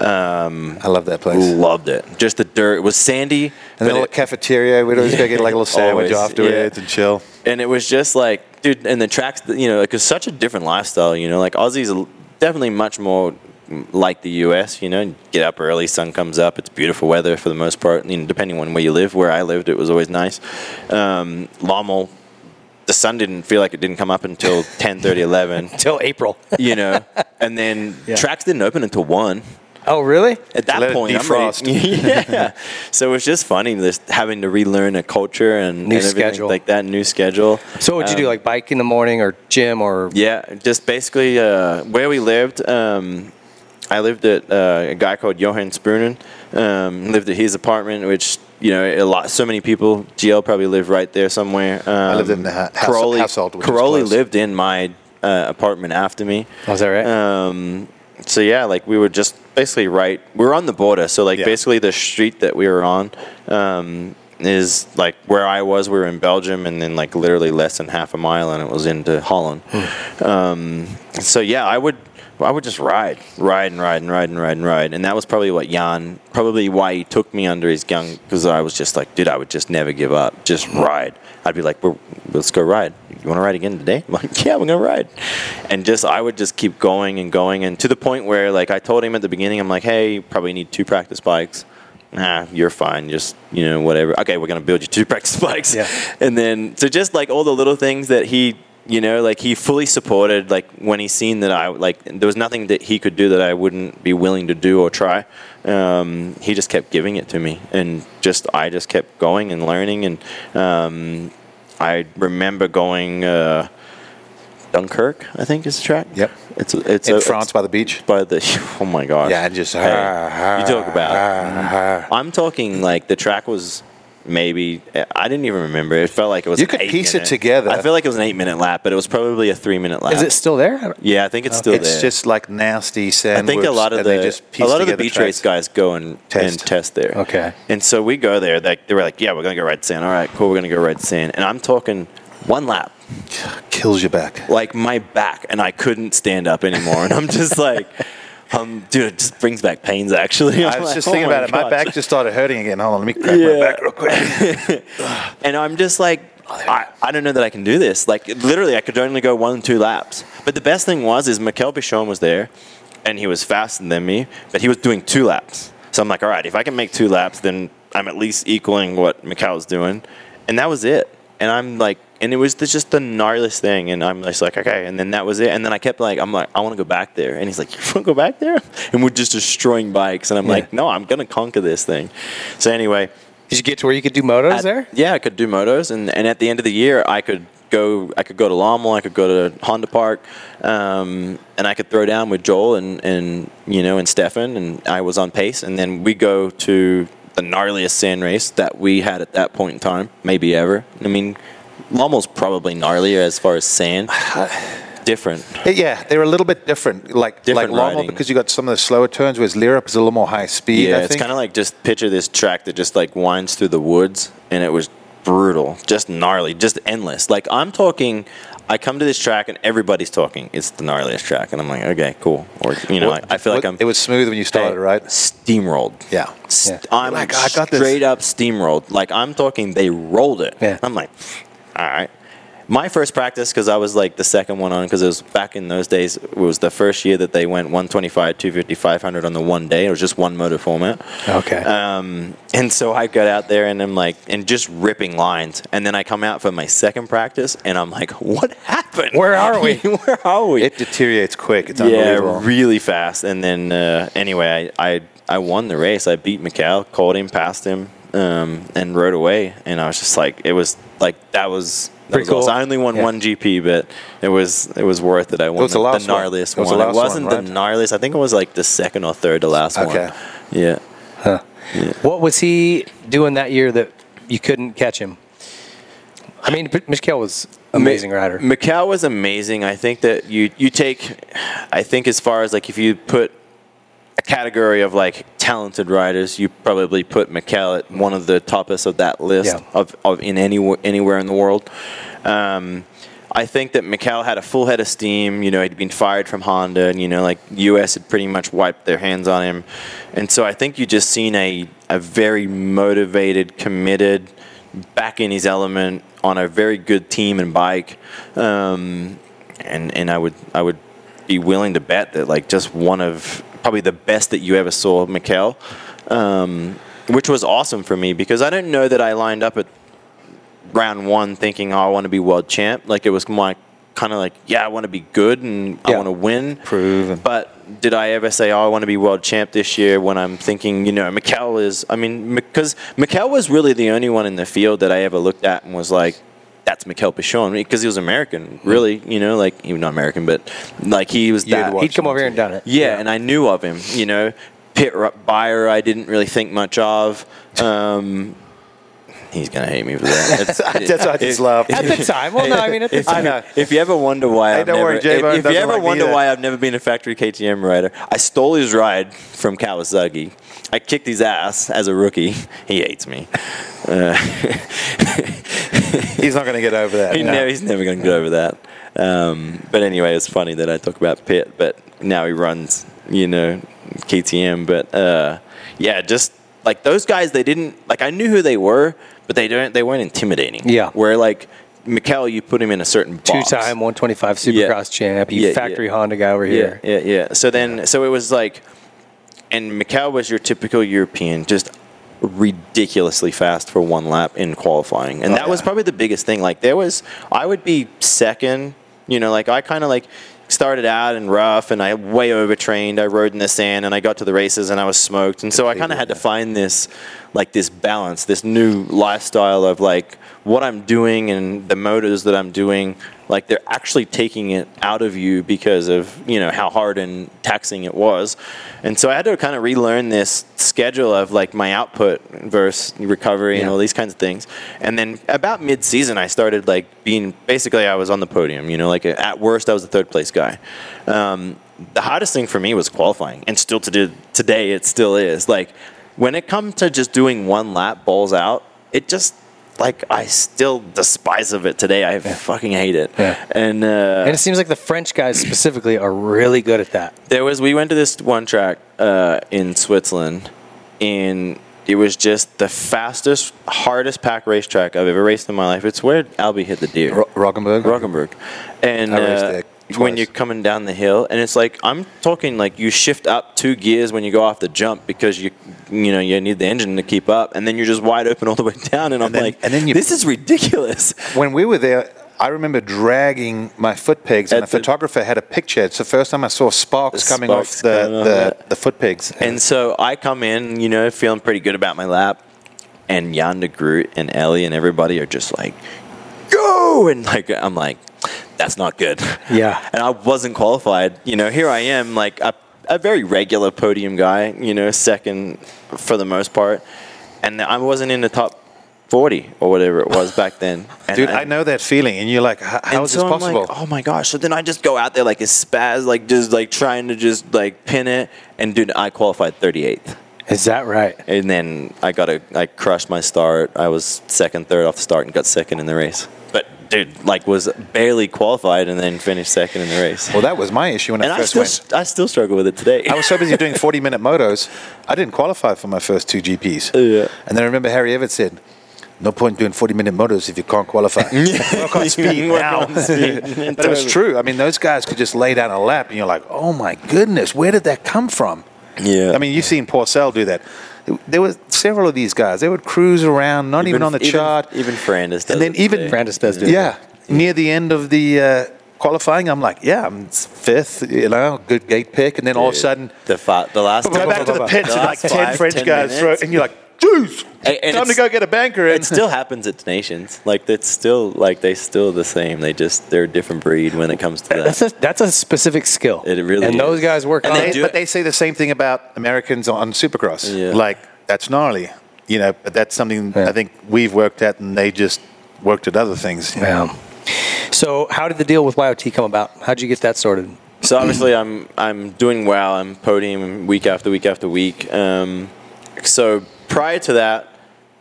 Um, I love that place. loved it. Just the dirt. It was sandy, And then a little cafeteria, we'd always go get like a little sandwich Always, afterwards and chill. and it was just like, dude, and the tracks, you know, like it's such a different lifestyle, you know, like Aussie's definitely much more like the U.S. You know, you get up early, sun comes up, it's beautiful weather for the most part. You know, depending on where you live. Where I lived, it was always nice. Um, Lommel, the sun didn't feel like it didn't come up until 10, 11, Till April. you know, and then Yeah. tracks didn't open until one. oh, really? At that let it point, I'm defrost. yeah. So it was just funny, just having to relearn a culture and New and everything schedule. like that, new schedule. So, what would you do? Um, Like bike in the morning or gym or? Yeah, just basically uh, where we lived. Um, I lived at uh, a guy called Johan Sprunen. Um, lived at his apartment, which you know a lot. So many people. GL probably lived right there somewhere. Um, lived in the ha- house- Caroli, household, which is close. lived in my uh, apartment after me. Oh, that right? Um, so yeah, like we were just basically right. We were on the border, so like Yeah. basically the street that we were on um, is like where I was. We were in Belgium, and then like literally less than half a mile, and it was into Holland. um, so yeah, I would. I would just ride, ride and ride and ride and ride and ride, and that was probably what Jan, probably why he took me under his gun, because I was just like, dude, I would just never give up, just ride. I'd be like, We're, let's go ride. You want to ride again today? I'm like, yeah, we're gonna ride, and just I would just keep going and going, and to the point where like I told him at the beginning, I'm like, hey, you probably need two practice bikes. Nah, you're fine. Just you know, whatever. Okay, we're gonna build you two practice bikes. Yeah. And then so just like all the little things that he you know like he fully supported like when he seen that i like there was nothing that he could do that i wouldn't be willing to do or try. Um, he just kept giving it to me and just i just kept going and learning and um, i remember going uh, dunkirk i think is the track. Yep. it's it's In a- France it's by the beach. by the oh my god, Yeah, just Hey, you talk about i'm talking like the track was maybe I didn't even remember. It felt like it was. You could eight piece it together. I feel like it was an eight minute lap, but it was probably a three minute lap. Is it still there? Yeah, I think it's still It's there. It's just like nasty sand. I think a lot of the just a lot of the beach race guys go and Test. and test there. Okay. And so we go there. Like they were like, "Yeah, we're gonna go ride sand. All right, cool. We're gonna go ride sand." And I'm talking one lap, kills your back. like my back, and I couldn't stand up anymore. And I'm just like, um, dude, it just brings back pains. Actually, I I'm was like, just "Oh thinking about it. My gosh." back just started hurting again. Hold on, let me crack Yeah. my back real quick. And I'm just like, I, I don't know that I can do this. Like literally, I could only go one, two laps. But the best thing was, is Mickael Pichon was there, and he was faster than me, but he was doing two laps. So I'm like, all right, if I can make two laps, then I'm at least equaling what Mickael was doing, and that was it. And I'm like, and it was the, just the gnarliest thing. And I'm just like, okay. And then that was it. And then I kept like, I'm like, I want to go back there. And he's like, you want to go back there? And we're just destroying bikes. And I'm Yeah. like, no, I'm gonna conquer this thing. So anyway, Did you get to where you could do motos at- there? Yeah, I could do motos, and, and at the end of the year, I could go. I could go to Lommel, I could go to Honda Park, um, and I could throw down with Joel and and you know and Stefan, and I was on pace, and then we go to the gnarliest sand race that we had at that point in time, maybe ever. I mean, Lommel's probably gnarlier as far as sand. Different. yeah, they're a little bit different. Like Different like Lommel riding. because you got some of the slower turns, whereas Lierop is a little more high speed. Yeah, it's kind of like just picture this track that just like winds through the woods, and it was brutal, just gnarly, just endless. Like I'm talking, I come to this track and everybody's talking. It's the gnarliest track, and I'm like, okay, cool. Or you know, I, I feel like I'm. It was smooth when you started, Hey, right? Steamrolled. Yeah. St- Yeah. I'm Like, I got this. straight up steamrolled. Like I'm talking, they rolled it. Yeah. I'm like, all right. My first practice, because I was like the second one on, because it was back in those days, it was the first year that they went 125, 250, 500 on the one day. It was just one motor format. Okay. Um, and so I got out there and I'm like, and just ripping lines. And then I come out for my second practice and I'm like, what happened? Where are we? Where are we? It deteriorates quick. It's yeah, unbelievable. really fast. And then uh, anyway, I, I I won the race. I beat Mickael, called him, passed him, um, and rode away. And I was just like, it was like that was. That Pretty was awesome. cool. I only won Yeah. one GP, but it was it was worth it. I won was the the, last the one? gnarliest It was one. the It last one, wasn't right? the gnarliest. I think it was like the second or third to last Okay. one. Yeah. What was he doing that year that you couldn't catch him? I mean, P- Michelle was amazing rider. Macau was amazing. I think that you you take, I think as far as like if you put a category of like talented riders, you probably put Macau at one of the toppest of that list Yeah. of, of in any anywhere in the world. Um, I think that Macau had a full head of steam. You know, he'd been fired from Honda, and you know, like US had pretty much wiped their hands on him, and so I think you just seen a a very motivated, committed, back in his element on a very good team and bike, um, and and I would I would be willing to bet that like just one of probably the best that you ever saw, Mickael, um, which was awesome for me because I didn't know that I lined up at round one thinking, oh, I want to be world champ. Like it was my kind of like, yeah, I want to be good and I want to win. Prove But did I ever say, oh, I want to be world champ this year when I'm thinking, you know, Mickael is, I mean, because Mickael was really the only one in the field that I ever looked at and was like, that's Mickael Pichon because he was American, really, you know, like he was not American, but like he was You'd that. He'd come him over here and done it. Yeah, and I knew of him. You know, Pit Ru- buyer, I didn't really think much of. Um, he's gonna hate me for that. It's- That's what I just laughed. At the time, well, no, I mean, at the if, time. know. if you ever wonder why Hey, I've don't never, worry, J-Bone if, if you ever like wonder why I've never been a factory KTM rider, I stole his ride from Kawasaki. I kicked his ass as a rookie. He hates me. Uh, He's not going to get over that. he never, he's never going to get over that. Um, but anyway, it's funny that I talk about Pit, but now he runs, you know, KTM. But uh, yeah, just like those guys, they didn't like. I knew who they were, but they don't. They weren't intimidating. Yeah. Where like Mickael, you put him in a certain box. Two-time 125 Supercross Yeah. champ, you Yeah, factory yeah. Honda guy over here. yeah, yeah. So then, so it was like, and Macau was your typical European, just ridiculously fast for one lap in qualifying, and Oh, that was probably the biggest thing. Like there was, I would be second. You know, like I kind of like started out in rough, and I way overtrained. I rode in the sand, and I got to the races, and I was smoked, and so I kind of had to find this, like this balance, this new lifestyle of like what I'm doing and the motors that I'm doing, like they're actually taking it out of you because of you know how hard and taxing it was, and so I had to kind of relearn this schedule of like my output versus recovery and all these kinds of things. And then about mid-season, I started like being basically I was on the podium. You know, like at worst I was a third place guy. Um, the hardest thing for me was qualifying, and still to do, today it still is. Like when it comes to just doing one lap balls out, it just like I still despise of it today. I fucking hate it. Yeah. And uh, And it seems like the French guys specifically are really good at that. there was we went to this one track uh, in Switzerland, and it was just the fastest, hardest pack racetrack I've ever raced in my life. It's where Albie hit the deer. Ro- Roggenburg? Roggenburg. And I raced uh, there when you're coming down the hill, and it's like I'm talking like you shift up two gears when you go off the jump because you you know you need the engine to keep up, and then you're just wide open all the way down, and I'm then- like, and then you- this is ridiculous. When we were there, I remember dragging my foot pegs, and the the- photographer had a picture. It's the first time I saw sparks The coming sparks off the, coming off the, the foot pegs. And so I come in, you know, feeling pretty good about my lap, and Jan de Groot and Ellie and everybody are just like, go! And like, I'm like, that's not good. Yeah. And I wasn't qualified. You know, here I am, like a, a very regular podium guy, you know, second for the most part. And I wasn't in the top 40 or whatever it was back then. And Dude, I know that feeling, and you're like, "How- how so this possible? Like, oh my gosh! So then I just go out there like a spaz, like just like trying to just like pin it, and dude, I qualified 38th. Is that right? And then I got a, I crushed my start. I was second, third off the start, and got second in the race. But dude, like, was barely qualified, and then finished second in the race. Well, that was my issue when and I I first still, went. I still struggle with it today. I was so busy doing 40 minute motos, I didn't qualify for my first two GPs. Yeah. And then I remember Harry Everts said, no point doing 40 minute motos if you can't qualify. Work on speed now. speed. but it was true. I mean, those guys could just lay down a lap, and you're like, oh my goodness, where did that come from? yeah. I mean, you've seen Pourcel do that. There were several of these guys. They would cruise around, not even, on the chart. Even Ferrandis does. And then it even- today. Brandis does do Yeah. Near the end of the uh, qualifying, I'm like, yeah, I'm fifth, you know, good gate pick. And then all of a sudden, the fa- the last go back to the pits the and like last 10 French 10 guys, throw, and you're like, Jeez, And- and time to go get a banker. And it still happens at Nations. Like it's still like they still the same. They just they're a different breed when it comes to that. That's a that's a specific skill. It really and those guys work And on they it. But it- they say the same thing about Americans on Supercross. Yeah. Like that's gnarly, you know. But that's something Yeah. I think we've worked at, and they just worked at other things. Yeah. So, how did the deal with YOT come about? How did you get that sorted? So obviously, I'm I'm doing well. I'm podium week after week after week. Um, so prior to that,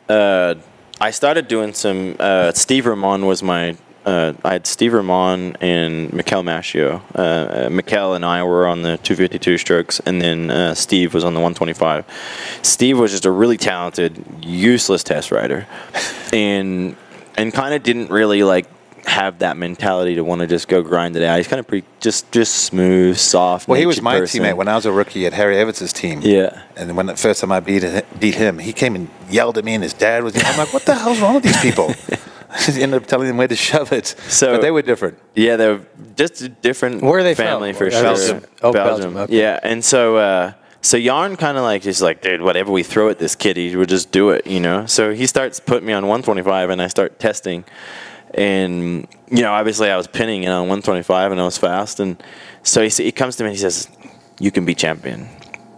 uh, I started doing some. Uh, Steve Ramon was my. Uh, I had Steve Ramon and Mickael Maschio. Uh, uh, Mickael and I were on the 252 strokes, and then uh, Steve was on the 125. Steve was just a really talented, useless test rider, and and kind of didn't really like have that mentality to want to just go grind it out. He's kind of pretty just just smooth, soft. Well, he was my person. teammate when I was a rookie at Harry Everts's team. Yeah. And when the first time I beat beat him, he came and yelled at me, and his dad was. I'm like, what the hell's wrong with these people? He ended up telling them where to shove it. So- but they were different. Yeah, they're just a different Where are they family from? for sure. Belgium. Oh, Belgium, okay. Yeah, and so uh, so Jan kind of like just like, dude, whatever we throw at this kid, he would just do it, you know. So he starts putting me on 125, and I start testing, and you know, obviously I was pinning it on 125, and I was fast, and so he, he comes to me and he says, "You can be champion."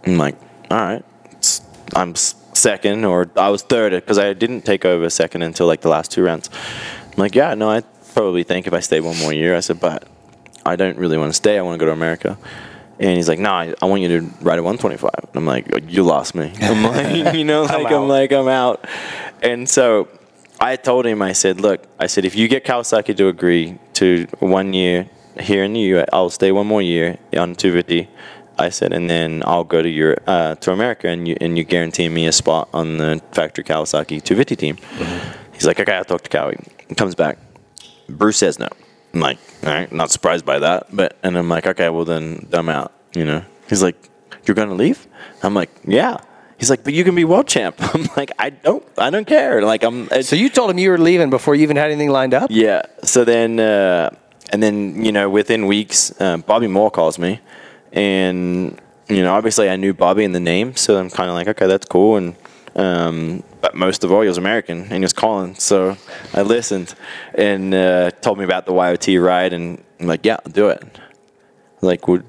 I'm like, "All right, I'm second, or I was third because I didn't take over second until like the last two rounds. I'm like, yeah, no, I probably think if I stay one more year. I said, but I don't really want to stay. I want to go to America. And he's like, no, I, I want you to ride a 125. And I'm like, you lost me. I'm like, you know, like I'm, out. like I'm out. And so I told him, I said, look, I said, if you get Kawasaki to agree to one year here in the U.S., I'll stay one more year on 250. I said, and then I'll go to Europe, uh, to America, and you and you guarantee me a spot on the factory Kawasaki 250 team. He's like, okay, I'll talk to Kawi. He comes back. Bruce says no. I'm like, all right, not surprised by that, but and I'm like, okay, well then I'm out. You know, he's like, you're gonna leave? I'm like, yeah. He's like, but you can be world champ. I'm like, I don't, I don't care. Like I'm. So, you told him you were leaving before you even had anything lined up? yeah. So then, uh, and then you know, within weeks, uh, Bobby Moore calls me, and you know, obviously I knew Bobby in the name, so I'm kind of like, okay, that's cool. And um, but most of all, he was American, and he was calling, so I listened, and uh, told me about the YOT ride, and I'm like, yeah, I'll do it. Like, what,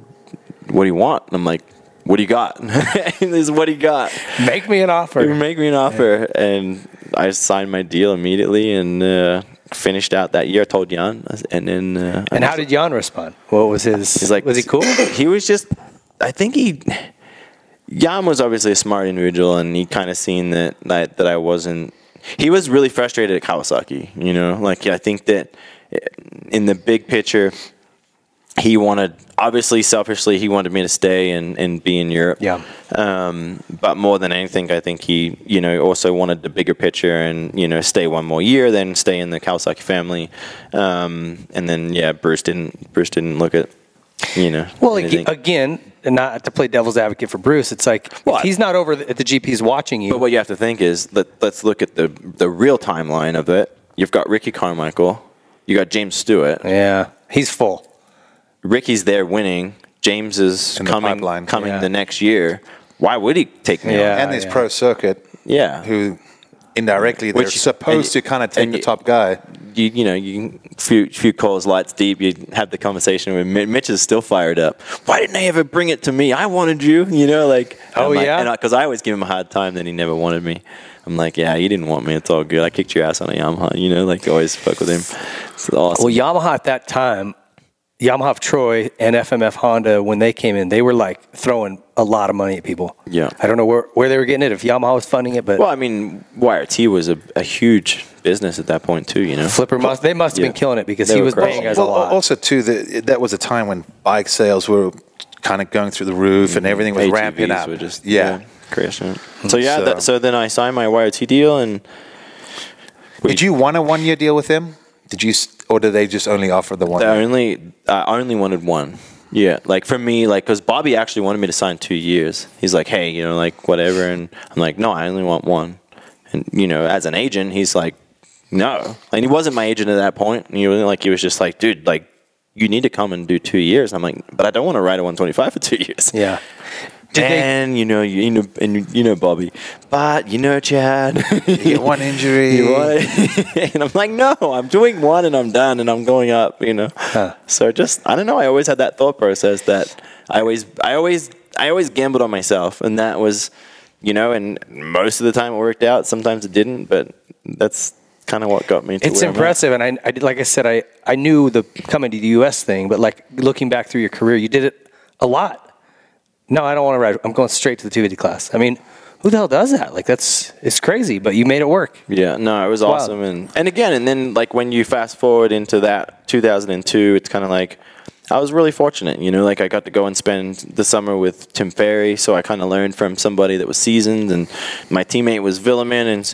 what do you want? And I'm like, what do you got? this is what he got. Make me an offer. Make me an offer, and I signed my deal immediately and uh, finished out that year. I told Jan, and then uh, And how did Jan respond? What was his? he's like? was he cool? He was just. I think he. Jan was obviously a smart individual, and he kind of seen that, that that I wasn't. He was really frustrated at Kawasaki. You know, like I think that in the big picture, he wanted obviously selfishly he wanted me to stay and, and be in Europe. Yeah. Um, but more than anything, I think he you know also wanted the bigger picture and you know stay one more year, then stay in the Kawasaki family, um, and then yeah, Bruce didn't Bruce didn't look at you know. Well, anything. again, and not to play devil's advocate for Bruce, it's like Well, he's not over the, at the GPs watching you. But what you have to think is let, let's look at the the real timeline of it. You've got Ricky Carmichael, you got James Stewart. yeah, he's full. Ricky's there winning. James is In the coming pipeline. coming Yeah. the next year. Why would he take me Yeah. on? and this yeah. pro circuit, Yeah. who indirectly they're Which- supposed and- to kind of take and the you- top guy. you you know you few few calls lights deep. You have the conversation with Mitch. Mitch is still fired up. Why didn't they ever bring it to me? I wanted you. You know, like Oh, I'm like- yeah? and because I, always give him a hard time that he never wanted me. I'm like, yeah, you didn't want me. It's all good. I kicked your ass on a Yamaha. You know, like always fuck with him. It's awesome. Well, Yamaha at that time, Yamaha of Troy and FMF Honda, when they came in, they were like throwing a lot of money at people. Yeah. I don't know where, where they were getting it, if Yamaha was funding it, but Well, I mean, YRT was a, a huge business at that point too. You know, Flipper must, they must have Yeah. been killing it because They he was crushing paying it. us well, a lot. Also, too, the, that was a time when bike sales were kind of going through the roof and mm-hmm. everything was ATVs ramping up. Were just yeah. crashing. So mm-hmm. yeah, So- that, so then I signed my YRT deal and. Did you want a one-year deal with him? Did you, or did they just only offer the one? I only I only wanted one. Yeah, like for me, like because Bobby actually wanted me to sign two years. He's like, hey, you know, like whatever, and I'm like, no, I only want one. And you know, as an agent, he's like, no, and he wasn't my agent at that point. And he was like, he was just like, dude, like you need to come and do two years. I'm like, but I don't want to ride a 125 for two years. yeah. Did they, you know, you, you know, and you, know, Bobby, but you know, Chad, You get one injury. and I'm like, no, I'm doing one and I'm done and I'm going up, you know. So just I don't know. I always had that thought process that I always I always I always gambled on myself, and that was, you know, and most of the time it worked out. Sometimes it didn't, but that's kind of what got me. to It's where I'm at. impressive, and I, I like I said, I, I knew the coming to the U.S. thing, but like looking back through your career, you did it a lot. No, I don't want to ride. I'm going straight to the 250 class. I mean, who the hell does that? Like that's it's crazy, but you made it work. Yeah, no, it was Wild. awesome, and and again, and then like when you fast forward into that 2002, it's kind of like I was really fortunate, you know, like I got to go and spend the summer with Tim Ferry, so I kind of learned from somebody that was seasoned, and my teammate was Vuillemin, and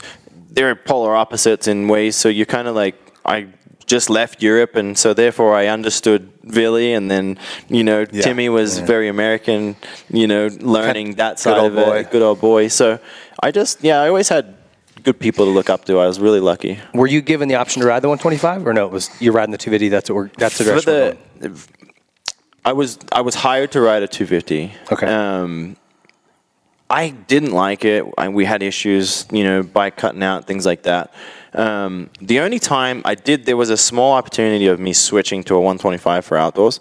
they're polar opposites in ways, so you kind of like I just left Europe, and so therefore I understood Villy, and then you know Yeah. Timmy was very American, you know, learning that side of it, boy. good old boy. So I just yeah, I always had good people to look up to. I was really lucky. Were you given the option to ride the 125, or no? It was you're riding the 250. That's what we're, that's the For direction. we're the. I was I was hired to ride a 250. Okay. Um, I didn't like it. I, we had issues, you know, bike cutting out things like that. Um, the only time I did, there was a small opportunity of me switching to a 125 for outdoors.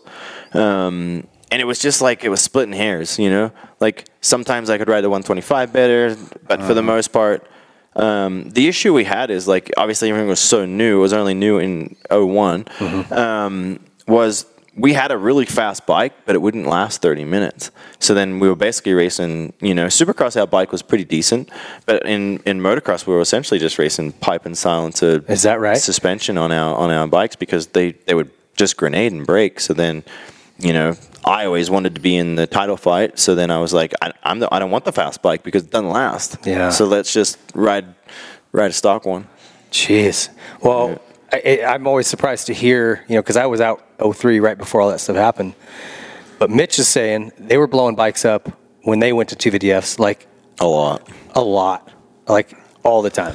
Um, and it was just like it was splitting hairs, you know. Like sometimes I could ride the 125 better, but for the most part, um, the issue we had is like obviously everything was so new. It was only new in 1 Um, was we had a really fast bike, but it wouldn't last 30 minutes. So then we were basically racing, you know, Supercross, our bike was pretty decent, but in, in motocross, we were essentially just racing pipe and silencer. Is that right? Suspension on our on our bikes because they, they would just grenade and break. So then, you know, I always wanted to be in the title fight. So then I was like, I, I'm the, I don't want the fast bike because it doesn't last. Yeah. So let's just ride ride a stock one. Jeez. Well, I, I- I'm always surprised to hear, you know, because I was out 03 right before all that stuff happened. But Mitch is saying they were blowing bikes up when they went to 250Fs like A lot. a lot, like all the time.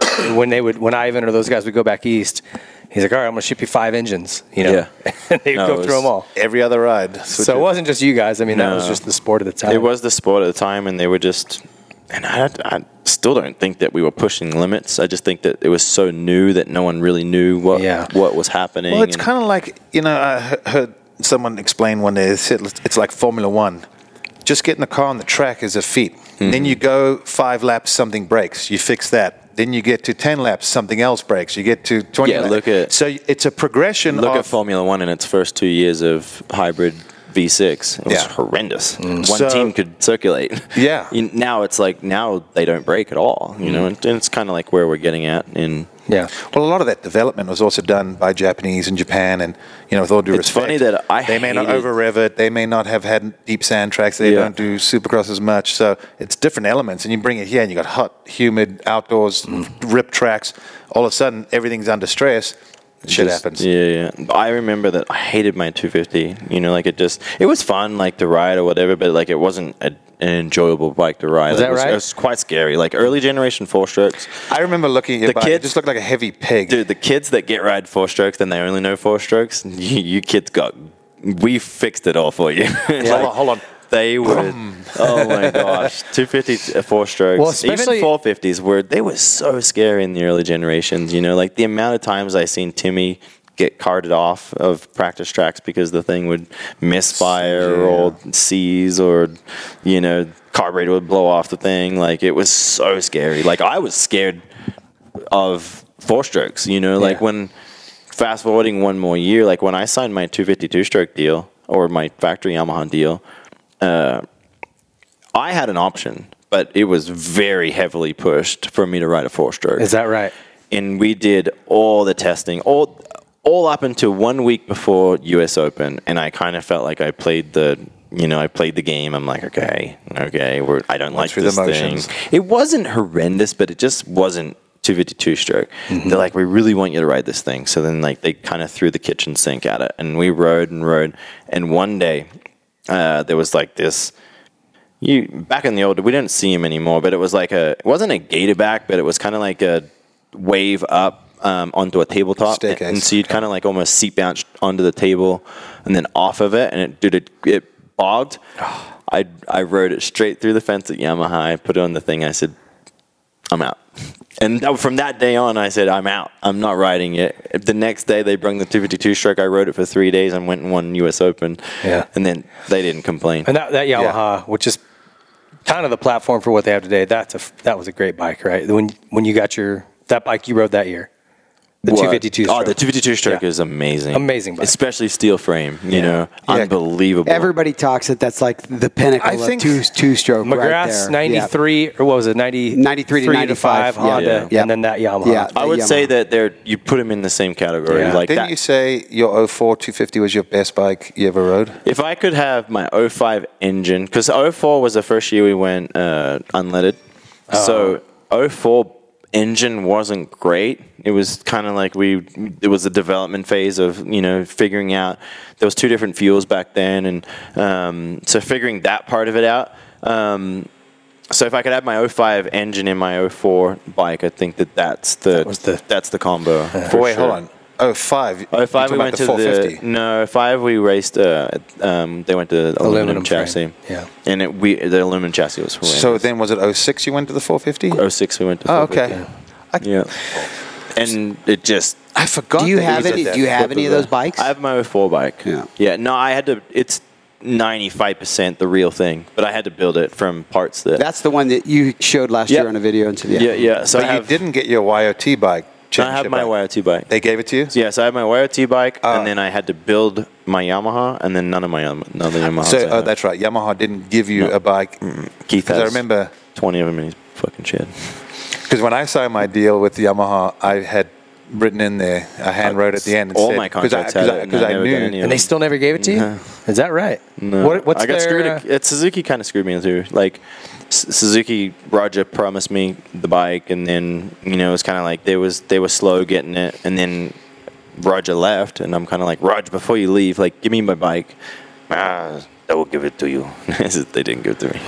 when they would, when Ivan or those guys would go back east, he's like, "All right, I'm going to ship you five engines," you know, Yeah. and they'd No, go through them all. Every other ride. So it wasn't just you guys. I mean, that was just the sport at the time. It was the sport at the time, and they were just. And I, I still don't think that we were pushing limits. I just think that it was so new that no one really knew what Yeah. what was happening. Well, it's kind of like you know I heard someone explain one day. It's like Formula One. Just getting the car on the track is a feat. Mm-hmm. Then you go five laps, something breaks. You fix that. Then you get to ten laps, something else breaks. You get to twenty. Yeah, laps. look at- so it's a progression. Look of, at Formula One in its first two years of hybrid V6. It was Yeah. horrendous. One So- team could circulate. Yeah. You- now it's like now they don't break at all. You know, and, and it's kind of like where we're getting at in. yeah. Well, a lot of that development was also done by Japanese in Japan, and you know, with all due It's respect, funny that I they may not over rev it, they may not have had deep sand tracks, they Yeah. don't do supercross as much, so it's different elements. And you bring it here, and you got hot, humid, outdoors, Mm. rip tracks. All of a sudden, everything's under stress. Shit Just- happens. Yeah, yeah. I remember that I hated my 250. You know, like it just it was fun, like to ride or whatever, but like it wasn't a, an enjoyable bike to ride. Is Like, that it was, right? It was quite scary. Like early generation four strokes. I remember looking at The bike; it kids- just looked like a heavy pig. Dude, the kids that get ride four strokes, then they only know four strokes. You, you kids got, we fixed it all for you. hold on, hold on. They were, oh my gosh, 250 uh, four strokes. Well, especially- Even 450s were, they were so scary in the early generations. You know, like the amount of times I seen Timmy get carted off of practice tracks because the thing would misfire or seize or, you know, carburetor would blow off the thing. Like it was so scary. Like I was scared of four strokes, you know, like Yeah. when fast forwarding one more year, like when I signed my 252 stroke deal or my factory Yamaha deal, uh, I had an option, but it was very heavily pushed for me to ride a four stroke. Is that right? and we did all the testing, all all up until one week before U.S. Open, and I kind of felt like I played the, you know, I played the game. I'm like, okay, okay, we're, I don't like this the thing. It wasn't horrendous, but it just wasn't 252 stroke. They're like, we really want you to ride this thing. So then, like, they kind of threw the kitchen sink at it, and we rode and rode. And one day, uh, there was like this. You back in the old, we didn't see him anymore, but it was like a, it wasn't a gator back, but it was kind of like a wave up um, onto a tabletop, Staircase. and so you'd kind of like almost seat bounce onto the table, and then off of it, and it dude, it, it bogged. I I rode it straight through the fence at Yamaha. I put it on the thing. I said, I'm out. And that- from that day on, I said, I'm out. I'm not riding it. The next day, they brought the 252 stroke. I rode it for three days and went and won U.S. Open. Yeah. And then they didn't complain. And that, that Yamaha, which is kind of the platform for what they have today, that's a that was a great bike, right? When when you got your That bike you rode that year. The What? 252 Oh, the 252 stroke Yeah. is amazing. Amazing bike. Especially steel frame, you Yeah. know, Yeah. unbelievable. Everybody talks that that's like the pinnacle I of think two two stroke. right McGrath's there. 93 or what was it 90 93 to 95, 5 yeah. Honda Yeah. and then that Yamaha. Yeah. I would the say that they're you put them in the same category. Yeah. Like Didn't that. you say your 04 250 was your best bike you ever rode? If I could have my 05 engine, because 04 was the first year we went uh, unleaded. So 04 engine wasn't great. It was kind of like we, it was the development phase of, you know, figuring out, there was two different fuels back then. And um, so figuring that part of it out. Um, so if I could have my 05 engine in my 04 bike, I think that that's the, was the- that's the combo. for Wait, sure. hold on. 05. Oh, five we went the to 450. the no five we raced. Uh, um, they went to aluminum, Aluminum frame, chassis. yeah. and it, we the aluminum chassis was horrendous. So then was it 06 you went to the 450? 06 we went to. Oh, 450. okay. Yeah, and it just. I forgot. Do you have was any? Do you have any of those bikes? I have my 04 bike. Yeah. Yeah. No, I had to. It's. 95% the real thing, but I had to build it from parts that. That's the one that you showed last Yep. year on a video and said, yeah, yeah. So But I have, you didn't get your YOT bike. I have my bike. YOT bike. They gave it to you? Yes, I have my YOT bike, Ah. and then I had to build my Yamaha, and then none of my Yam- none of the Yamahas. So, oh, that's right. Yamaha didn't give you No. a bike. Keith Because I remember, 20 of them in his fucking shed. Because when I signed my deal with Yamaha, I had written in there, I hand wrote at the end. And All said, my contracts had it, and Because I I, never got any knew. of and they still never gave it to you? No. Is that right? No. What, what's I got their, screwed. uh, It's Suzuki kind of screwed me too. Like S- Suzuki, Roger promised me the bike, and then you know it was kind of like they was they were slow getting it, and then Roger left, and I'm kind of like Roger, before you leave, like give me my bike. Ah, I will give it to you. they didn't give it to me.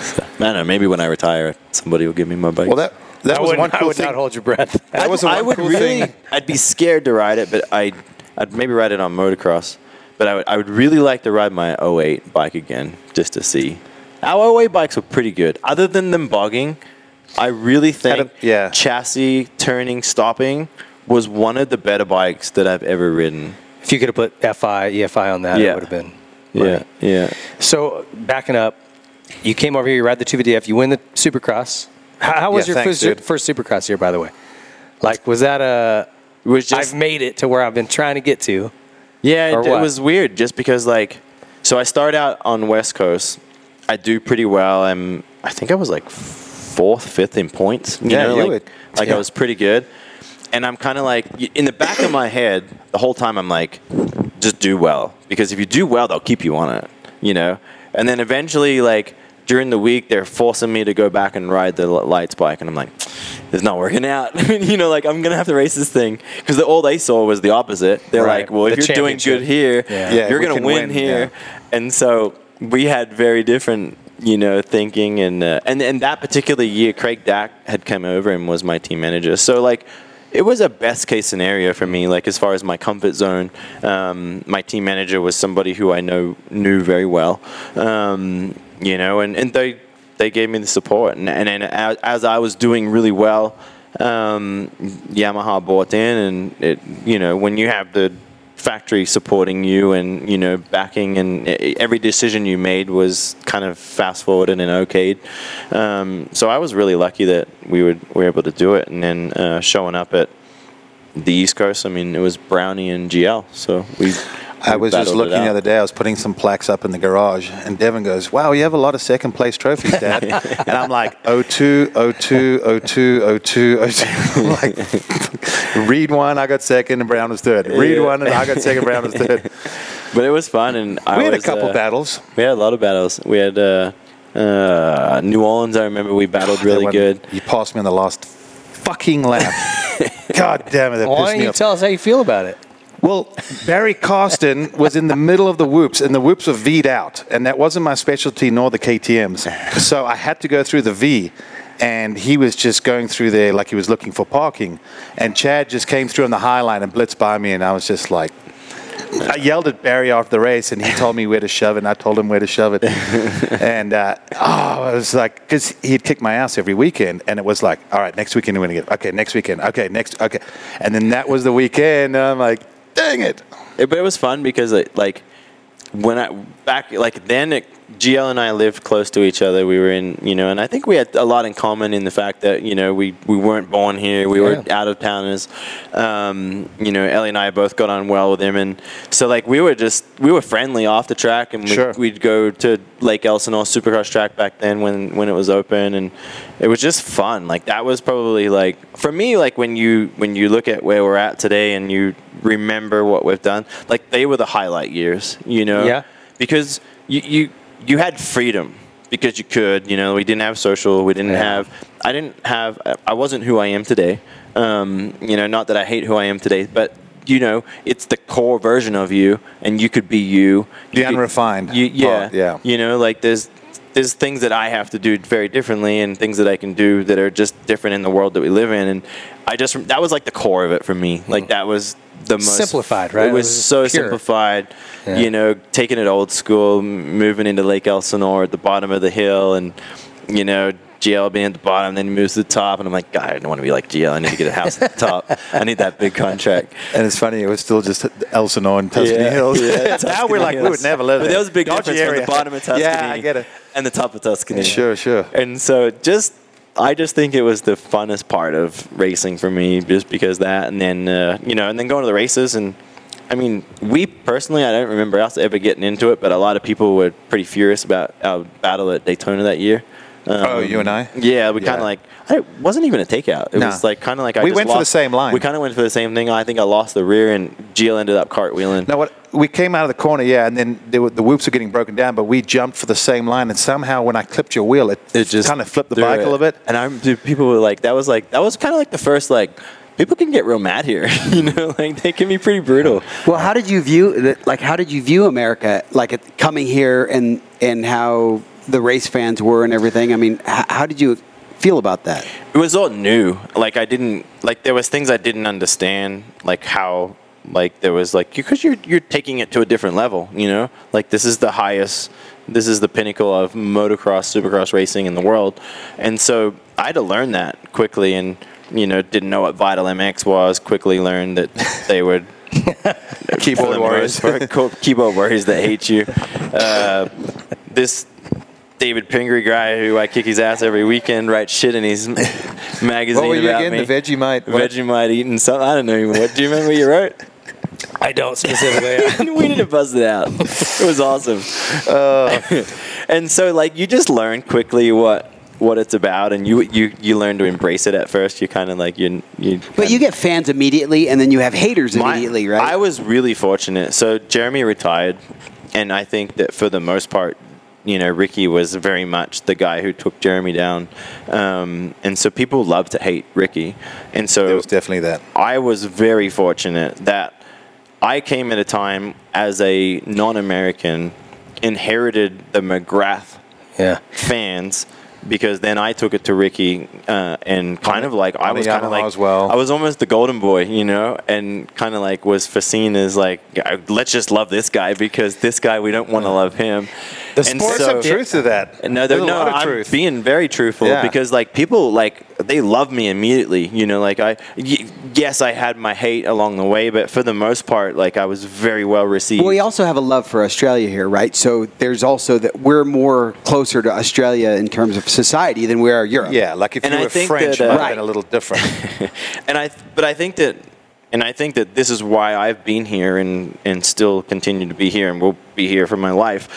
So, I don't know. Maybe when I retire, somebody will give me my bike. Well, that, that I was would, one I would thing. not hold your breath. That was the I would cool really, thing. I'd be scared to ride it, but I, I'd maybe ride it on motocross. But I would, I would really like to ride my 08 bike again, just to see. Our 08 bikes were pretty good. Other than them bogging, I really think Had a- yeah. chassis turning, stopping was one of the better bikes that I've ever ridden. If you could have put FI, EFI on that, it Yeah. would have been. Yeah, Right. yeah. So backing up, you came over here, you ride the 250F, you win the Supercross. How, how was Yeah, your thanks, first, dude. first Supercross here, by the way? Like, was that a? It was just I've made it to where I've been trying to get to. Yeah, it, it was weird just because like so I start out on West Coast. I do pretty well. I'm I think I was like fourth, fifth in points. You Yeah, know, you like, would. like Yeah. I was pretty good. And I'm kind of like in the back of my head the whole time. I'm like, just do well because if you do well, they'll keep you on it. You know. And then eventually, like during the week, they're forcing me to go back and ride the lights bike, and I'm like, it's not working out. you know, like I'm gonna have to race this thing because the all they saw was the opposite. They're Right. like, well, if The you're doing good here, Yeah. Yeah, you're gonna win, win, here. And so we had very different, you know, thinking, and uh, and and that particular year, Craig Dack had come over and was my team manager. So like. It was a best case scenario for me, like as far as my comfort zone. Um, my team manager was somebody who I know knew very well, um, you know, and, and they they gave me the support. And, and, and as, as I was doing really well, um, Yamaha bought in, and it, you know, when you have the factory supporting you and you know backing, and every decision you made was kind of fast forwarded and okayed. Um, so I was really lucky that we would were able to do it, and then uh, showing up at the East Coast. I mean, it was Brownie and GL, so we. I was just looking the other day. I was putting some plaques up in the garage, and Devin goes, "Wow, you have a lot of second place trophies, Dad." and I'm like, "Oh two, oh two, oh two, oh two, oh two." Like, read one, I got second, and Brown was third. Read Yeah. one, and I got second, Brown was third. But it was fun, and I We had a couple uh, battles. We had a lot of battles. We had uh, uh, New Orleans. I remember we battled really one- good. You passed me on the last fucking lap. God damn it, that Why pissed don't me you off. tell us how you feel about it? Well, Barry Carsten was in the middle of the whoops, and the whoops were V'd out, and that wasn't my specialty nor the KTM's. So I had to go through the V, and he was just going through there like he was looking for parking. And Chad just came through on the high line and blitzed by me, and I was just like, I yelled at Barry after the race, and he told me where to shove it, and I told him where to shove it. and uh, oh, I was like, because he'd kick my ass every weekend, and it was like, all right, next weekend we're gonna get, okay, next weekend, okay, next, okay, and then that was the weekend, and I'm like, dang it. It- but it was fun because it, like when I back like then it, GL and I lived close to each other. We were in, you know, and I think we had a lot in common in the fact that you know we we weren't born here. We were out of towners. Um, you know, Ellie and I both got on well with him, and so like we were just we were friendly off the track, and we'd, Sure. we'd go to Lake Elsinore Supercross track back then when when it was open, and it was just fun. Like that was probably like for me, like when you when you look at where we're at today and you remember what we've done, like they were the highlight years. You know, Yeah. Because you you you had freedom because you could. You know, we didn't have social. We didn't Yeah. have. I didn't have. I wasn't who I am today. Um, you know, not that I hate who I am today, but you know, it's the core version of you, and you could be you. The You could- unrefined You, yeah, part, yeah. You know, like there's there's things that I have to do very differently, and things that I can do that are just different in the world that we live in. And I just that was like the core of it for me. Like that was the most Simplified, right? It It was was so pure. simplified. Yeah. You know, taking it old school, moving into Lake Elsinore at the bottom of the hill, and you know. GL being at the bottom, then he moves to the top, and I'm like, God, I don't want to be like GL. I need to get a house at the top. I need that big contract. And it's funny, it was still just Elsinore and Tuscany Yeah, Hills. yeah, now Tuscany we're like, we would never live But there. there was a big Dodgy difference from area. the bottom of Tuscany Yeah, I get it. and the top of Tuscany. Sure, sure. And so just I just think it was the funnest part of racing for me, just because that, and then uh, you know, and then going to the races, and I mean, we personally, I don't remember us ever getting into it, but a lot of people were pretty furious about our battle at Daytona that year. Um, Oh, you and I? Yeah, we kind of like. It wasn't even a takeout. It No. was like kind of like I We just went for the same line. We kind of went for the same thing. I think I lost the rear, and Gio ended up cartwheeling. Now, what we came out of the corner, yeah, and then there were, the whoops were getting broken down, but we jumped for the same line, and somehow when I clipped your wheel, it, it just kind of flipped the bike it. a little bit. And I dude, people were like, that was like that was kind of like the first like people can get real mad here, you know, like they can be pretty brutal. Well, how did you view? Like, how did you view America? Like coming here and and how the race fans were and everything. I mean, h- how did you feel about that? It was all new. Like I didn't like there was things I didn't understand, like how like there was like because you're you're taking it to a different level, you know. Like this is the highest, this is the pinnacle of motocross, supercross racing in the world, and so I had to learn that quickly, and you know didn't know what Vital MX was. Quickly learned that they would Keyboard warriors. keyboard warriors that hate you. Uh, this David Pingree guy who I kick his ass every weekend writes shit in his magazine What were you about again? me. The Vegemite? what? Vegemite eating something. I don't know even what. Do you remember what you wrote? I don't specifically. we need to buzz it out. It was awesome. Uh. and so, like, you just learn quickly what what it's about, and you you you learn to embrace it. At first, you kind of like you you. But you get fans immediately, and then you have haters My- immediately, right? I was really fortunate. So Jeremy retired, and I think that for the most part, you know, Ricky was very much the guy who took Jeremy down, um, and so people love to hate Ricky, and so There was definitely that. I was very fortunate that I came at a time as a non-American, inherited the McGrath yeah. fans because then I took it to Ricky uh, and kind of like I was kind of like as well. I was almost the golden boy, you know, and kind of like was foreseen as like let's just love this guy because this guy we don't want to love him. The And sport- There's some truth to that. no, There's there, a no, lot of I'm truth. being very truthful Yeah. because like people like they love me immediately. You know, like I y- yes, I had my hate along the way, but for the most part, like I was very well received. Well, we also have a love for Australia here, right? So there's also that we're more closer to Australia in terms of society than we are Europe. Yeah, like if And you I were think French, that, it uh, might have Right. been a little different. and I, but I think that, and I think that this is why I've been here and and still continue to be here and will be here for my life,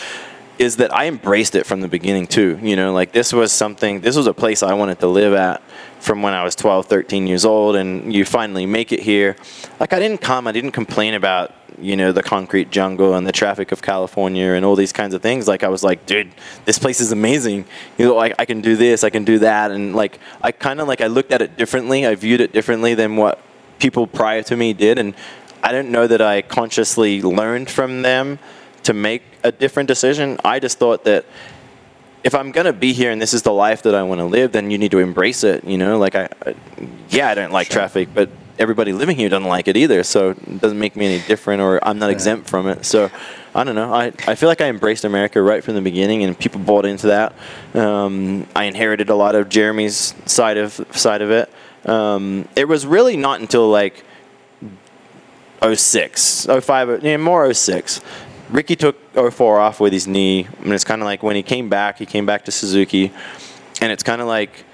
is that I embraced it from the beginning too. You know, like this was something, this was a place I wanted to live at from when I was 12, 13 years old, and you finally make it here. Like I didn't come, I didn't complain about you know the concrete jungle and the traffic of California and all these kinds of things. Like I was like, dude, this place is amazing. You know, like I can do this, I can do that, and like I kind of like I looked at it differently. I viewed it differently than what people prior to me did, and I don't know that I consciously learned from them to make a different decision. I just thought that if I'm gonna be here and this is the life that I want to live, then you need to embrace it. You know, like I, I yeah, I don't like traffic, but everybody living here doesn't like it either. So it doesn't make me any different, or I'm not exempt from it. So I don't know. I, I feel like I embraced America right from the beginning, and people bought into that. Um, I inherited a lot of Jeremy's side of side of it. Um, it was really not until like 06, 05, yeah, more 06, Ricky took 04 off with his knee, and it's kind of like when he came back, he came back to Suzuki, and it's kind of like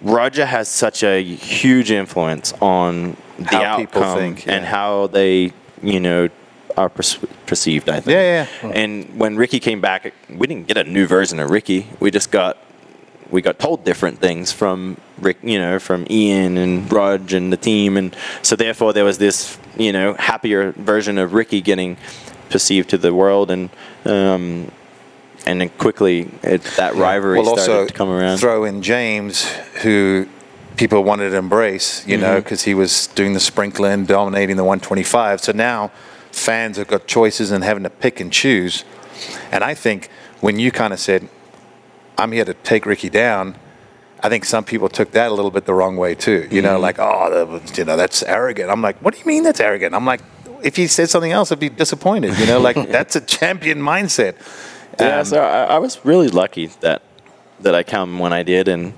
Roger has such a huge influence on the How people outcome think, and how they, you know, are perce- perceived. I think. Yeah, yeah, And when Ricky came back, we didn't get a new version of Ricky. We just got we got told different things from Rick, you know, from Ian and Rog and the team, and so therefore there was this, you know, happier version of Ricky getting perceived to the world, and um, and then quickly it, that rivalry well, started also to come around. throw in James, who people wanted to embrace, you know, because he was doing the sprinkling, dominating the 125. So now fans have got choices and having to pick and choose. And I think when you kind of said, "I'm here to take Ricky down," I think some people took that a little bit the wrong way too. You know, like, "Oh, that was- you know, that's arrogant." I'm like, "What do you mean that's arrogant?" I'm like, "If he said something else, I'd be disappointed." You know, like that's a champion mindset. yeah, Um, so I, I was really lucky that that I come when I did, and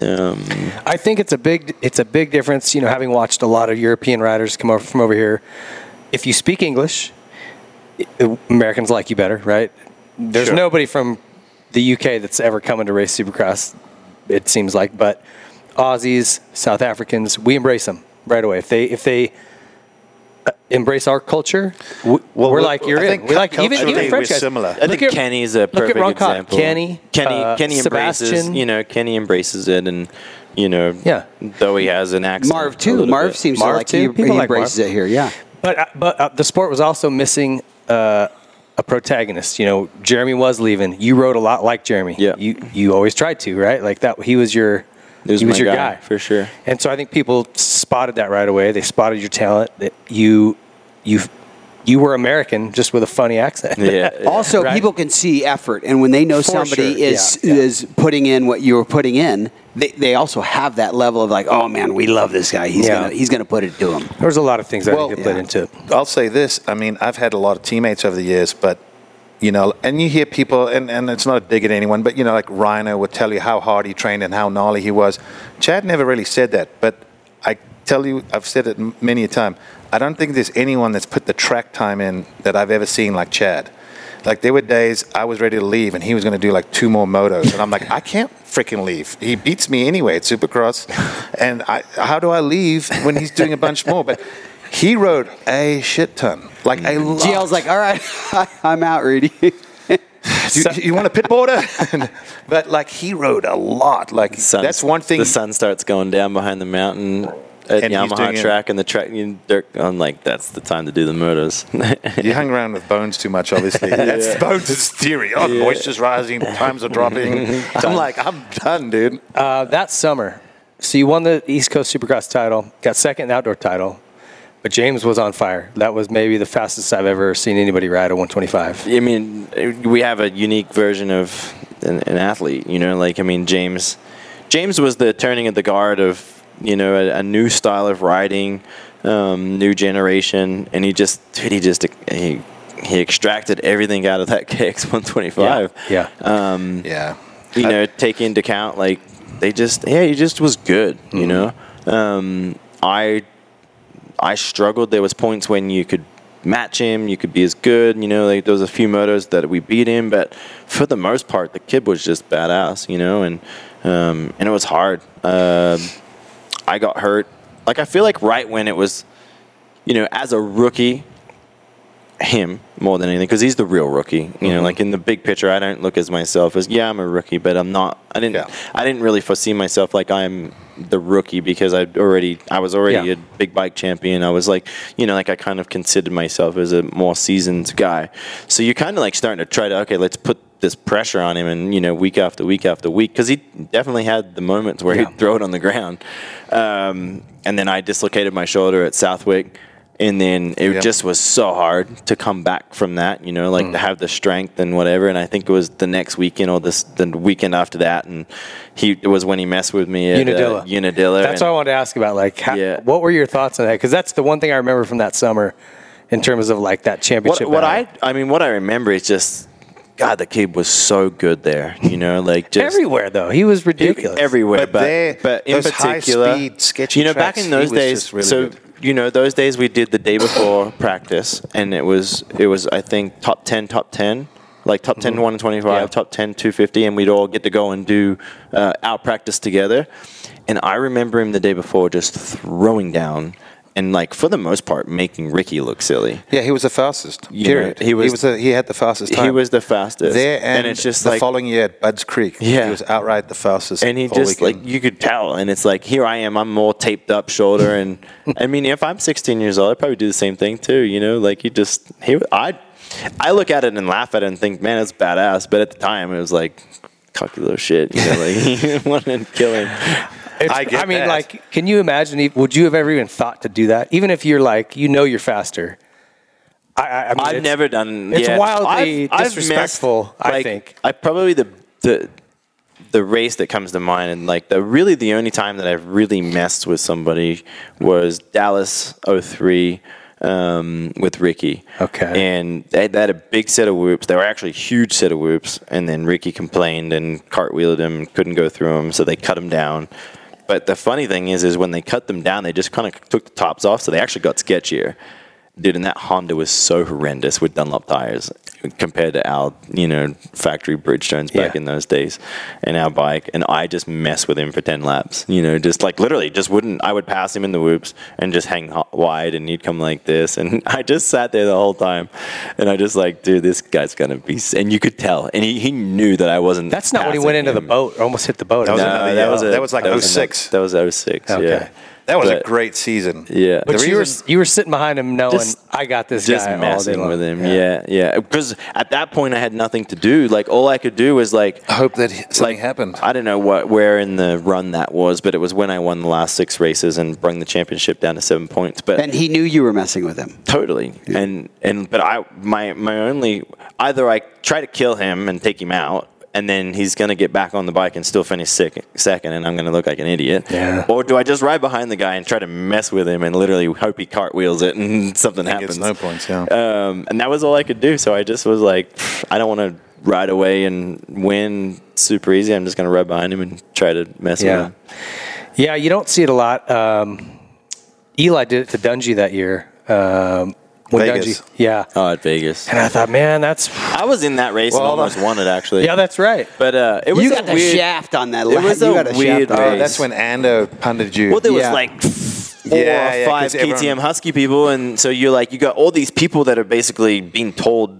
um, I think it's a big it's a big difference. You know, having watched a lot of European riders come over from over here, if you speak English, i- Americans like you better, right? There's Sure. nobody from the UK that's ever coming to race Supercross. It seems like, but Aussies, South Africans, we embrace them right away. If they if they embrace our culture, w- Well, we're we- like you're I in. We like even culturally even French guys. similar. I think Look at- Kenny's a look at perfect Ron Cott. example. Kenny, Kenny, uh, Kenny embraces. Sebastian. You know, Kenny embraces it, and you know, Yeah. Though he has an accent. Marv too. Marv bit. seems Marv to like too. he, he like embraces Marv. it here. Yeah. But uh, but uh, the sport was also missing uh, a protagonist. You know, Jeremy was leaving. You rode a lot like Jeremy. Yeah. You you always tried to, right? Like that. He was your He was he was my your guy, guy, for sure. And so I think people spotted that right away. They spotted your talent. That you you you were American, just with a funny accent. Yeah. Also, Right. people can see effort, and when they know For somebody sure. is Yeah, yeah. is putting in what you were putting in, they, they also have that level of like, oh man, we love this guy. He's Yeah. gonna he's gonna put it to him. There was a lot of things I Well, think that played yeah. into it. I'll say this. I mean, I've had a lot of teammates over the years, but you know, and you hear people, and, and it's not a dig at anyone, but you know, like Rhino would tell you how hard he trained and how gnarly he was. Chad never really said that, but I tell you, I've said it many a time. I don't think there's anyone that's put the track time in that I've ever seen like Chad. Like there were days I was ready to leave, and he was going to do like two more motos, and I'm like, I can't freaking leave. He beats me anyway at Supercross, and I, how do I leave when he's doing a bunch more? But he wrote a shit ton, like a lot. GL's like, all right, I'm out, Rudy. you, you want a pit border? but like he rode a lot. Like Sun- that's one thing. The sun starts going down behind the mountain at And Yamaha doing it- track, and the track. You, they're- I'm like, that's the time to do the murders. You hung around with Bones too much, obviously. That's Bones' theory. Oh, moisture's rising, times are dropping. I'm like, I'm done, dude. Uh, that summer, so you won the East Coast Supercross title, got second in the outdoor title, but James was on fire. That was maybe the fastest I've ever seen anybody ride a 125. I mean, we have a unique version of an, an athlete. You know, like I mean, James. James was the turning of the guard of you know a, a new style of riding, um, new generation, and he just dude, he just he he extracted everything out of that KX 125. Yeah. Um, Yeah. you know, take into account like they just yeah, he just was good. You know, um, I I struggled. There was points when you could match him, you could be as good. You know, like there was a few motos that we beat him, but for the most part, the kid was just badass. You know, and um, and it was hard. Um I got hurt. Like I feel like right when it was, you know, as a rookie, him more than anything because he's the real rookie. You know, like in the big picture, I don't look as myself as yeah, I'm a rookie, but I'm not. I didn't. Yeah. I didn't really foresee myself like I'm the rookie because I already I was already Yeah. a big bike champion. I was like, you know, like I kind of considered myself as a more seasoned guy. So you're kind of like starting to try to okay, let's put this pressure on him, and you know, week after week after week, because he definitely had the moments where Yeah. he'd throw it on the ground. Um, and then I dislocated my shoulder at Southwick. And then it Yeah. just was so hard to come back from that, you know, like Mm. to have the strength and whatever. And I think it was the next weekend or this the weekend after that, and he it was when he messed with me at Unadilla. Uh, Unadilla. That's and- what I wanted to ask about. Like, how, Yeah. what were your thoughts on that? Because that's the one thing I remember from that summer, in terms of like that championship. what I. I mean, what I remember is just God, the kid was so good there, you know, like just everywhere though, he was ridiculous. everywhere. But But, there- but in those particular, high-speed, sketchy you know, back in those days, really so good. You know, those days we did the day before practice, and it was it was I think top ten, top ten. Like top 10 1 and 25, Yeah. top 10 250, and we'd all get to go and do uh, our practice together. And I remember him the day before just throwing down and, like, for the most part, making Ricky look silly. Yeah, he was the fastest. You period. know, he was- he was the, he had the fastest time. He was the fastest. there, and, it's just the like following year at Bud's Creek. Yeah. he was outright the fastest. and he just weekend. like you could tell and it's like here i am i'm all taped up shoulder and i mean if i'm 16 years old i'd probably do the same thing too you know like you just he i i look at it and laugh at it and think man it's badass but at the time it was like cocky little shit you know like you wanted to kill him It's- I get mean, that. like, can you imagine? Would you have ever even thought to do that? Even if you're like, you know, you're faster. I, I, I mean, i've never done it's yeah, wildly I've- I've messed- disrespectful, I like, think. i probably the the the race that comes to mind and like the really the only time that I've really messed with somebody was Dallas 03 um, with Ricky. Okay. And they, they had a big set of whoops. They were actually a huge set of whoops. And then Ricky complained and cartwheeled him and couldn't go through them, so they cut him down. But the funny thing is, is when they cut them down, they just kind of took the tops off, so they actually got sketchier. Dude, and that Honda was so horrendous with Dunlop tires compared to our, you know, factory Bridgestones back Yeah. in those days, and our bike. And I just mess with him for ten laps, you know, just like literally, just wouldn't. I would pass him in the whoops and just hang wide, and he'd come like this, and I just sat there the whole time, and I just like, dude, this guy's gonna be. And you could tell, and he, he knew that I wasn't. That's not when he went into the boat, almost hit the boat. That was another No, year. that was a, That was like that 06. That was 06, Okay. Yeah. That was a great season. Yeah. The but you were you were sitting behind him, knowing Just- I got this just guy all day messing long. with him. Yeah, yeah. Because at that point, I had nothing to do. Like all I could do was like I hope that something like happened. I don't know what where in the run that was, but it was when I won the last six races and brought the championship down to seven points. But And he knew you were messing with him. totally, and and but I my my only either I try to kill him and take him out. And then he's going to get back on the bike and still finish second, second and I'm going to look like an idiot. Yeah. Or do I just ride behind the guy and try to mess with him and literally hope he cartwheels it and something happens? no points. Yeah. Um, and that was all I could do. So I just was like, I don't want to ride away and win super easy. I'm just going to ride behind him and try to mess Yeah. with him. Yeah, you don't see it a lot. Um, Eli did it to Dungey that year. Um, Vegas. Dungey, yeah. Oh, at Vegas. And I thought, man, that's I was in that race Well, and almost won it actually. yeah, that's right. But uh, it was You a got the weird, shaft on that. It la- was you a got a weird shaft on Oh, race. that's when Ando punted you. Well, there was Yeah. like four Yeah, or yeah, five 'cause everyone- KTM Husky people, and so you're like, you got all these people that are basically being told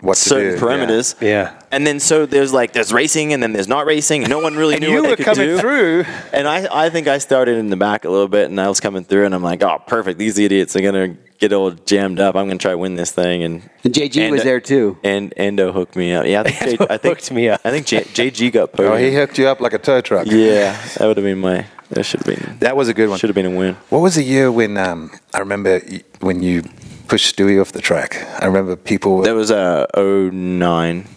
what to certain do. parameters. Yeah. And then so there's like there's racing, and then there's not racing. No one really And knew you what they were could coming do. through. And I, I think I started in the back a little bit, and I was coming through, and I'm like, oh, perfect. These idiots are gonna get all jammed up. I'm gonna try to win this thing. And And JG was there too. And Ando hooked me up. Yeah, I think, J, I think hooked me up. I think J, JG got podium. Oh, he hooked you up like a tow truck. yeah, that would have been my. That should have been. That was a good one. Should have been a win. What was the year when um, I remember when you pushed Stewie off the track? I remember people. Were, That was uh 09.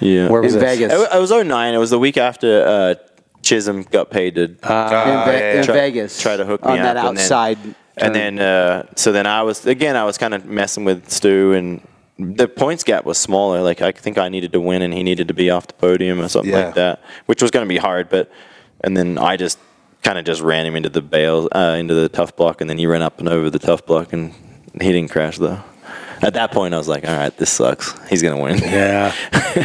Yeah. Where was In this? Vegas. It, it was 09. It was the week after uh, Chisholm got paid to Ah, in, Ve- yeah, in yeah. Vegas. try to hook me on up that and then- outside. And then, uh, so then I was again. I was kind of messing with Stu, and the points gap was smaller. Like I think I needed to win, and he needed to be off the podium or something Yeah. like that, which was going to be hard. But and then I just kind of just ran him into the bale, uh, into the tough block, and then he ran up and over the tough block, and he didn't crash though. At that point, I was like, "All right, this sucks. He's going to win." Yeah.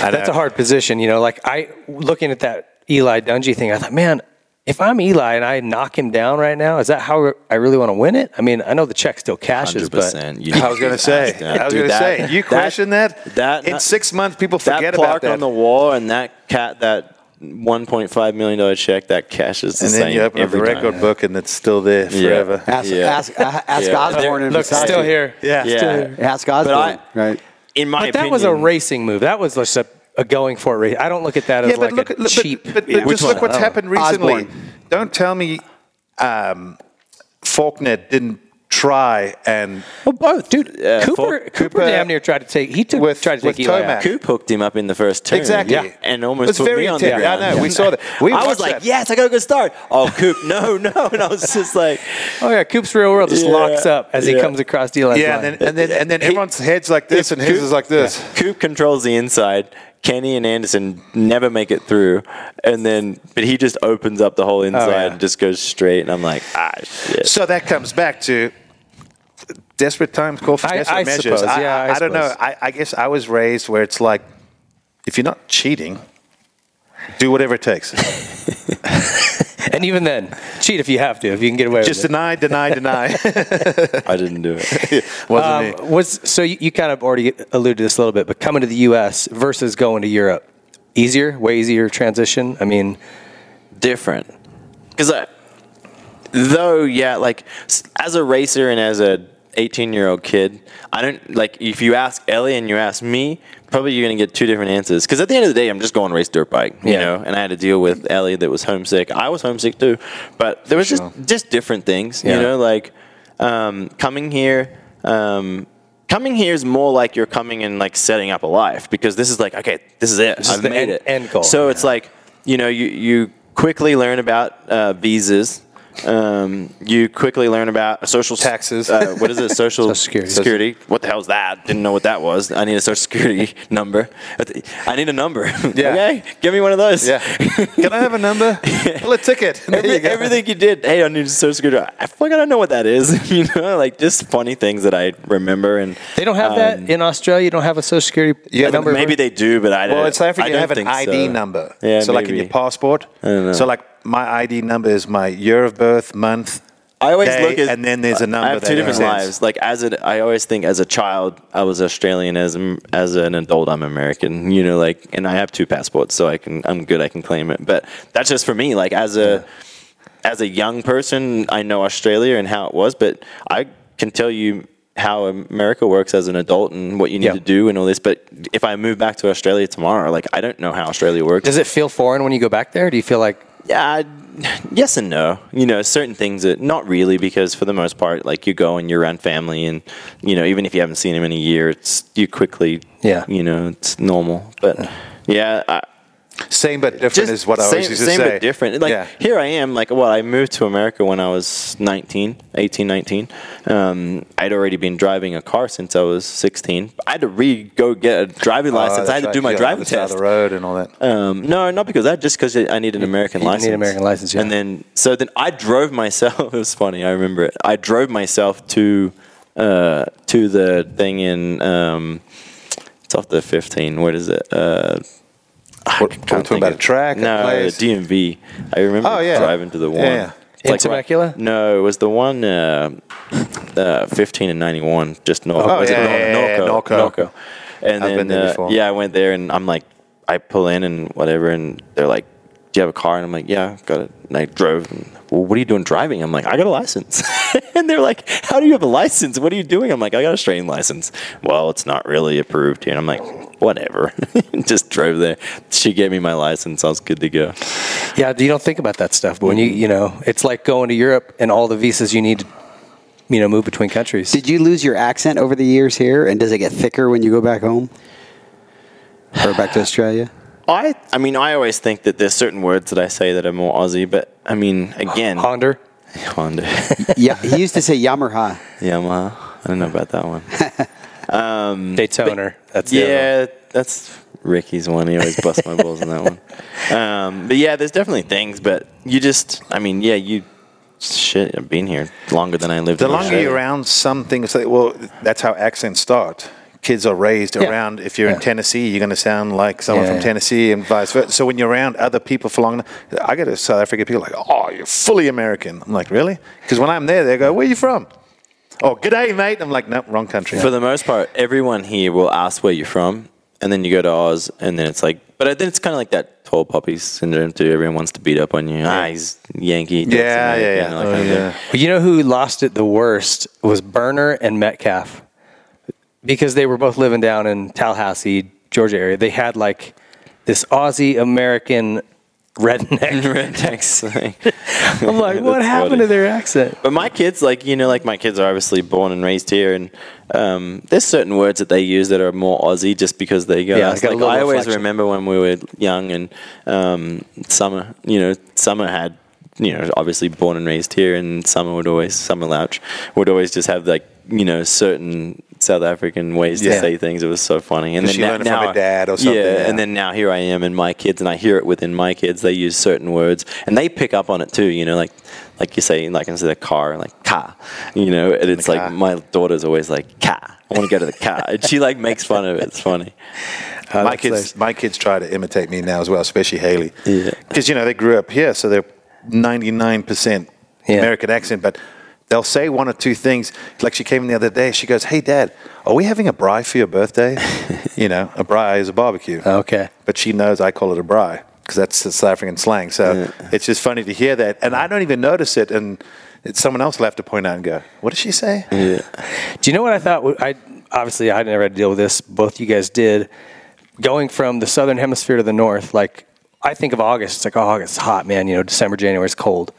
That's a hard position, you know. Like I looking at that Eli Dungey thing, I thought, man, if I'm Eli and I knock him down right now, is that how I really want to win it? I mean, I know the check still cashes, Hundred percent. I was going to say. I was going to say. You question that? That in six months, people that forget plaque about that. on the wall and that cat that 1.5 million dollar check that cashes the and same then you open up every the time. record book, and it's still there forever. ask, Yeah. ask, ask Yeah. Osborne Look, Versace. still here. Yeah. Yeah. Still here. Ask Osborne. I- right. In my But that was a racing move. That was just a, a going for it race. I don't look at that as but like look, a at look, cheap. but, but, but Yeah. just look what's Oh. happened recently. Osborne. Don't tell me um, Faulkner didn't try and well, both, dude. Yeah, Cooper, Fol- Cooper, Cooper damn near tried to take. He took with- tried to take Eli. Tomac. out. Coop hooked him up in the first turn. Exactly. Yeah. And almost It's put very me on the intense. I know. We saw that. We I was like, that. yes, I got a good start. Oh, Coop, no, no. And I was just like, Oh yeah, Coop's real world just Yeah. locks up as he comes across Eli's yeah, line. and then and then and then He- everyone's heads like this, if and his Coop- is like this. Coop controls the inside, Kenny and Anderson never make it through, and then but he just opens up the whole inside Oh, yeah. and just goes straight, and I'm like, ah, shit. So that comes back to desperate times call for desperate I measures. suppose, I, yeah, I I, don't know. I, I guess I was raised where it's like, if you're not cheating, do whatever it takes. And even then, cheat if you have to, if you can get away Just with it. Just deny, deny, deny. I didn't do it. Wasn't Um, me. was so you, you kind of already alluded to this a little bit, but coming to the U.S. versus going to Europe, easier, way easier transition. I mean, different because though yeah like as a racer and as a 18 year old kid i don't like if you ask ellie and you ask me probably you're gonna get two different answers because at the end of the day i'm just going to race dirt bike you Yeah. know and i had to deal with ellie that was homesick i was homesick too but there was just just different things Yeah. you know like um, coming here um, coming here is more like you're coming and like setting up a life because this is like okay this is it This i've the made end- it end goal. so it's like you know you you quickly learn about uh, visas um, you quickly learn about social Taxes. Uh, what is it? Social, Social security. What the hell is that? Didn't know what that was. I need a social security number. I need a number. Yeah. okay, give me one of those. Yeah. Can I have a number? Pull a ticket. Every, you everything you did. Hey, I need a social security. I fucking don't know what that is. you know, like just funny things that I remember and they don't have um, that in Australia. You don't have a social security You number. Maybe they do, but I Well, in South Africa, you don't have an think ID so. number. Yeah, so, like in your passport. don't know. So, like my ID number is my year of birth, month, I always day, look at, and then there's a number. I have two different makes sense. lives. Like as a, I always think as a child, I was Australian. As as an adult, I'm American. You know, like, and I have two passports, so I can, I'm good. I can claim it. But that's just for me. Like as a, as a young person, I know Australia and how it was, but I can tell you how America works as an adult and what you need Yeah. to do and all this. But if I move back to Australia tomorrow, like I don't know how Australia works. Does it feel foreign when you go back there? Do you feel like Yeah, yes and no. You know, certain things that not really because for the most part, like you go and you're around family, and you know, even if you haven't seen them in a year, it's you quickly, Yeah. you know, it's normal. But yeah, I, Same but different just is what I same, always used to same say. but different. Like yeah. here I am. Like well, I moved to America when I was 19, 18, 19. Um, I'd already been driving a car since I was 16. I had to re go get a driving Oh, license. I had that's to do my driving on the side of test. the road and all that. Um, no, not because that. Just because I need an American you need license. an American license, yeah. And then, so then I drove myself. It was funny. I remember it. I drove myself to uh, to the thing in. Um, it's off the 15. What is it? Uh, What- can't are we talking think about of- a track, a No, place? DMV. I remember Oh, yeah. driving to the one. Yeah. It's In Temecula? No, it was the one uh, uh, 15 and 91, just north. Oh, was yeah, it yeah, yeah, yeah, Norco? Norco. Norco. And I've then, been there uh, before. yeah, I went there and I'm like, I pull in and whatever, and they're like, "Do you have a car?" And I'm like, "Yeah, I've got it." And I drove. And, well, what are you doing driving? I'm like, "I got a license." and they're like, "How do you have a license? What are you doing?" I'm like, "I got a Australian license." Well, it's not really approved here. And I'm like, "Whatever." Just drove there. She gave me my license. I was good to go. Yeah, you don't think about that stuff, but when you you know, it's like going to Europe and all the visas you need to, you know, move between countries. Did you lose your accent over the years here? And does it get thicker when you go back home? Or back to Australia? I, I mean, I always think that there's certain words that I say that are more Aussie, but I mean, again, Honda, Honda, Yeah, he used to say Yamaha. Yamaha. I don't know about that one. Um, Daytona. That's the other one. yeah, that's Ricky's one. He always busts my balls on that one. Um, but yeah, there's definitely things, but you just, I mean, yeah, you, shit, I've been here longer than I lived. In. The in longer you're around some things, like, well, that's how accents start. Kids are raised Yeah. around. If you're Yeah. in Tennessee, you're going to sound like someone Yeah, from yeah. Tennessee, and vice versa. So when you're around other people for long, I get to South Africa people like, "Oh, you're fully American." I'm like, "Really?" Because when I'm there, they go, "Where are you from?" Oh, good day, mate. I'm like, "No, wrong country." For the most part, everyone here will ask where you're from, and then you go to Oz, and then it's like, but then it's kind of like that tall poppies syndrome too. Everyone wants to beat up on you. Ah, he's Yankee. that's yeah, yeah, American, yeah. all that Oh, yeah. you know who lost it the worst was Burner and Metcalf because they were both living down in Tallahassee, Georgia area. They had like this Aussie American redneck. Rednecks. I'm like, what happened funny. to their accent? But my kids, like you know, like my kids are obviously born and raised here, and um, there's certain words that they use that are more Aussie just because they go. Yeah, us. it's got a like, I always reflection. remember when we were young and um, Summer, you know, Summer had, you know, obviously born and raised here, and Summer would always Summer Louch would always just have like you know certain South African ways to say things. It was so funny. And then she na- learn it from now, her dad or something? Yeah, Yeah. and then now here I am in my kids, and I hear it within my kids. They use certain words, and they pick up on it too. You know, like like you say, like instead of the car, like car. You know, and it's like car. my daughter's always like car. I want to go to the car, and she like makes fun of it. It's funny. Uh, my kids, nice. my kids try to imitate me now as well, especially Haley. Yeah. Because you know they grew up here, so they're ninety nine percent American accent, but they'll say one or two things. Like she came in the other day, she goes, "Hey, Dad, are we having a braai for your birthday?" you know, a braai is a barbecue. Okay. but she knows I call it a braai because that's the South African slang. So it's just funny to hear that, and I don't even notice it, and it's someone else will have to point out and go, "What did she say?" Yeah. Do you know what I thought? I obviously I never had to deal with this. Both you guys did. Going from the southern hemisphere to the north, like I think of August, it's like oh, August is hot, man. You know, December, January is cold.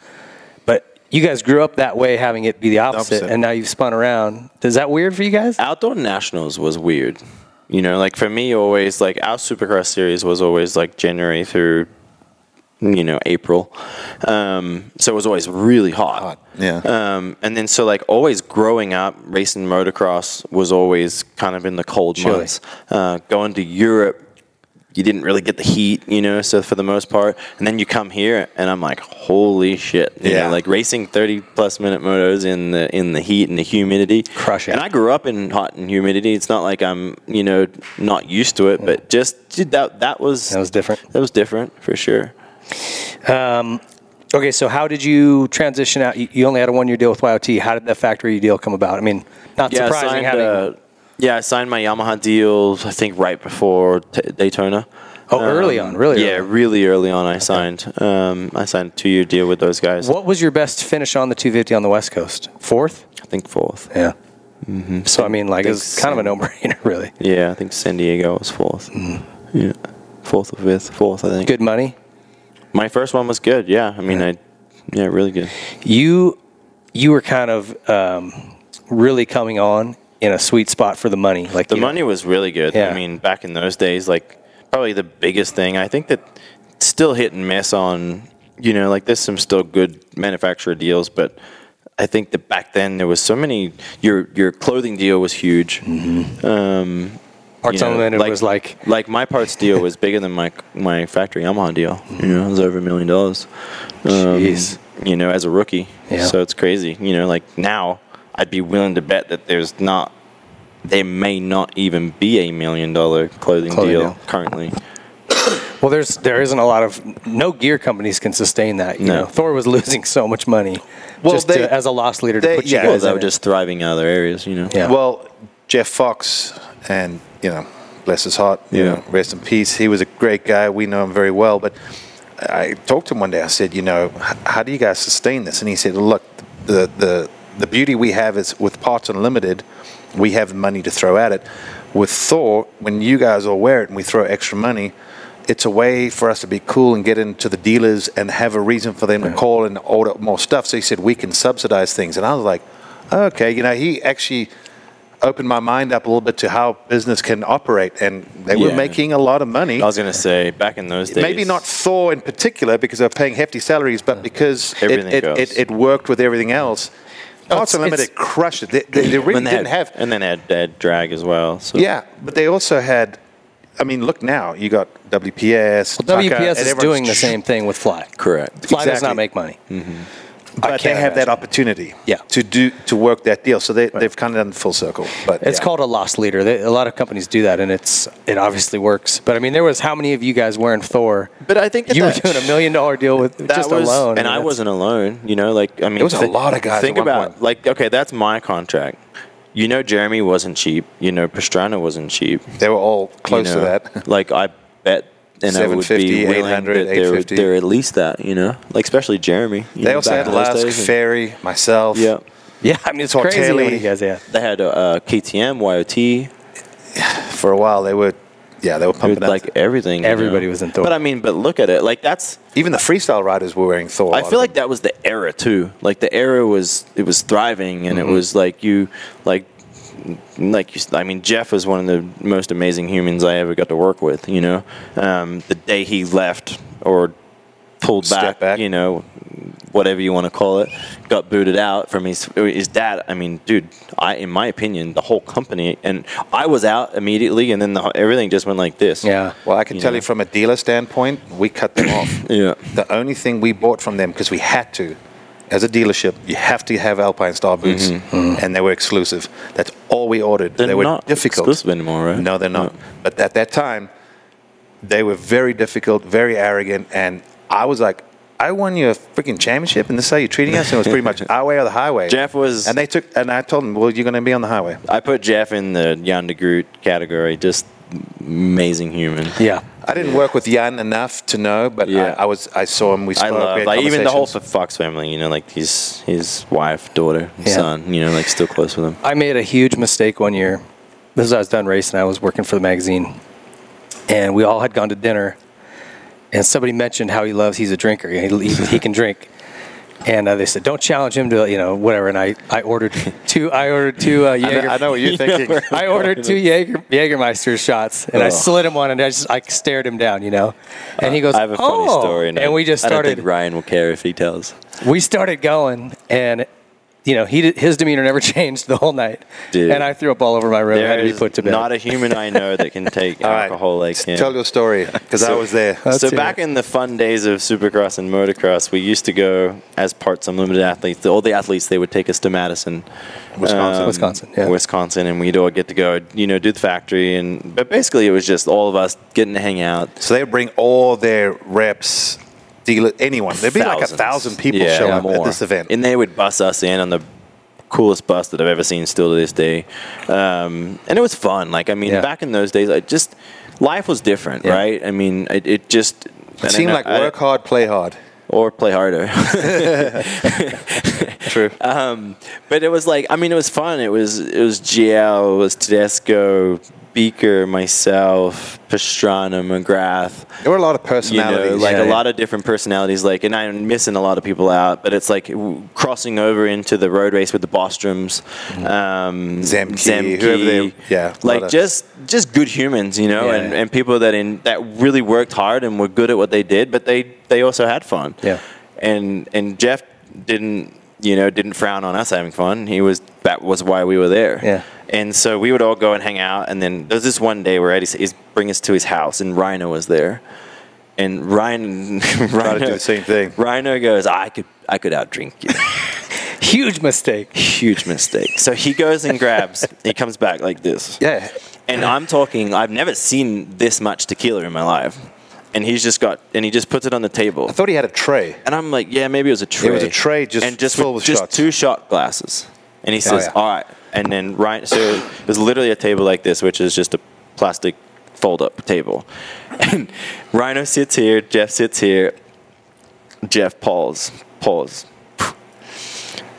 But you guys grew up that way, having it be the opposite, Opposite. and now you've spun around. Is that weird for you guys? Outdoor Nationals was weird. You know, like for me, always like our Supercross series was always like January through, you know, April. Um, so it was always really hot. Hot, yeah. Um, and then so like always growing up, racing motocross was always kind of in the cold Chilly. months. Uh, going to Europe, you didn't really get the heat, you know, so for the most part. And then you come here and I'm like, holy shit. You Yeah. know, like racing 30 plus minute motos in the in the heat and the humidity. crushing. it. And I grew up in hot and humidity. It's not like I'm, you know, not used to it, but just dude, that that was That was different. That was different for sure. Okay, so how did you transition out? You you only had a one year deal with YOT. How did that factory deal come about? I mean, not Yeah, surprising signed, having. uh, yeah, I signed my Yamaha deal. I think right before t- Daytona. Oh, early on, really Yeah, early. really early on. I signed. Um, I signed a two-year deal with those guys. what was your best finish on the 250 on the West Coast? Fourth. I think fourth. Yeah. So I mean, like, it's kind of a no brainer, really. Yeah, I think San Diego was 4th Yeah, fourth or fifth. Fourth, I think. Good money. My first one was good. Yeah, I mean, I yeah, really good. You you were kind of um, really coming on in a sweet spot for the money. Like The money was really good. Yeah. I mean, back in those days, like probably the biggest thing. I think that still hit and miss on, you know, like there's some still good manufacturer deals, but I think that back then there was so many. Your your clothing deal was huge. Um, Parts you know, Unlimited was like like my parts deal was bigger than my my factory Yamaha deal. You know, it was over a million dollars. Um, Jeez. You know, as a rookie. Yeah. So it's crazy. You know, like now I'd be willing to bet that there's not there may not even be a million dollar clothing, Clothing deal, deal. currently. well, there's there isn't a lot of no gear companies can sustain that. You No. know, Thor was losing so much money Well, just they- to, as a loss leader to they- put you yeah. Well, guys they in were it. just thriving in other areas, you know. Yeah. Well, Jeff Fox, and you know, bless his heart, you Yeah. know, rest in peace. He was a great guy. We know him very well. But I talked to him one day. I said, you know, how do you guys sustain this? And he said, look, the the the beauty we have is with Parts Unlimited, we have money to throw at it. With Thor, when you guys all wear it and we throw extra money. It's a way for us to be cool and get into the dealers and have a reason for them to call and order more stuff. So he said we can subsidize things, and I was like, okay, you know, he actually opened my mind up a little bit to how business can operate, and they were making a lot of money. I was gonna say back in those days, Maybe not Thor in particular because they're paying hefty salaries, but because it, it, it, it worked with everything else. Parts it's- Unlimited it's- crushed it. They, they, they really And they didn't had, have. and then they had, they had drag as well. So Yeah, but they also had. I mean, look now. You got WPS. Tucker, WPS and is everyone's doing the same thing with Fly. correct. Fly does not make money. Mm-hmm. But they can't have that uh, opportunity. Yeah. To do to work that deal, so they, they've kind of done the full circle. But It's yeah. called a loss leader. They, a lot of companies do that, and it's it obviously works. But I mean, there was how many of you guys wearing Thor? But I think that you were doing a million dollar deal with that just was, alone, and I wasn't alone. You know, like I mean, it was a lot of guys Think at one about point. like okay, that's my contract. You know, Jeremy wasn't cheap. You know, Pastrana wasn't cheap. They were all close you to that. like I bet, and I would be willing 800, that they're, they're at least that. You know, like especially Jeremy. you They know, also had in those Lask, Ferry, myself. Yeah, Yeah, I mean, it's Todd crazy how Kelly. many guys had. they had uh, uh, KTM, YOT, For a while, they were, yeah, they were It was pumping up. like everything. Everybody know? was in Thor. But I mean, but look at it. Like that's. Even the freestyle riders were wearing Thor. I feel like that was the era too. Like the era was it was thriving, and Mm-hmm. it was like you like like you, I mean Jeff was one of the most amazing humans I ever got to work with. You know, um, the day he left or pulled back, back. you know, whatever you want to call it, got booted out from his his dad. I mean, dude, I in my opinion, the whole company and I was out immediately, and then the, everything just went like this. Yeah. Well, I can You tell know. you from a dealer standpoint, we cut them off. Yeah. The only thing we bought from them because we had to, as a dealership, you have to have Alpinestar boots, and they were exclusive. That's all we ordered. Mm-hmm. They're they were not difficult exclusive anymore, right? No, they're not. No. But at that time, they were very difficult, very arrogant, and I was like. I won you a freaking championship, and this is how you're treating us. And it was pretty much our way or the highway. Jeff was- and they took, and I told them, "Well, you're going to be on the highway." I put Jeff in the Jan de Groot category. Just amazing human. Yeah. I didn't work with Jan enough to know, but Yeah. I, I was, I saw him. We spoke. we love had like even the whole. Fox family. You know, like his his wife, daughter, Yeah. son. You know, like still close with him. I made a huge mistake one year. This was I was done racing. I was working for the magazine, and we all had gone to dinner. And somebody mentioned how he loves. He's a drinker. He, he, he can drink. And uh, they said, "Don't challenge him to you know whatever." And I, I ordered two. I ordered two uh, I know, I know what you're thinking. I ordered two Jaeger, Jägermeister shots, and I Oh. slid him one, and I just I stared him down, you know. And he goes, I have a funny "Oh," story, and we just started. I don't think Ryan will care if he tells. we started going, and you know, he did, his demeanor never changed the whole night. Dude. And I threw up all over my room. I had to be put to bed. not a human I know that can take All right. alcohol like him. Tell your story because I was there. Let's so back it. in the fun days of Supercross and motocross, we used to go as parts unlimited athletes. All the athletes they would take us to Madison, Wisconsin. Um, Wisconsin, yeah. Wisconsin, and we'd all get to go, you know, do the factory, and but basically it was just all of us getting to hang out. So they would bring all their reps, dealer, anyone. There'd be like a thousand people Yeah, show up at this event. and they would bus us in on the coolest bus that I've ever seen still to this day. Um, and it was fun. Like I mean, Yeah. back in those days, I just life was different, Yeah. right? I mean, it, it just it seemed like work hard, play hard. or play harder. True. Um, but it was like, I mean, it was fun. It was it was GL, it was Tedesco, Beaker, myself, Pastrana, McGrath. there were a lot of You personalities. know, like Yeah, a yeah. lot of different personalities. Like, and I'm missing a lot of people out. But it's like w- crossing over into the road race with the Bostroms, um, Zemke, whoever they- yeah, a lot like of- just just good humans, you know, Yeah, and, and people that in that really worked hard and were good at what they did, but they they also had fun. Yeah. and and Jeff didn't you know didn't frown on us having fun. He was that was why we were there. Yeah. And so we would all go and hang out, and then there was this one day where Eddie he's bring us to his house, and Rhino was there, and Ryan Rhino, to do the same thing. Rhino goes, I could I could outdrink you. Huge mistake. Huge mistake. So he goes and grabs. he comes back like this. Yeah. And I'm talking. I've never seen this much tequila in my life. And he's just got, and he just puts it on the table. I thought he had a tray. And I'm like, yeah, maybe it was a tray. It was a tray just and just full with just shots. two shot glasses. And he oh, says, yeah. all right. And then Ryan, so it was literally a table like this, which is just a plastic fold up table. And Rhino sits here, Jeff sits here. Jeff pause, pause,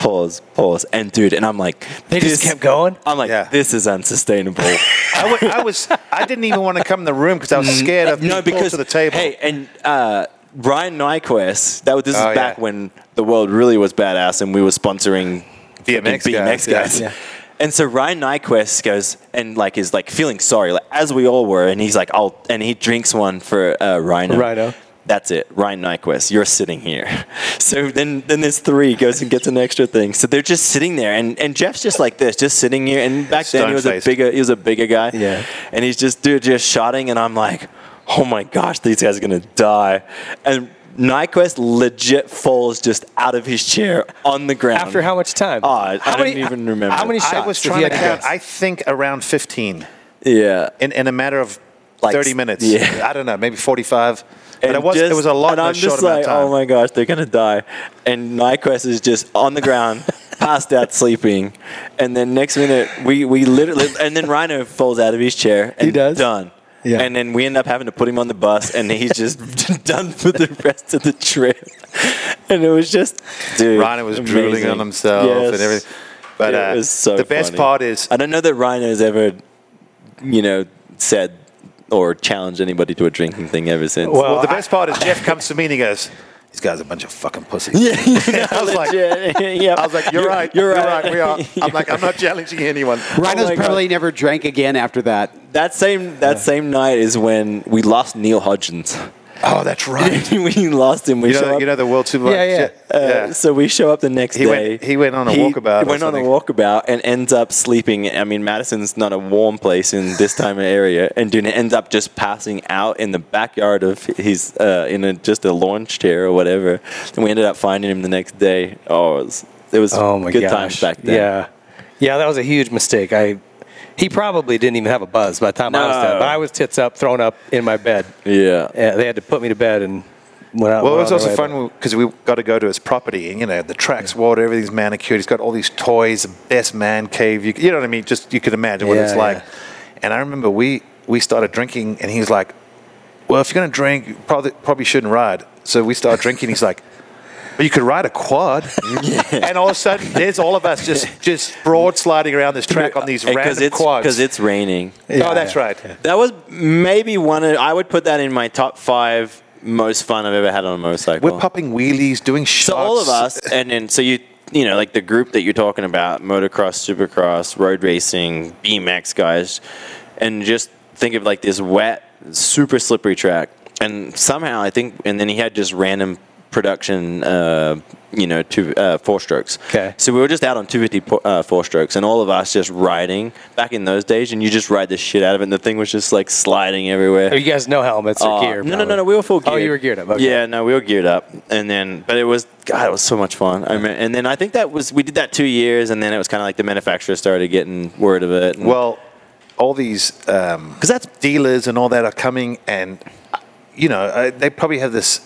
pause, pause, and dude, and I'm like, They just kept going? I'm like, Yeah. this is unsustainable. I wa- I was. I didn't even want to come in the room because I was scared of no, because to the table. Hey, and uh, Ryan Nyquist. That was this Oh, is back yeah. when the world really was badass, and we were sponsoring BMX fucking guys, BMX guys. yeah. And so Ryan Nyquist goes and like is like feeling sorry, like as we all were, and he's like, "I'll," and he drinks one for uh, Rhino. Rhino. That's it, Ryan Nyquist. You're sitting here. So then, then there's three goes and gets an extra thing. So they're just sitting there, and, and Jeff's just like this, just sitting here. And back then he was a bigger, he was a bigger guy. Yeah. And he's just dude, just shotting, and I'm like, oh my gosh, these guys are gonna die. And Nyquist legit falls just out of his chair on the ground. After how much time? Oh, I, How I many- don't even remember. how many shots? I was if trying to count. I think around 15 Yeah. in, in a matter of Like, 30 minutes. yeah. I don't know, maybe 45. But And it was just- it was a lot and I'm just like, oh my gosh, they're gonna die. And Nyquist is just on the ground, passed out, sleeping. And then next minute, we we literally, and then Rhino falls out of his chair. And He does? Done. Yeah. And then we end up having to put him on the bus, and he's just done for the rest of the trip. And it was just, dude, Rhino was drooling on himself Yes. and everything. But It uh, was so the best part is I don't know that Rhino's ever, you know, said or challenged anybody to a drinking thing ever since. Well, well, the best part is Jeff comes to me and he goes, "These guys are a bunch of fucking pussies." yeah, I was like, yeah. I was like, "You're, right, You're you're right. right, we are." I'm like, I'm not challenging anyone. Rhino's Oh my God. probably never drank again after that. That same that same night is when we lost Neil Hodgson. Oh, that's right. we lost him. We You show know, up- you know the World Superbike. Yeah, yeah. Uh, So we show up the next He day. went- he went on a walkabout or Went on a walkabout and ends up sleeping. I mean, Madison's not a warm place in this time of area, and Duna ends up just passing out in the backyard of his uh, in a just a launch chair or whatever. And we ended up finding him the next day. Oh, it was it was Oh my good gosh. times back then. Yeah, yeah, that was a huge mistake. I he probably didn't even have a buzz by the time I was done. But I was tits up, thrown up in my bed. yeah. Yeah, they had to put me to bed and went out. Well, it was also fun because we got to go to his property, and you know the track's water, everything's manicured. He's got all these toys, the best man cave. You, you know what I mean? Just you could imagine what Yeah, it's like. yeah. And I remember we we started drinking, and he was like, "Well, if you're gonna drink, you probably probably shouldn't ride." So we started drinking. He's like. But you could ride a quad, and all of a sudden, there's all of us just just broad sliding around this track on these Because random it's quads. because it's raining. oh, that's right. That was maybe one. Of, I would put that in my top five most fun I've ever had on a motorcycle. We're popping wheelies, doing shots. So all of us, and then so you you know like the group that you're talking about, motocross, supercross, road racing, BMX guys, and just think of like this wet, super slippery track, and somehow I think, and then he had just random production, uh, you know, two uh, four strokes. Okay. So we were just out on 250 uh, four strokes, and all of us just riding back in those days, and you just ride the shit out of it, and the thing was just like sliding everywhere. Oh, you guys know helmets or Uh, gear? No, no, probably. no, no. We were full geared. Oh, you were geared up. Okay. Yeah, no, we were geared up, and then, but it was God, it was so much fun. I mean, and then I think that was we did that two years, and then it was kind of like the manufacturer started getting word of it. and- Well, all these um, because that's dealers and all that are coming, and uh, you know uh, they probably have this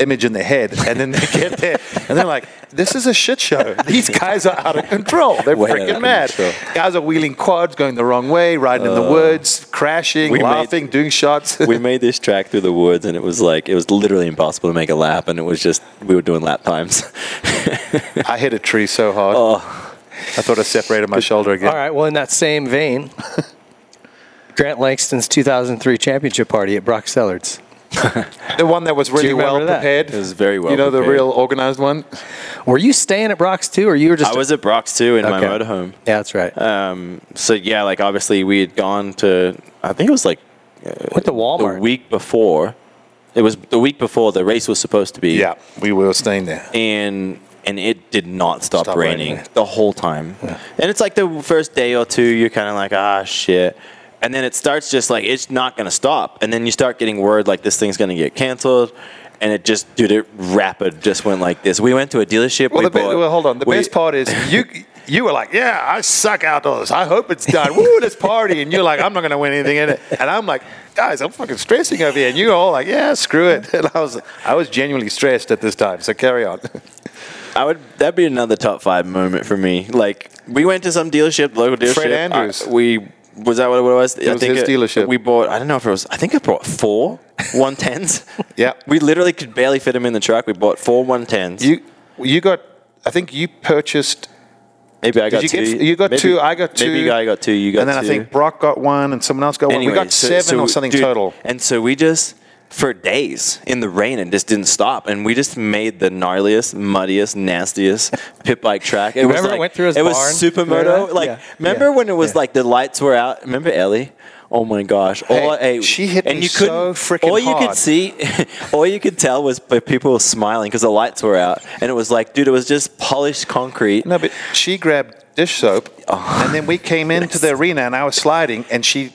image in their head, and then they get there and they're like, "This is a shit show. These guys are out of control. They're Way freaking mad. control. Guys are wheeling quads, going the wrong way, riding in the uh, woods, crashing, we made- laughing, doing shots. we made this track through the woods, and it was like it was literally impossible to make a lap, and it was just we were doing lap times. I hit a tree so hard. oh, I thought I separated my shoulder again. All right. Well, in that same vein, Grant Langston's 2003 championship party at Brock Sellards. The one that was really well that? prepared. It was very well prepared. You know, the real organized one. Were you staying at Brock's too, or you were just? I was at Brock's too in my Okay. motorhome. Yeah, that's right. Um, so yeah, like obviously we had gone to I think it was like Went to Walmart. the week before. It was the week before the race was supposed to be. Yeah, we were staying there. and and it did not stop, Stop raining, raining. the whole time. And it's like the first day or two, you're kind of like, ah, shit. And then it starts just like it's not going to stop. And then you start getting word like this thing's going to get canceled. And it just, dude, it rapid just went like this. We went to a dealership. Well, we the be- well, hold on. The we- best part is you. You were like, "Yeah, I suck outdoors. I hope it's done. Woo, let's party!" And you're like, "I'm not going to win anything in it." And I'm like, "Guys, I'm fucking stressing over here." And you're all like, "Yeah, screw it." And I was, I was genuinely stressed at this time. So carry on. I would that'd be another top five moment for me. Like we went to some dealership, local dealership. Fred Andrews. Uh, we was that what it was? It was his dealership. We bought. I don't know if it was. I think I bought four one tens. Yeah. We literally could barely fit them in the truck. We bought four one tens. You, you got. I think you purchased, maybe I got you two. get- you got maybe, two, I got two. Maybe I got two. You got and then two. I think Brock got one, and someone else got one. We got Anyways, so- seven so or something dude, total. And so we just for days in the rain and just didn't stop. And we just made the gnarliest, muddiest, nastiest pit bike track. It Remember was it like, went through his It was barn? supermoto. Like Yeah. remember Yeah. when it was Yeah. like the lights were out? Remember Ellie? Oh my gosh! All, Hey, she hit and me you so freaking All you hard. could see, all you could tell was by people were smiling because the lights were out, and it was like, dude, it was just polished concrete. No, but she grabbed dish soap, Oh. and then we came into the arena, and I was sliding, and she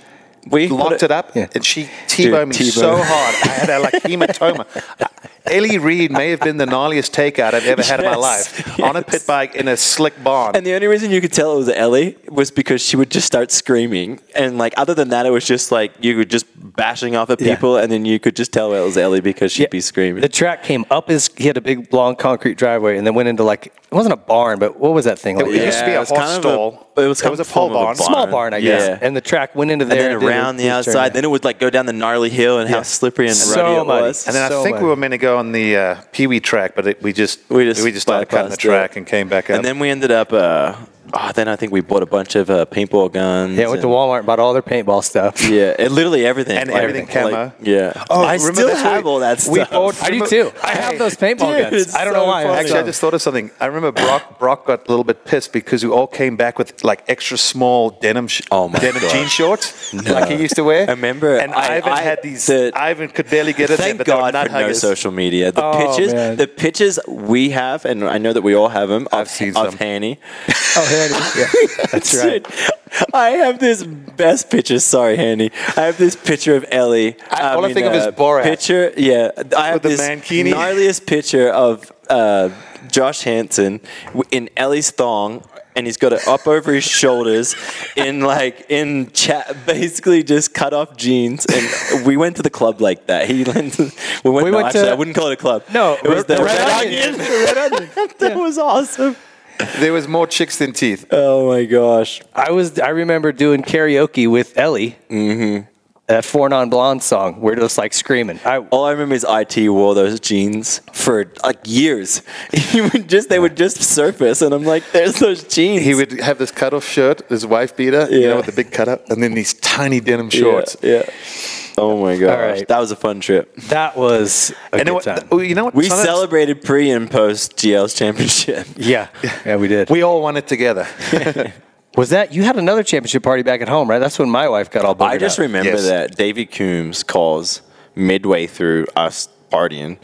We locked put it up, Yeah. and she T-boned me T-bone. so hard. I had a like hematoma. Ellie Reed may have been the gnarliest takeout I've ever had in my Yes, life on a pit bike in a slick barn. And the only reason you could tell it was Ellie was because she would just start screaming. And like other than that, it was just like you were just bashing off at Yeah. people, and then you could just tell it was Ellie because she'd Yeah. be screaming. The track came up his. He had a big long concrete driveway, and then went into like it wasn't a barn, but what was that thing? Like It used to be a it was horse kind of stall. A, it was, It was of a pole form of barn. small barn, I guess. Yeah. And the track went into and there. then did around the his turn, outside, then it would like go down the gnarly hill and Yeah. how slippery and So ruddy it muddy. was. and then I think much. we were meant to go on the uh, Pee Wee track, but it, we just We just we just started cutting the bypassed it. track and came back up. And then we ended up uh, oh, then I think we bought a bunch of uh, paintball guns. Yeah, went to Walmart and bought all their paintball stuff. Yeah, and literally everything. And Like, everything like, yeah. Oh, I remember still that's have what all that we stuff. I do too. I have those paintball Dude, guns. I don't know why. funny. Actually, I just thought of something. I remember Brock. Brock got a little bit pissed because we all came back with like extra small denim, sh- Oh my denim God. jean shorts, like he used to wear. I remember and I- Ivan I- had these. the- Ivan could barely get it. Thank but they were God nut for no social media. The Oh, pictures, man. the pictures we have, and I know that we all have them. I've of, seen of some. Hanny. Oh, Hanny. Yeah, that's right. I have this best picture. Sorry, Hanny. I have this picture of Ellie. I- all I think of is Borat. Picture, yeah. I have With the this mankini. gnarliest picture of uh, Josh Hansen w- in Ellie's thong. And he's got it up over his shoulders, in like in chat, basically just cut off jeans. And we went to the club like that. He went. To, we went. We no, went actually, to- I wouldn't call it a club. No, it was the Red Red, Onion. Onion. Red Onion. that was awesome. There was more chicks than teeth. Oh my gosh. I was. I remember doing karaoke with Ellie. Mm-hmm. That Four Non Blonde song. We're just like screaming. I, All I remember is IT wore those jeans for like years. He would just they would just surface, and I'm like, "There's those jeans." He would have this cut-off shirt, his wife beater, you Yeah. know, with the big cut-up, and then these tiny denim shorts. Yeah. Oh my gosh, right. that was a fun trip. that was a And good it, time. wa- you know what? We Sometimes celebrated pre and post GL's championship. yeah, yeah, we did. We all won it together. was that you had another championship party back at home, right? That's when my wife got all. I just out. remember Yes. that Davy Coombs calls midway through us partying,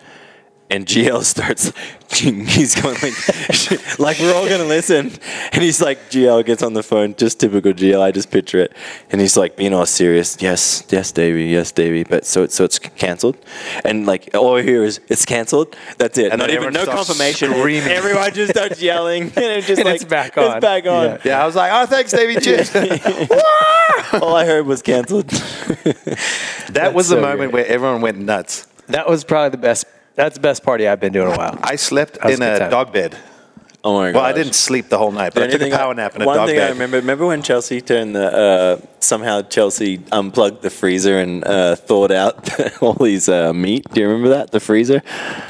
and GL starts. He's going like, like we're all gonna listen, and he's like, GL gets on the phone, just typical GL. I just picture it, and he's like being all serious. Yes, yes, Davy, yes, Davy. But so so it's canceled, and like all I hear is it's canceled. That's it. And Not even no confirmation. screaming. Everyone just starts yelling, and it's just And like it's back on. It's back on. Yeah. yeah, I was like, oh, thanks, Davy. Cheers. All I heard was canceled. that was the so moment great. where everyone went nuts. that was probably the best. That's the best party I've been doing in a while. I slept was in a good time. dog bed. Oh my god. Well, I didn't sleep the whole night, but I took a Anything power nap in a one dog thing I bed. remember, remember when Chelsea turned the uh, somehow Chelsea unplugged the freezer and uh, thawed out all these uh, meat. Do you remember that the freezer?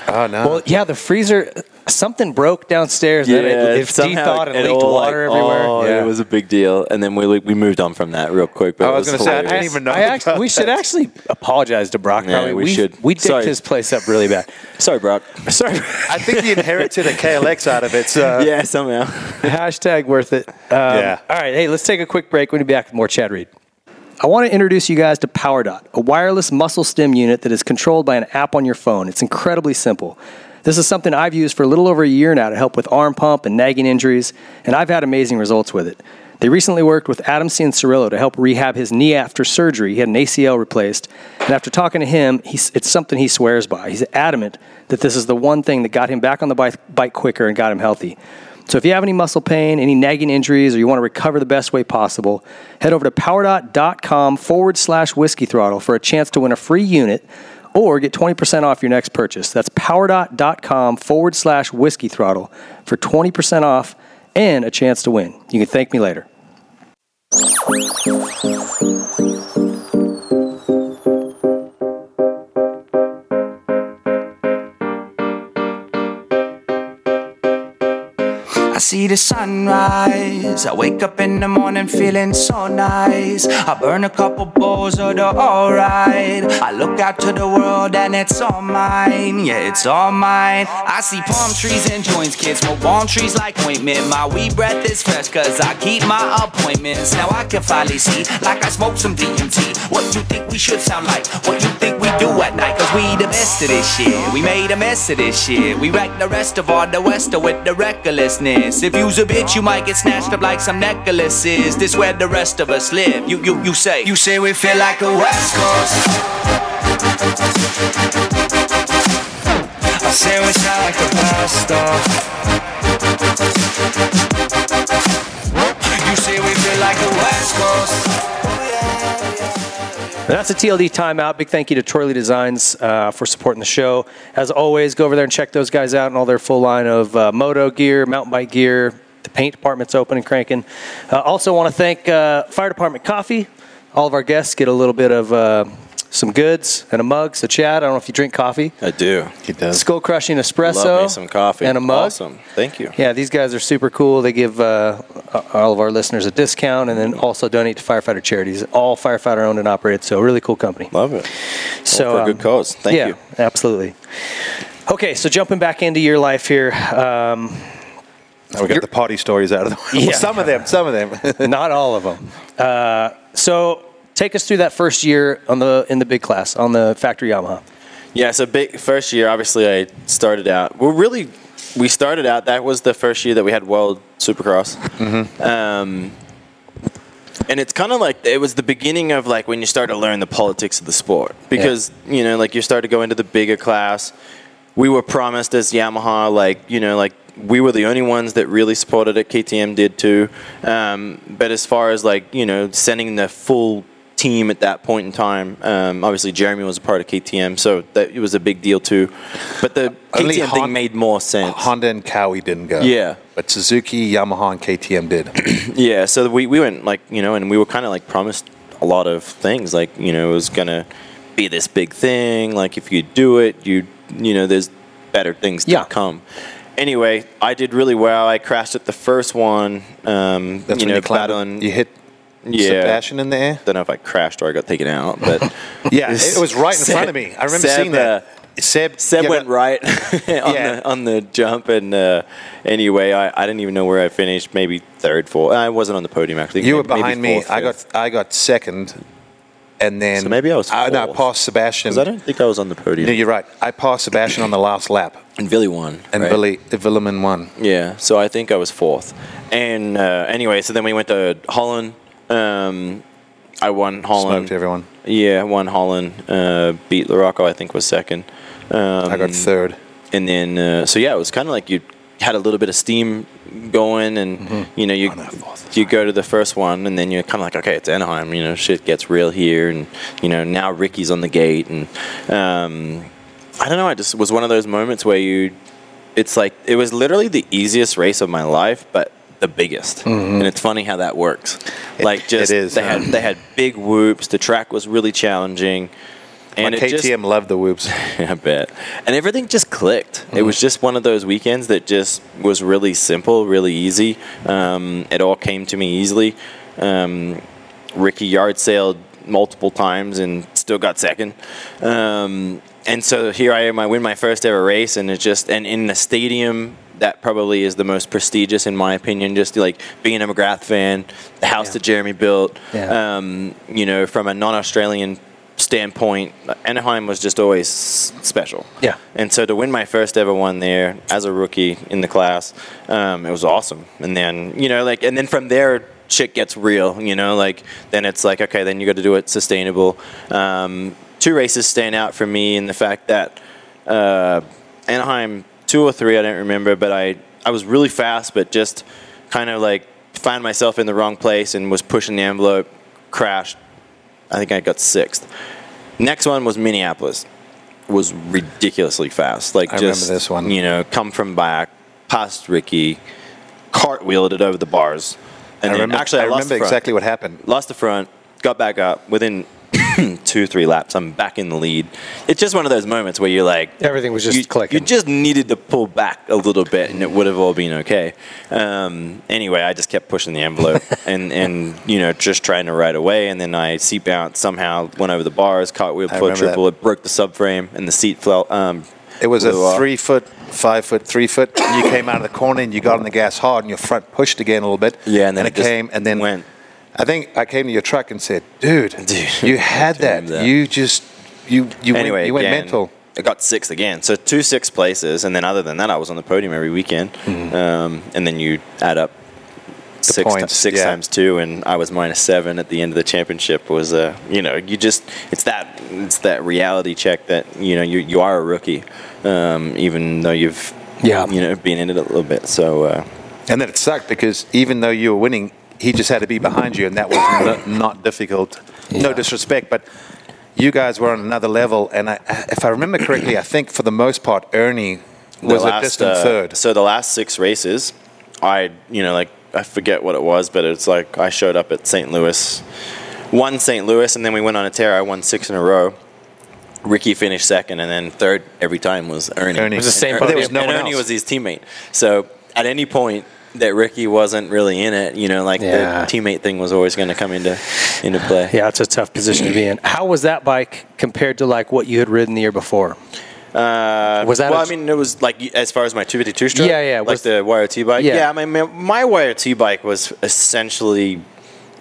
Oh no! Well, yeah, the freezer. Something broke downstairs. and then it, it somehow de-thawed and it leaked all, water like, everywhere. Oh, yeah. it was a big deal, and then we we moved on from that real quick. But I it was gonna say, I didn't even know I actually, we should actually apologize to Brock. Yeah, probably. we should. We dicked Sorry. his place up really bad. Sorry, Brock. Sorry. I think he inherited a KLX out of it. So yeah, somehow. Hashtag worth it. Um, Yeah. All right. Hey, let's take a quick break. We'll be back with more Chad Reed. I want to introduce you guys to PowerDot, a wireless muscle stim unit that is controlled by an app on your phone. It's incredibly simple. This is something I've used for a little over a year now to help with arm pump and nagging injuries, and I've had amazing results with it. They recently worked with Adam Cianciarulo to help rehab his knee after surgery. He had an ACL replaced, and after talking to him, it's something he swears by. He's adamant that this is the one thing that got him back on the bike, bike quicker and got him healthy. So if you have any muscle pain, any nagging injuries, or you want to recover the best way possible, head over to powerdot.com forward slash whiskey throttle for a chance to win a free unit or get 20% off your next purchase. That's powerdot.com forward slash whiskey throttle for 20% off and a chance to win. You can thank me later. See the sunrise. I wake up in the morning feeling so nice. I burn a couple bowls of the alright. I look out to the world and it's all mine. Yeah, it's all mine. I see palm trees and joints, kids smoke palm trees like ointment. My weed breath is fresh cause I keep my appointments. Now I can finally see, like I smoke some DMT. What you think we should sound like? What you think we do at night? Cause we the best of this shit. We made a mess of this shit. We wrecked the rest of all the West with the recklessness. If you's a bitch, you might get snatched up like some necklaces. This where the rest of us live. You you you say you say we feel like a West Coast. I say we sound like the pasta. You say we feel like the West Coast. That's a TLD timeout. Big thank you to Troy Lee Designs uh, for supporting the show. As always, go over there and check those guys out and all their full line of uh, moto gear, mountain bike gear. The paint department's open and cranking. Uh, also, want to thank uh, Fire Department Coffee. All of our guests get a little bit of uh, some goods, and a mug. So, Chad, I don't know if you drink coffee. I do. He does. Skull crushing espresso. Love me some coffee and a mug. Awesome. Thank you. Yeah, these guys are super cool. They give uh, all of our listeners a discount and then also donate to firefighter charities. All firefighter owned and operated. So, really cool company. Love it. So, for a um, good cause. Thank yeah, you. absolutely. Okay, so jumping back into your life here. Um, Now we got the potty stories out of the way. Yeah. some of them, some of them. not all of them. Uh, so, take us through that first year on the in the big class on the factory Yamaha. Yeah, so big first year. Obviously, I started out. Well, really, we started out. That was the first year that we had World Supercross. Um, and it's kind of like it was the beginning of like when you start to learn the politics of the sport because you know like you start to go into the bigger class. We were promised as Yamaha like you know like we were the only ones that really supported it. KTM did too. Um, but as far as like you know sending the full team at that point in time, um, obviously Jeremy was a part of KTM, so that it was a big deal too. But the Only KTM thing made more sense. Honda and Kawi didn't go. Yeah. But Suzuki, Yamaha, and KTM did. Yeah, so we, we went like you know, and we were kind of like promised a lot of things. Like you know, it was gonna be this big thing. Like if you do it, you you know, there's better things to Yeah. come. Anyway, I did really well. I crashed at the first one. Um, That's you when know, you. You hit yeah. Sebastian in the air. Don't know if I crashed or I got taken out, but Yeah, it was right in Seb- front of me. I remember Seb, seeing that. uh, Seb, Seb yeah, went right on, Yeah. the, on the jump, and uh, anyway, I, I didn't even know where I finished. Maybe third, fourth. I wasn't on the podium actually. You were Maybe behind me. fourth, I got I got second, and then So maybe I was I, no, I passed Sebastian. I don't think I was on the podium. No, you're right. I passed Sebastian on the last lap, and Billy won. and right? Billy Vuillemin won. Yeah, so I think I was fourth. And uh, anyway, so then we went to Holland. Um, I won Holland. Smoked everyone. Yeah, won Holland. Uh, beat LaRocco, I think, was second. Um, I got third. And then, uh, so yeah, it was kind of like you had a little bit of steam going, and Mm-hmm. you know, you you go to the first one, and then you're kind of like, okay, it's Anaheim. You know, shit gets real here, and you know, now Ricky's on the gate, and um, I don't know. I just was one of those moments where you, it's like it was literally the easiest race of my life, but the biggest. And it's funny how that works. like just is, they yeah. had they had big whoops. The track was really challenging. And And it just, KTM loved the whoops. I bet. And everything just clicked. It was just one of those weekends that just was really simple, really easy. Um, it all came to me easily. Um, Ricky yard sailed multiple times and still got second. Um, and so here I am. I win my first ever race, and it just and in the stadium that probably is the most prestigious in my opinion. Just like being a McGrath fan, the house that Jeremy built. Yeah. Um, you know, from a non-Australian standpoint, Anaheim was just always special. Yeah. And so to win my first ever one there as a rookie in the class, um, it was awesome. And then you know, like, and then from there, shit gets real. You know, like then it's like, okay, then you got to do it sustainable. Um, two races stand out for me in the fact that uh, Anaheim two or three, I don't remember, but I I was really fast, but just kind of like found myself in the wrong place and was pushing the envelope, crashed. I think I got sixth. Next one was Minneapolis. Was ridiculously fast. Like I remember just this one. You know, come from back, past Ricky, cartwheeled it over the bars, and I remember, actually I, I lost remember the front. exactly what happened. Lost the front, got back up within two, three laps. I'm back in the lead. It's just one of those moments where you're like, Everything was just you, clicking. You just needed to pull back a little bit, and it would have all been okay. Um, anyway, I just kept pushing the envelope, and and you know just trying to ride away, and then I seat bounced somehow, went over the bars, cartwheel, foot triple, that. it broke the subframe, and the seat fell. Um, It was a blew off. three foot, five foot, three foot. And you came out of the corner and you got on the gas hard, and your front pushed again a little bit. Yeah, and then it, it came, and then went. I think I came to your truck and said, "Dude, Dude, you had that. that. You just you you anyway, went, you went again, mental." I got sixth again. So two sixth places, and then other than that, I was on the podium every weekend. Um, and then you add up six, ti- points, six yeah. times two, and I was minus seven at the end of the championship. Was uh, you know, you just it's that it's that reality check that you know you you are a rookie, um, even though you've Yeah. you know been in it a little bit. So uh, And then it sucked because even though you were winning, he just had to be behind you, and that was no, not difficult. No disrespect, but you guys were on another level. And I, if I remember correctly, I think for the most part, Ernie the was a last, distant uh, third. So the last six races, I you know like I forget what it was, but it's like I showed up at St. Louis won St. Louis, and then we went on a tear. I won six in a row. Ricky finished second, and then third every time was Ernie. Ernie. It was the same And podium. There was no and one Ernie else. was his teammate. So at any point that Ricky wasn't really in it, you know, like Yeah. the teammate thing was always going to come into into play. Yeah, it's a tough position to be in. How was that bike compared to like what you had ridden the year before? Uh, Was that well? a- I mean, it was like as far as my 252 stroke. Yeah, yeah, Like was- the YOT bike. Yeah. Yeah, my my my YOT bike was essentially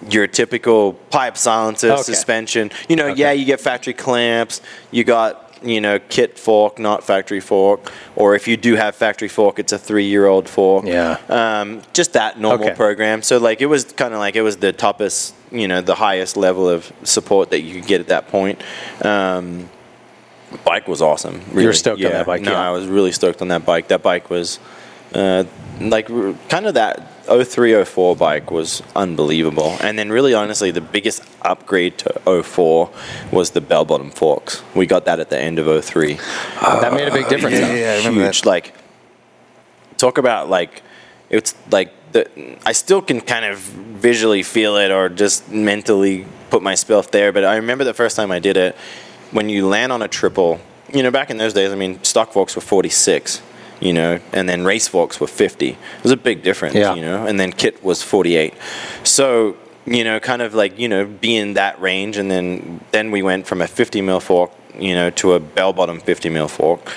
your typical pipe silencer Okay. suspension. You know, Okay. yeah, you get factory clamps. You got you know kit fork, not factory fork. Or if you do have factory fork, it's a three-year-old fork. Yeah. Um, just that normal Okay. program. So like it was kind of like it was the toppest, you know, the highest level of support that you could get at that point. Um, bike was awesome. Really. You were stoked on that bike, No, yeah. I was really stoked on that bike. That bike was uh, like kind of that 03, 04 bike was unbelievable. And then really honestly, the biggest upgrade to 04 was the bell bottom forks. We got that at the end of 03 that made a big uh, difference. yeah, yeah, I remember huge. that. Like, talk about like, it's like the. I still can kind of visually feel it, or just mentally put myself there. But I remember the first time I did it. When you land on a triple, you know, back in those days, I mean, stock forks were forty six. You know, and then race forks were fifty. It was a big difference. Yeah. You know, and then kit was forty eight. So you know, kind of like you know, be in that range, and then then we went from a fifty mil fork, you know, to a bell bottom fifty mil fork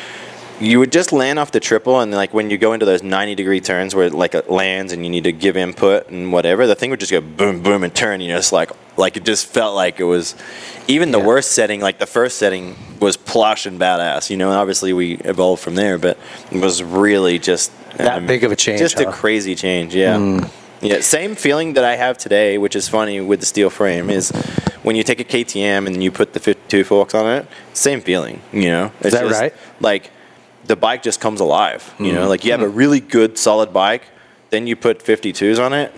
you would just land off the triple and like when you go into those 90 degree turns where like it lands and you need to give input and whatever the thing would just go boom boom and turn you know it's like like it just felt like it was even the Yeah. worst setting like the first setting was plush and badass you know and obviously we evolved from there but it was really just That big of a change, just huh? Mm. a crazy change yeah yeah same feeling that i have today which is funny with the steel frame is when you take a ktm and you put the 52 forks on it same feeling you know it's that just, right? like the bike just comes alive. You Mm-hmm. know, like you have a really good solid bike, then you put 52s on it.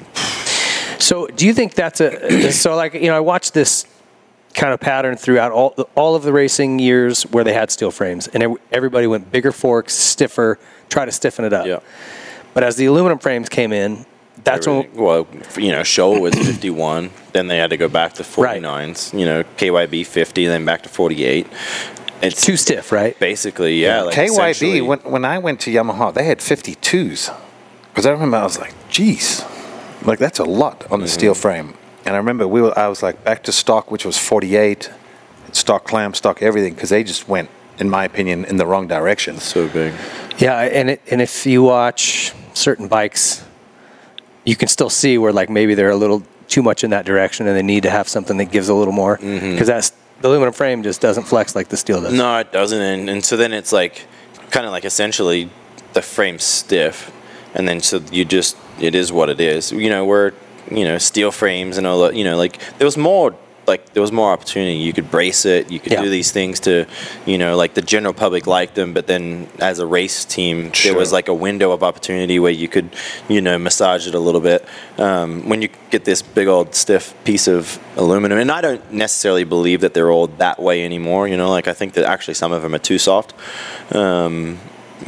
So, do you think that's a so like you know I watched this kind of pattern throughout all all of the racing years where they had steel frames and everybody went bigger forks, stiffer, try to stiffen it up. Yeah. But as the aluminum frames came in, that's when Everything- well, you know, Showa was 51. then they had to go back to 49s. You know, KYB 50, then back to 48. It's too stiff, right? basically, yeah. Like KYB, when, when I went to Yamaha, they had 52s. Because I remember I was like, geez, like that's a lot on the mm-hmm. steel frame. And I remember we were, I was like back to stock, which was 48, stock clamp, stock everything, because they just went, in my opinion, in the wrong direction. so big. Yeah, and it, and if you watch certain bikes, you can still see where like maybe they're a little too much in that direction, and they need to have something that gives a little more mm-hmm. because that's the aluminum frame just doesn't flex like the steel does. No, it doesn't. And, and so then it's like, kind of like essentially the frame's stiff. And then so you just, it is what it is. You know, we're, you know, steel frames and all that, you know, like there was more, like there was more opportunity. You could brace it, you could Yeah. do these things to, you know, like the general public liked them. But then as a race team, there was like a window of opportunity where you could, you know, massage it a little bit. Um, when you get this big old stiff piece of aluminum, and I don't necessarily believe that they're all that way anymore. You know, like I think that actually some of them are too soft. Um,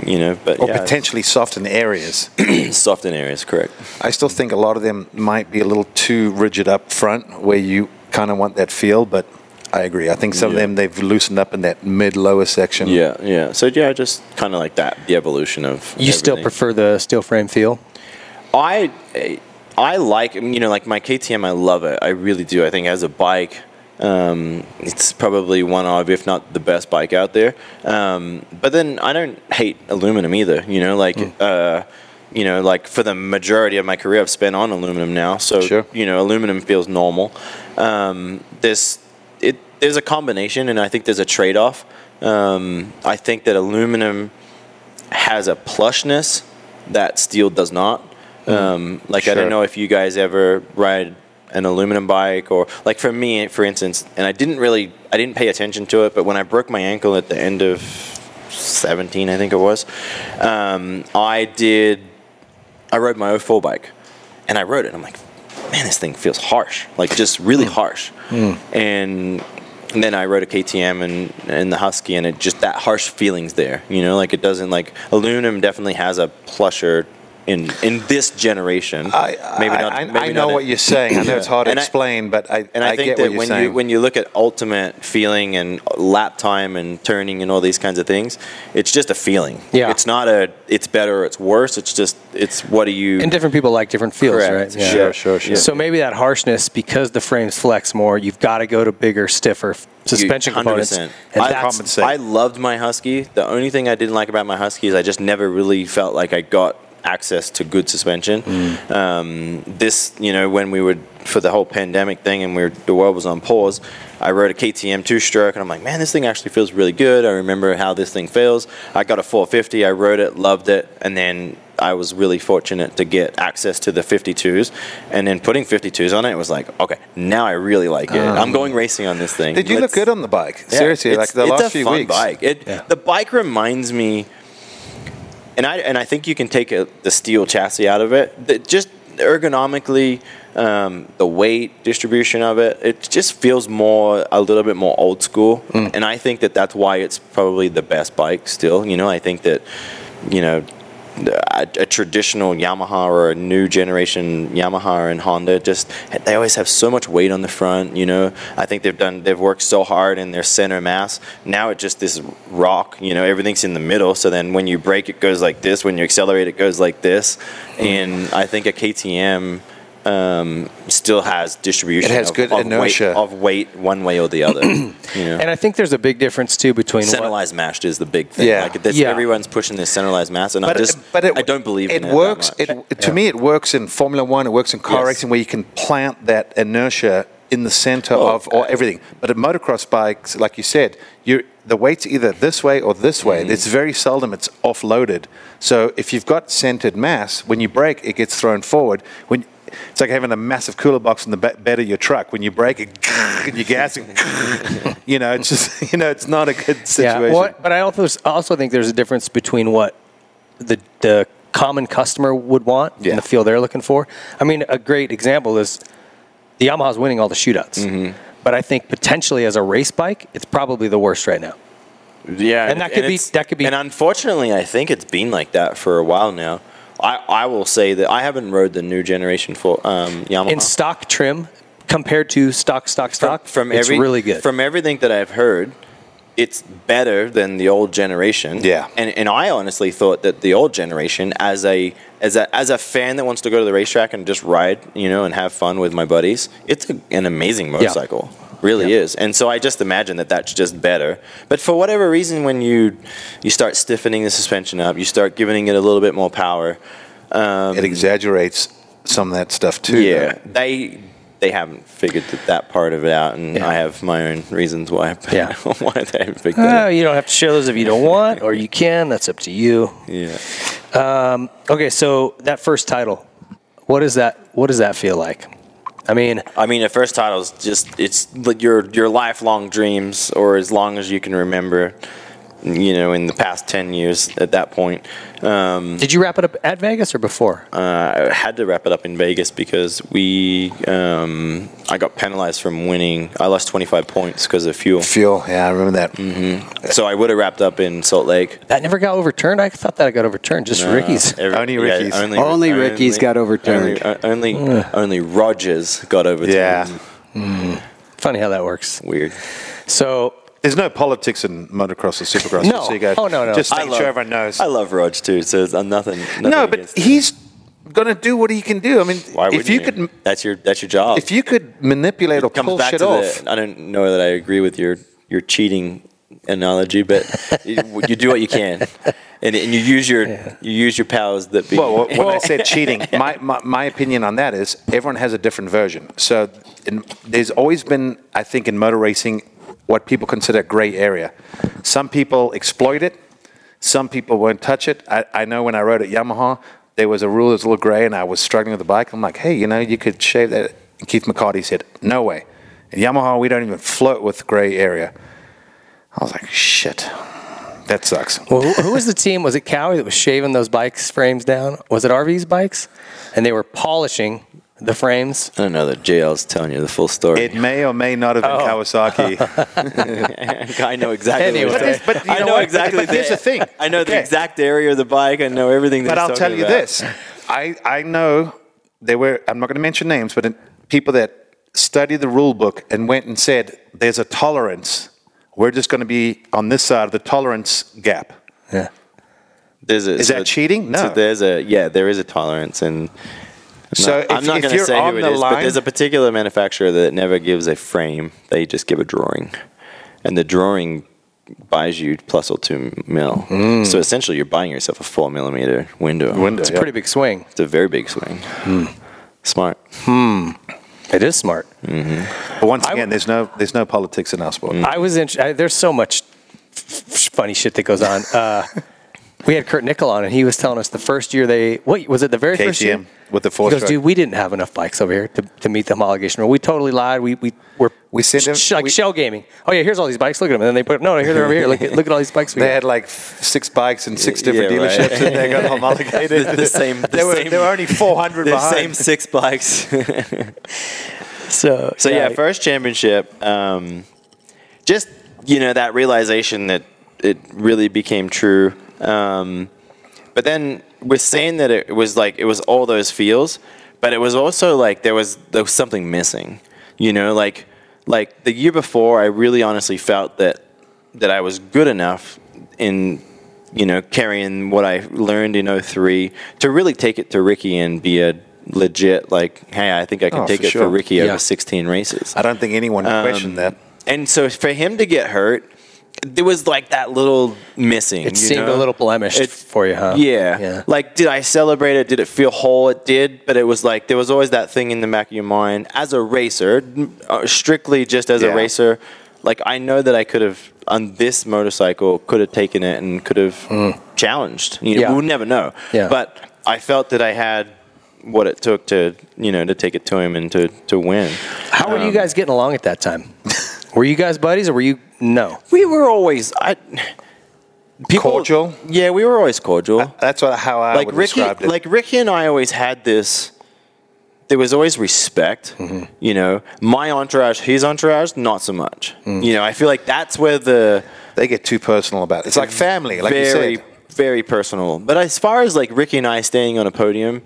you know, but Or yeah, potentially soft in areas. soft in areas, correct? I still think a lot of them might be a little too rigid up front, where you kind of want that feel. But I agree. I think some of them they've loosened up in that mid lower section. Yeah, yeah. So yeah, just kind of like that, the evolution of. You still prefer the steel frame feel? I I like you know like my KTM. I love it. I really do. I think as a bike, um, it's probably one of, if not the best bike out there. Um, but then I don't hate aluminum either. You know, like. Uh, you know, like for the majority of my career, I've spent on aluminum now. So Sure. you know, aluminum feels normal. Um, there's it. There's a combination, and I think there's a trade-off. Um, I think that aluminum has a plushness that steel does not. Um, like I don't know if you guys ever ride an aluminum bike or like for me, for instance, and I didn't really, I didn't pay attention to it, but when I broke my ankle at the end of 17, I think it was, um, I did, I rode my 04 bike and I rode it. I'm like, man, this thing feels harsh, like just really mm. harsh. And, and then I rode a KTM and, and the Husky, and it just that harsh feelings there. You know, like it doesn't like aluminum definitely has a plusher in in this generation. I, maybe not. I, maybe I not know in- what you're saying. I know it's hard to And I- explain, but I, and I, I think get that what you're when saying. you when you look at ultimate feeling and lap time and turning and all these kinds of things, it's just a feeling. Yeah. It's not a it's better or it's worse. It's just it's what do you And different people like different feels, Correct. right? Sure, sure, sure. So maybe that harshness, because the frames flex more, you've got to go to bigger, stiffer suspension components. 100%. And I, that's. I loved my Husky. The only thing I didn't like about my Husky is I just never really felt like I got access to good suspension. Mm. Um, this, you know, when we were for the whole pandemic thing and we were, the world was on pause, I rode a KTM two stroke and I'm like, man, this thing actually feels really good. I remember how this thing feels. I got a 450. I rode it, loved it, and then. I was really fortunate to get access to the 52s, and then putting 52s on it, it was like, okay, now I really like it. I'm going racing on this thing. Did you look Let's- good on the bike? yeah, Seriously, like it's- the it's last a few fun weeks. Bike. It, Yeah. The bike reminds me, and I and I think you can take a, the steel chassis out of it. The, just ergonomically, um, the weight distribution of it, it just feels more a little bit more old school. Hmm. And I think that that's why it's probably the best bike still. You know, I think that you know a, a traditional Yamaha or a new generation Yamaha and Honda just they always have so much weight on the front. You know, I think they've done they've worked so hard in their center mass. Now it just this rock. You know, everything's in the middle. So then when you brake, it goes like this. When you accelerate, it goes like this. And I think a KTM. Um, still has distribution. It has of, good of inertia. weight, of weight one way or the other. you know, and I think there's a big difference too between what, centralized mashed is the big thing. Yeah. like this, Yeah. everyone's pushing this centralized mass, and I just I don't believe it in it. works. That much. It, to me, it works in Formula One. It works in car Yes. racing where you can plant that inertia in the center Oh, of or everything. But at motocross bikes, like you said, you the weight's either this way or this way. Mm-hmm. It's very seldom it's offloaded. So if you've got centered mass, when you brake, it gets thrown forward. When it's like having a massive cooler box in the bed of your truck. When you brake, it and you're gassing. you know, it's just you know, it's not a good situation. Yeah, well, but I also also think there's a difference between what the the common customer would want Yeah. and the feel they're looking for. I mean, a great example is the Yamaha's winning all the shootouts, Mm-hmm. but I think potentially as a race bike, it's probably the worst right now. Yeah, And that could be- that could be- And unfortunately, I think it's been like that for a while now. I, I will say that I haven't rode the new generation for um, Yamaha. In stock trim compared to stock, stock, stock, from it's every, really good. From everything that I've heard, it's better than the old generation. Yeah. and and I honestly thought that the old generation, as a as a as a fan that wants to go to the racetrack and just ride, you know, and have fun with my buddies, it's a, an amazing motorcycle. Really is, and so I just imagine that that's just better. But for whatever reason, when you you start stiffening the suspension up, you start giving it a little bit more power. Um, it exaggerates some of that stuff too. yeah, though. they they haven't figured that, that part of it out, and Yeah. I have my own reasons why. Yeah. why they haven't figured Oh, that out. you don't have to share those if you don't want, or you can. That's up to you. Yeah. Okay, so that first title, what is that? What does that feel like? I mean, I mean, the first title is just it's your your lifelong dreams, or as long as you can remember. You know, in the past ten years, at that point, um, did you wrap it up at Vegas or before? uh, I had to wrap it up in Vegas because we um, I got penalized from winning. I lost twenty five points because of fuel. Fuel. Yeah, I remember that. Mm-hmm. So I would have wrapped up in Salt Lake. That never got overturned. I thought that got overturned. Just Ricky's. Every- Only Ricky's. Only Ricky's got overturned. Only, only, only Rogers got overturned. Yeah. Funny how that works. Weird. So There's no politics in motocross or supercross. No. just so you guys- Oh, no, no. Just make love, sure everyone knows. I love Rog too, so it's, I'm nothing, nothing. no, but he's going to do what he can do. I mean, Why if you you? could, that's your that's your job. if you could manipulate or comes pull back shit to off, the. I don't know that I agree with your your cheating analogy, but you, you do what you can, and, and you use your you use your powers that be. Well, when I said cheating, my, my, my opinion on that is everyone has a different version. So in, there's always been, I think, in motor racing, what people consider gray area. Some people exploit it. Some people won't touch it. I, I know when I rode at Yamaha, there was a rule that was a little gray, and I was struggling with the bike. I'm like, hey, you know, you could shave that. And Keith McCarty said, no way. At Yamaha, we don't even flirt with gray area. I was like, shit, that sucks. Well, who, who was the team? Was it Kawi that was shaving those bikes frames down? Was it RV's bikes? And they were polishing the frames. I don't know that GL's telling you the full story. It may or may not have been Oh. Kawasaki. I know exactly. Anyway. what But this- but you I know know what? exactly. But here's the thing. I know the exact area of the bike. I know everything. That But he's I'll tell you about. this: I, I know there were, I'm not going to mention names, but people that studied the rule book and went and said, there's a tolerance. We're just going to be on this side of the tolerance gap. Yeah. There's a, Is that cheating? No. So there's a yeah, there is a tolerance, and So I'm not going to say who it is, the is, but there's a particular manufacturer that never gives a frame; they just give a drawing, and the drawing buys you plus or two mil. So essentially, you're buying yourself a four millimeter window. Window, It's a yeah. pretty big swing. It's a very big swing. Smart. Hmm. It is smart. But once again, there's no there's no politics in our sport. I was in. I, there's so much f- funny shit that goes on. Uh, we had Kurt Nickell on, and he was telling us the first year they. What was it? The very first year with the He four goes, stroke. dude, we didn't have enough bikes over here to, to meet the homologation rule. We totally lied. We we were We sent them- sh- like we- shell gaming. Oh yeah, here's all these bikes. Look at them. And then they put no, no, here they're over here. Look at look at all these bikes. We They got. had like six bikes and six different Yeah, right. dealerships, and they got homologated. The- the same- the there, were, same- there were only 400 The behind. same six bikes. so So yeah, first championship. Um, just you know that realization that it really became true. Um, but then we're saying that it was like it was all those feels, but it was also like there was there was something missing. You know, like like the year before, I really honestly felt that that I was good enough in you know carrying what I learned in 03 to really take it to Ricky and be a legit like hey I think I can Oh, take for it sure. for Ricky Yeah. over 16 races I don't think anyone Um, questioned that. and so for him to get hurt, there was like that little missing. It seemed know? a little blemished It- for you, huh? Yeah. Yeah. Like, did I celebrate it? Did it feel whole? It did, but it was like there was always that thing in the back of your mind as a racer, uh, strictly just as Yeah. a racer. Like, I know that I could have on this motorcycle could have taken it and could have challenged. You know, Yeah. we'll never know. Yeah. But I felt that I had what it took to you know to take it to him and to to win. How were you Um, guys getting along at that time? were you guys buddies, or were you no? We were always I. People, Cordial? Yeah, we were always cordial. That's what, how I like would Ricky, describe it. like Ricky and I always had this. There was always respect. Mm-hmm. You know, my entourage, his entourage, not so much. Mm. You know, I feel like that's where the they get too personal about it. It's like family, like very, you said. very personal. But as far as like Ricky and I staying on a podium,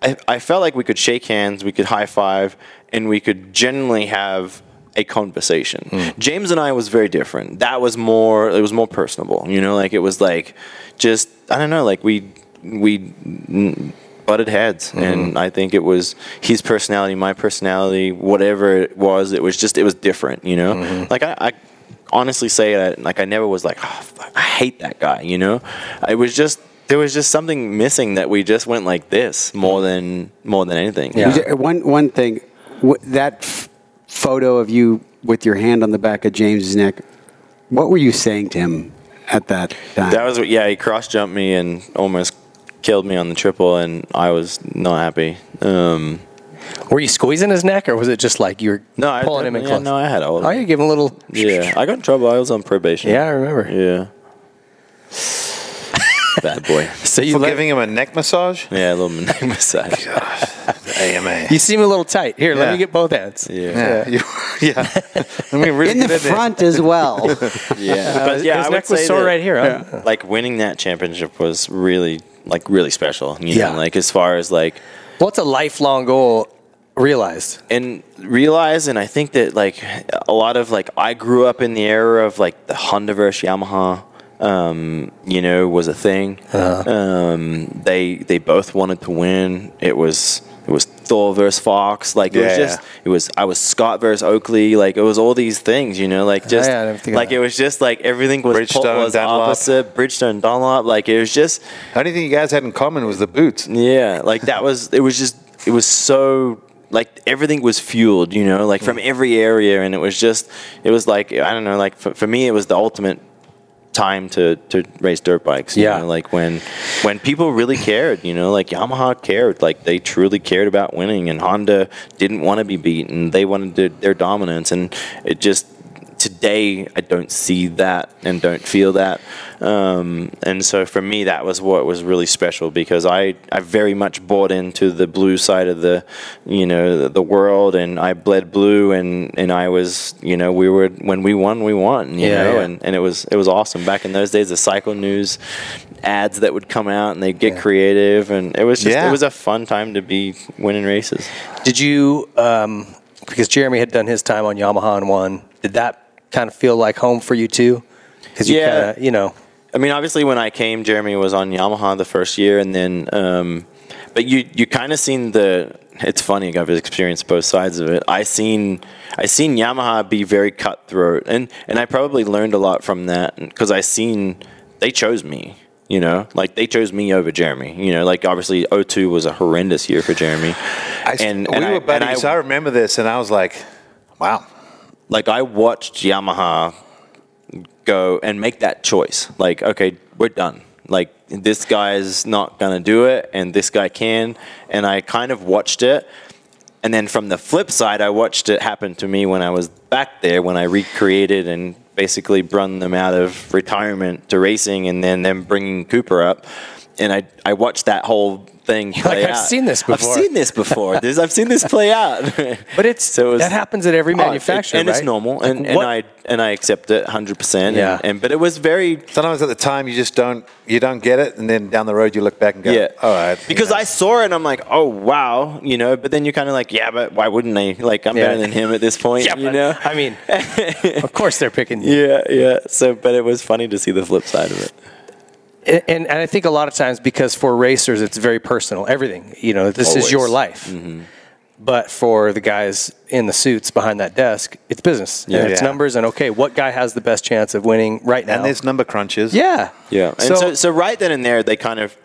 I, I felt like we could shake hands, we could high five, and we could genuinely have a conversation. Hmm. James and I was very different. That was more. It was more personable. You know, like it was like just I don't know, like we we mm, butted heads, Hmm. and I think it was his personality, my personality, whatever it was. It was just it was different. You know, Hmm. like I. I honestly say that like I never was like oh, fuck, I hate that guy you know it was just there was just something missing that we just went like this more than more than anything Yeah. Was One one thing, wh- that f- photo of you with your hand on the back of James's neck. What were you saying to him at that time? that was what yeah he cross jumped me and almost killed me on the triple and I was not happy um Were you squeezing his neck, or was it just like you were no I pulling him in yeah, close? no I had all Oh, you give him a little. yeah I got in trouble I was on probation Yeah, I remember. yeah bad boy So you For let, giving him a neck massage? yeah a little neck massage AMA. you seem a little tight. Here, let me get both hands. yeah yeah. You- yeah. Really in the get there. front as well. yeah but yeah his I would neck was say sore that- right here. Huh? like winning that championship was really like really special you Yeah. know like as far as like What's a lifelong goal realized? and realize and i think that like a lot of like i grew up in the era of like the honda versus yamaha um, you know was a thing um, they they both wanted to win it was it was Thor versus Fox. Like it was just, yeah. it was. I was Scott versus Oakley. Like it was all these things, you know. Like just, yeah, I didn't think of like it was just like everything was Bridgestone, was Dunlop. opposite. Bridgestone, Dunlop. Like it was just, The only thing you guys had in common was the boots. yeah, like that was it was just it was so like everything was fueled, you know, like from every area and it was just it was like I don't know, like for, for me it was the ultimate time to to race dirt bikes, you Yeah. know, like when when people really cared, you know, like Yamaha cared, like they truly cared about winning and Honda didn't want to be beaten. They wanted to, their dominance and it just today I don't see that and don't feel that. Um, and so for me, that was what was really special because I, I very much bought into the blue side of the, you know, the, the world and I bled blue and, and I was, you know, we were, when we won, we won, you Yeah, know, yeah. and, and it was, it was awesome. Back in those days, the cycle news, ads that would come out and they'd get Yeah. creative and it was just it was a fun time to be winning races. Did you, um, because Jeremy had done his time on Yamaha and won, did that kind of feel like home for you too? Because you Yeah. kind of, you know, I mean, obviously, when I came, Jeremy was on Yamaha the first year, and then, um, but you you kind of seen the. It's funny. I've experienced both sides of it. I seen I seen Yamaha be very cutthroat, and and I probably learned a lot from that because I seen they chose me. You know, like they chose me over Jeremy. You know, like obviously 02 was a horrendous year for Jeremy. I, and, we and were I, buddies. I, I, remember this, and I was like, "Wow, like I watched Yamaha go and make that choice. Like, okay, we're done. Like this guy's not gonna do it, and this guy can. And I kind of watched it. And then from the flip side, I watched it happen to me when I was back there when I recreated and basically brung them out of retirement to racing, and then them bringing Cooper up. And I I watched that whole thing play like, I've out. seen this before. I've seen this before. This, I've seen this play out. but it's So it was- that happens at every Oh, manufacturer, and right? it's normal, and, Like, and I and I accept it hundred percent. Yeah. And, and but it was very Sometimes at the time you just don't you don't get it, and then down the road you look back and go, yeah. all right." you Because know. I saw it and I'm like, oh wow, you know. But then you're kind of like, yeah, but why wouldn't they? Like I'm Yeah. better than him at this point, yeah, you but, know. I mean, of course they're picking you. Yeah, yeah. So, but it was funny to see the flip side of it. And, and and I think a lot of times because for racers it's very personal. Everything, you know, this is your life. Mm-hmm. But for the guys in the suits behind that desk, it's business. Yeah. it's Yeah. numbers. And okay, what guy has the best chance of winning right now? and there's number crunches. yeah, Yeah. And So, so, so, right then and there, they kind of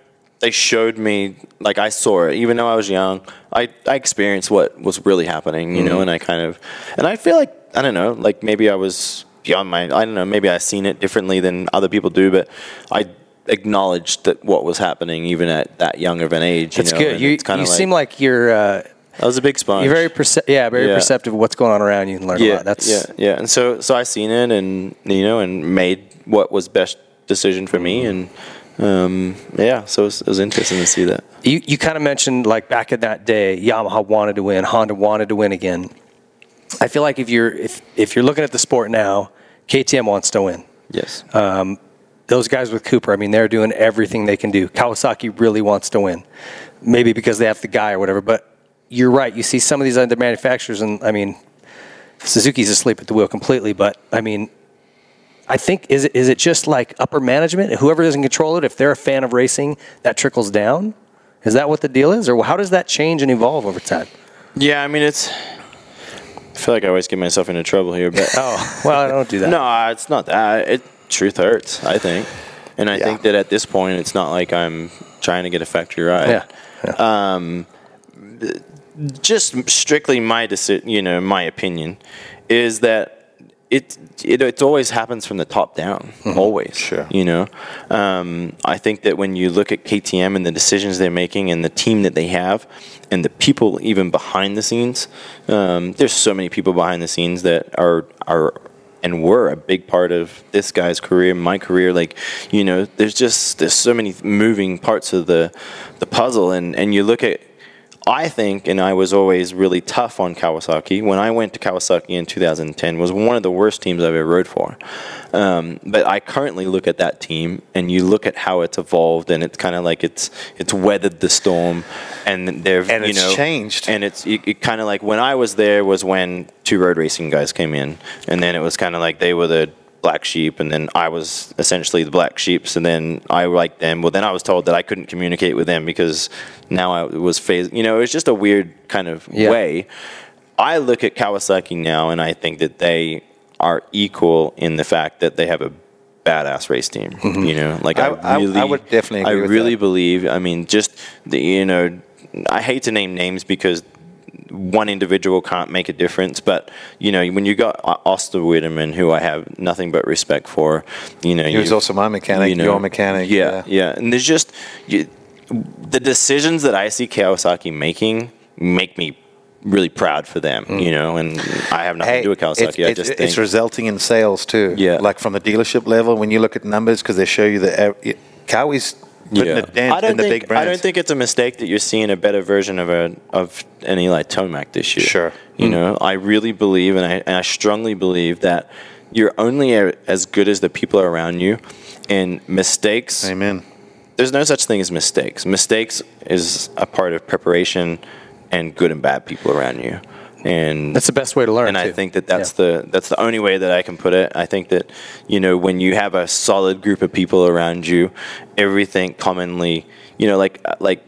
they showed me like I saw it, even though I was young. I I experienced what was really happening, you know, and I kind of and I feel like I don't know, like maybe I was beyond my I don't know, maybe I seen it differently than other people do, but I acknowledged that what was happening even at that young of an age. that's you know, good. You you seem like you're uh, I was a big sponge. you're very perce- yeah very Yeah. perceptive of what's going on around you and learn a yeah, lot. That's yeah, yeah. And so, so I seen it, and you know, and made what was best decision for me, and um, yeah. So it was, it was interesting to see that. You you kind of mentioned like back in that day, Yamaha wanted to win, Honda wanted to win again. I feel like if you're if if you're looking at the sport now, KTM wants to win. Yes. Those guys with Cooper, I mean, they're doing everything they can do. Kawasaki really wants to win, maybe because they have the guy or whatever. But you're right. You see some of these other manufacturers, and I mean, Suzuki's asleep at the wheel completely. But I mean, I think is it is it just like upper management? Whoever doesn't control it, if they're a fan of racing, that trickles down. Is that what the deal is, or how does that change and evolve over time? Yeah, I mean it's. I feel like I always get myself into trouble here, but Oh, well, I don't do that. no, it's not that. It truth hurts. I think, and I Yeah. think that at this point, it's not like I'm trying to get a factory ride. Yeah. just strictly my decision, you know, my opinion is that it, it it always happens from the top down, always. Sure. You know, um, I think that when you look at KTM and the decisions they're making and the team that they have, and the people even behind the scenes, um, there's so many people behind the scenes that are are and were a big part of this guy's career, my career. Like, you know, there's just there's so many moving parts of the the puzzle, and and you look at I think, and I was always really tough on Kawasaki. When I went to Kawasaki in 2010, was one of the worst teams I've ever rode for. Um, but I currently look at that team, and you look at how it's evolved, and it's kind of like it's it's weathered the storm, and they've And you it's know changed. and it's it, it kind of like when I was there was when two road racing guys came in, and then it was kind of like they were the black sheep, and then I was essentially the black sheep. So then I liked them. Well, then I was told that I couldn't communicate with them because now I was phased. You know, it was just a weird kind of Yeah. way. I look at Kawasaki now, and I think that they are equal in the fact that they have a badass race team. Mm-hmm. You know, like I, I- I- I would definitely agree I really that. believe. I mean, just the you know, I hate to name names because one individual can't make a difference. But you know, when you got Oster Widerman, who I have nothing but respect for, you know, He was also my mechanic, your mechanic, Yeah, yeah. yeah, and there's just you, the decisions that I see Kawasaki making make me really proud for them. Hmm. You know, and I have nothing to do with Kawasaki. it's, I just it's think resulting in sales too. Yeah. like from the dealership level, when you look at numbers, because they show you that ev- Kawi's putting a dent I don't think. I don't think it's a mistake that you're seeing a better version of a of an Eli Tomac this year. Sure. You hmm. know, I really believe, and I, and I strongly believe that you're only a, as good as the people around you, and mistakes Amen. there's no such thing as mistakes. Mistakes is a part of preparation and good and bad people around you. And That's the best way to learn. and I think that that's Yeah. the that's the only way that I can put it. I think that you know when you have a solid group of people around you, everything commonly, you know, like uh, like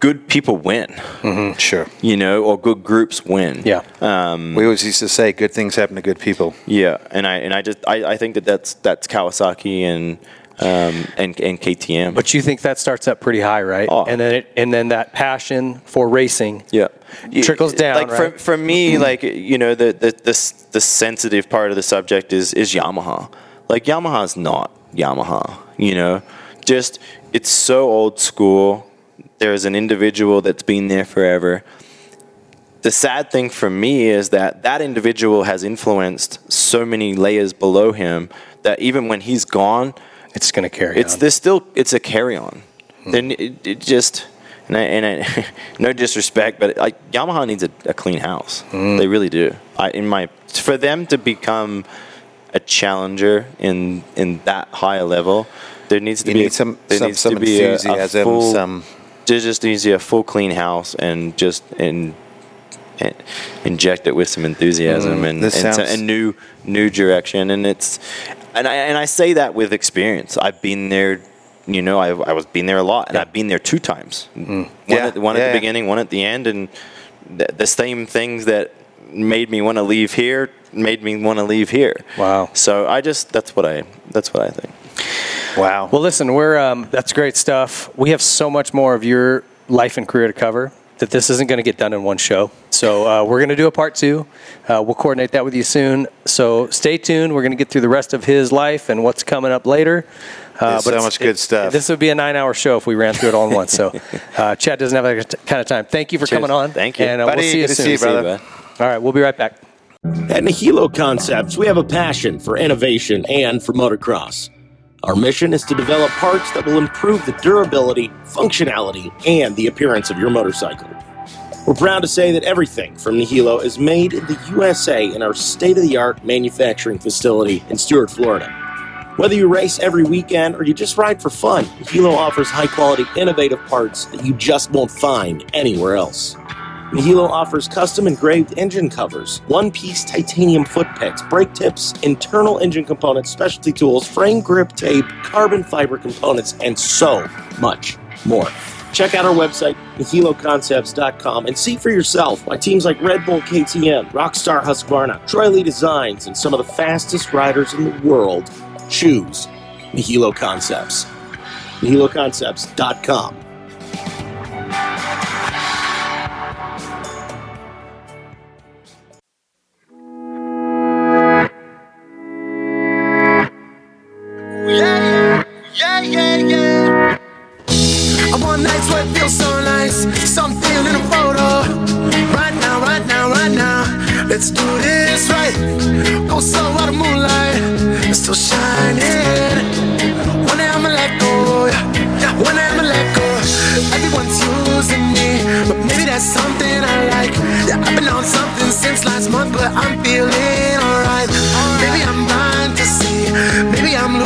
good people win, mm-hmm. Sure. you know, or good groups win. Yeah. Um, we always used to say good things happen to good people. Yeah, and I and I just I, I think that that's that's Kawasaki and um and and KTM. But you think that starts up pretty high, right? Oh. And then it, and then that passion for racing yeah, trickles down, Like for right? for me, like you know, the the the, the sensitive part of the subject is is Yamaha. Like Yamaha's not Yamaha. You know, just it's so old school. There's an individual that's been there forever. The sad thing for me is that that individual has influenced so many layers below him that even when he's gone, it's going to carry. it's on. there's still it's a carry on. Hmm. Then it, it just and I, and I, no disrespect, but like Yamaha needs a, a clean house. Hmm. They really do. I, in my for them to become a challenger in in that higher level, there needs to You be need some- there some- needs some to be a- a enthusiasm, full- some- there just needs to be a full clean house and just and. and inject it with some enthusiasm and, and this so- sounds- a new new direction and it's and I and I say that with experience. I've been there, you know, I I was been there a lot, and I've been there two times. One Yeah, at one yeah, at the yeah. beginning, one at the end, and the, the same things that made me want to leave here made me want to leave here. Wow. So I just that's what I that's what I think. Wow. Well, listen, we're um, that's great stuff. We have so much more of your life and career to cover that this isn't going to get done in one show. So uh, we're going to do a part two. Uh, we'll coordinate that with you soon. So stay tuned. We're going to get through the rest of his life and what's coming up later. Uh, There's so much good stuff. This would be a nine-hour show if we ran through it all in once. So uh, Chad doesn't have that kind of time. Thank you for Cheers. coming on. Thank you. And uh, Buddy, we'll see you soon. see you, brother. bud. All right, we'll be right back. At Nihilo Concepts, we have a passion for innovation and for motocross. Our mission is to develop parts that will improve the durability, functionality, and the appearance of your motorcycle. We're proud to say that everything from Nihilo is made in the USA in our state of the art manufacturing facility in Stuart, Florida. Whether you race every weekend or you just ride for fun, Nihilo offers high quality, innovative parts that you just won't find anywhere else. Nihilo offers custom engraved engine covers, one piece titanium foot brake tips, internal engine components, specialty tools, frame grip tape, carbon fiber components, and so much more. Check out our website, NihiloConcepts.com, and see for yourself why teams like Red Bull KTM, Rockstar Husqvarna, Troy Lee Designs, and some of the fastest riders in the world choose Nihilo Concepts. NihiloConcepts.com. Yeah, yeah, yeah, yeah. I want nights where it feels so nice. Something in a photo. Right now, right now, right now. Let's do this right. Go so out of moonlight. Still shining. One day I'ma let go. Yeah, one day I'ma let go. Everyone's using me, but maybe that's something I like. Yeah, I've been on something since last month, but I'm feeling alright.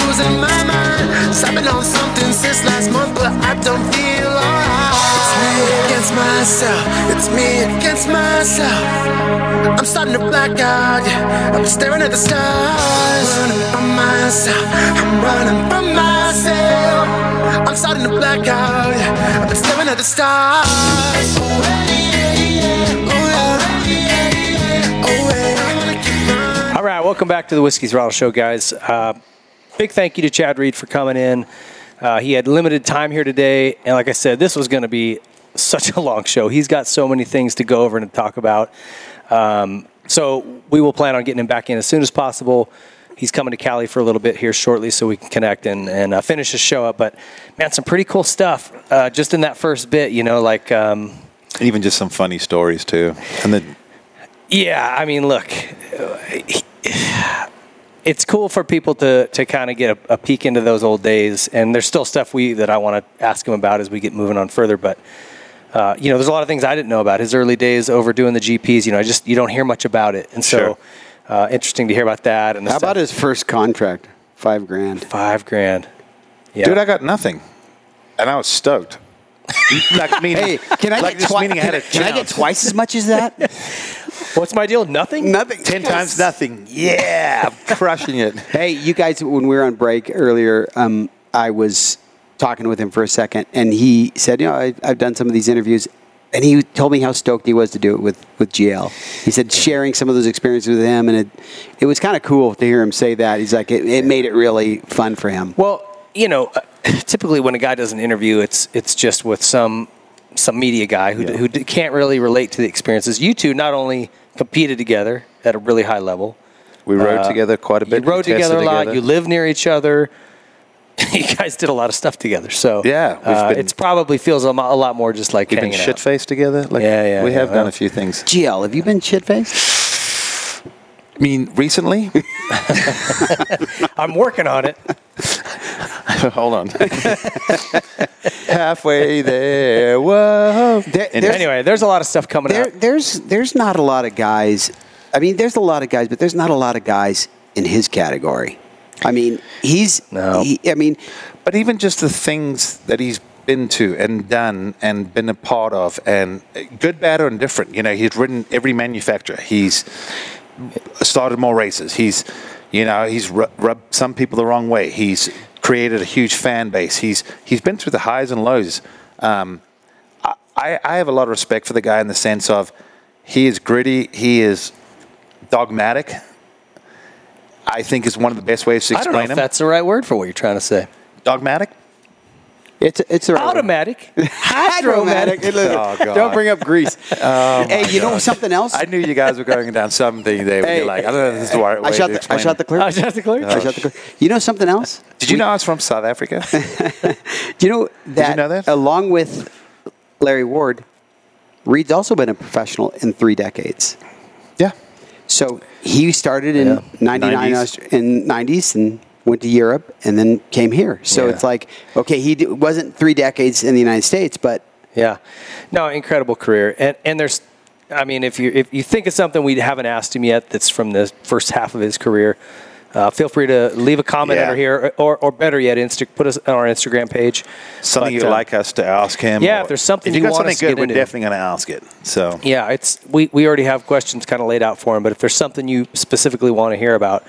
Losing my mind. I've been on something since last month, but I don't feel alright. It's me against myself. It's me against myself. I'm starting to black out. Yeah. I'm staring at the stars. Running from myself. I'm running from myself. I'm starting to black out. Yeah. Been staring at the stars. Oh. Oh. Oh. All right, welcome back to the Whiskey Throttle Show, guys. Uh, big thank you to Chad Reed for coming in. Uh, he had limited time here today, and like I said, this was going to be such a long show. He's got so many things to go over and to talk about. Um, so we will plan on getting him back in as soon as possible. He's coming to Cali for a little bit here shortly, so we can connect and, and uh, finish the show up. But man, some pretty cool stuff uh, just in that first bit. You know, like. Um, Even just some funny stories too. And then Yeah, I mean, look, it's cool for people to to kind of get a, a peek into those old days, and there's still stuff we that I want to ask him about as we get moving on further. But uh, you know, there's a lot of things I didn't know about his early days over doing the GPs. You know, I just you don't hear much about it, and so Sure. uh, interesting to hear about that. And the How stuff- about his first contract? Five grand. five grand? Yeah, dude, I got nothing. and I was stoked. like meaning, Hey, can I like get just twi- meaning I can, had I, a can I get twice as much as that? What's my deal? Nothing. Nothing. ten times nothing? Yeah, I'm crushing it. Hey, you guys, when we were on break earlier, um, I was talking with him for a second, and he said, "You know, I, I've done some of these interviews." And he told me how stoked he was to do it with, with GL. He said sharing some of those experiences with him, and it it was kind of cool to hear him say that. He's like, it, it made it really fun for him. Well, you know, uh, typically when a guy does an interview, it's it's just with some some media guy who, who can't really relate to the experiences. You two not only competed together at a really high level, We rode uh, together quite a bit. You We rode tested together a lot. together. You live near each other. you guys did a lot of stuff together. So Yeah, we've uh, been- it's probably feels a, a lot more just like We've been shit faced together. Like, Yeah, yeah, We yeah, have well. done a few things. GL, have you been shit faced? I mean, recently. I'm working on it. Hold on. Halfway there. Whoa. There- there's- anyway, there's a lot of stuff coming there, up. there's there's not a lot of guys. I mean, there's a lot of guys, but there's not a lot of guys in his category. I mean, he's. No. He, I mean, But even just the things that he's been to and done and been a part of, and uh, good, bad, or indifferent. You know, he's ridden every manufacturer. He's started more races. He's, you know, he's ru- rubbed some people the wrong way. He's created a huge fan base. He's he's been through the highs and lows. Um, I, I have a lot of respect for the guy in the sense of he is gritty. He is dogmatic. I think is one of the best ways to I don't know explain if him. that's the right word for what you're trying to say. Dogmatic. It's it's a Automatic, Hydromatic. Oh, Don't bring up grease. Oh, hey, you know something else? I knew you guys were going down something there. where Hey. you're like, I don't know if this is the right way I shot to the, I shot it. the clear. Oh, just to clear? I shot the clear. You know something else? Did you know I was from South Africa? Do you know that, know that? along with Larry Ward, Reed's also been a professional in three decades. yeah. So he started in Yeah. 99 90s. Uh, in 90s and went to Europe and then came here. So Yeah. it's like, okay, he d- wasn't three decades in the United States, but Yeah, no, incredible career, and and there's, I mean, if you if you think of something we haven't asked him yet, that's from the first half of his career, uh, feel free to leave a comment Yeah. under here, or or better yet, Insta, put us on our Instagram page. Something But, you'd uh, like us to ask him. yeah, or- if there's something if you you got want something us to good, get we're into. definitely going to ask it. So Yeah, it's we, we already have questions kind of laid out for him, but if there's something you specifically want to hear about,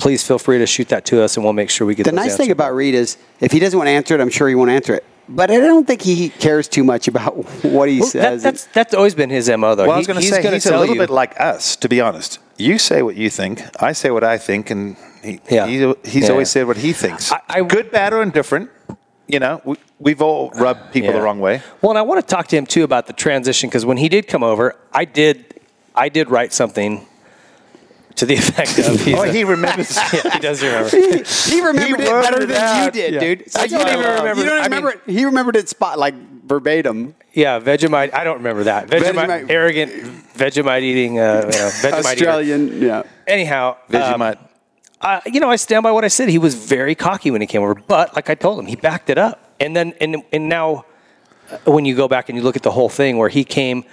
please feel free to shoot that to us, and we'll make sure we get. the those nice thing about Reed is if he doesn't want to answer it, I'm sure he won't answer it. But I don't think he cares too much about what he Well, that, says. that's that's always been his mo though. Well, I was going to he's say gonna he's a little you- bit like us, to be honest. You say what you think, I say what I think, and he, Yeah. he, he's Yeah. always said what he thinks. I- I- Good, bad, or indifferent. You know, we, we've all rubbed people the wrong way. Well, and I want to talk to him too about the transition because when he did come over, I did, I did write something to the effect of. He's Oh, a- he remembers. yeah, he does remember. he remembered He it better it than you did, Yeah. dude. So I you don't don't even even remember- You don't I mean- remember it. He remembered it spot like verbatim. Yeah, Vegemite. I don't remember that. Vegemite, Vegemite. arrogant Vegemite eating. Uh, you know, Vegemite eater. Australian, yeah. Anyhow, um, Vegemite. uh, you know, I stand by what I said. He was very cocky when he came over, but like I told him, he backed it up. And then, and and now, uh, when you go back and you look at the whole thing, where he came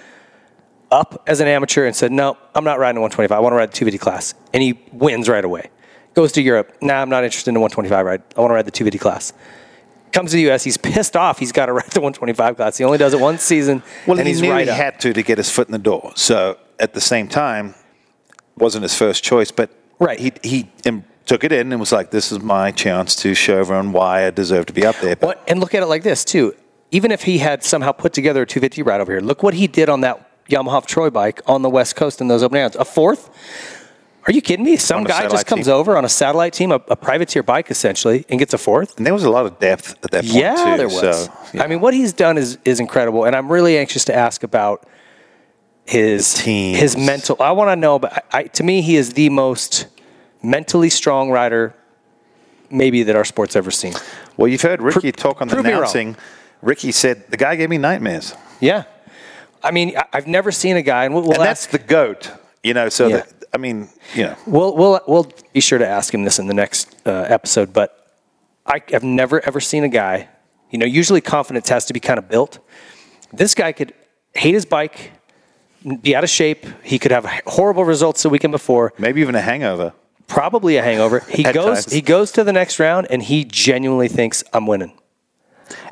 up as an amateur and said, "No, I'm not riding a 125. I want to ride the 250 class," and he wins right away. Goes to Europe. Nah, I'm not interested in the 125 ride. I want to ride the 250 class. Comes to the U.S. He's pissed off. He's got to ride the 125 class. He only does it one season, Well, and he he's knew right he up. had to to get his foot in the door. So at the same time, wasn't his first choice, but Right. he he took it in and was like, "This is my chance to show everyone why I deserve to be up there." But and look at it like this too. Even if he had somehow put together a 250 ride over here, look what he did on that Yamaha Troy bike on the West Coast in those open rounds. A fourth? Are you kidding me? Some guy just comes team. over on a satellite team, a, a privateer bike essentially, and gets a fourth. and there was a lot of depth at that point Yeah, too. there was. So, yeah. I mean, what he's done is is incredible, and I'm really anxious to ask about his The teams. his mental. I want to know, but I, I, to me, he is the most mentally strong rider, maybe that our sport's ever seen. well, you've heard Ricky Pro- talk on the announcing. Ricky said the guy gave me nightmares, Yeah, I mean, I've never seen a guy, and we'll, we'll and that's ask- the goat. You know, so Yeah. that, I mean, you know, We'll we'll we'll be sure to ask him this in the next uh, episode. But I have never ever seen a guy. You know, usually confidence has to be kind of built. This guy could hate his bike, be out of shape. He could have horrible results the weekend before, maybe even a hangover. probably a hangover. He goes times. he goes to the next round and he genuinely thinks I'm winning.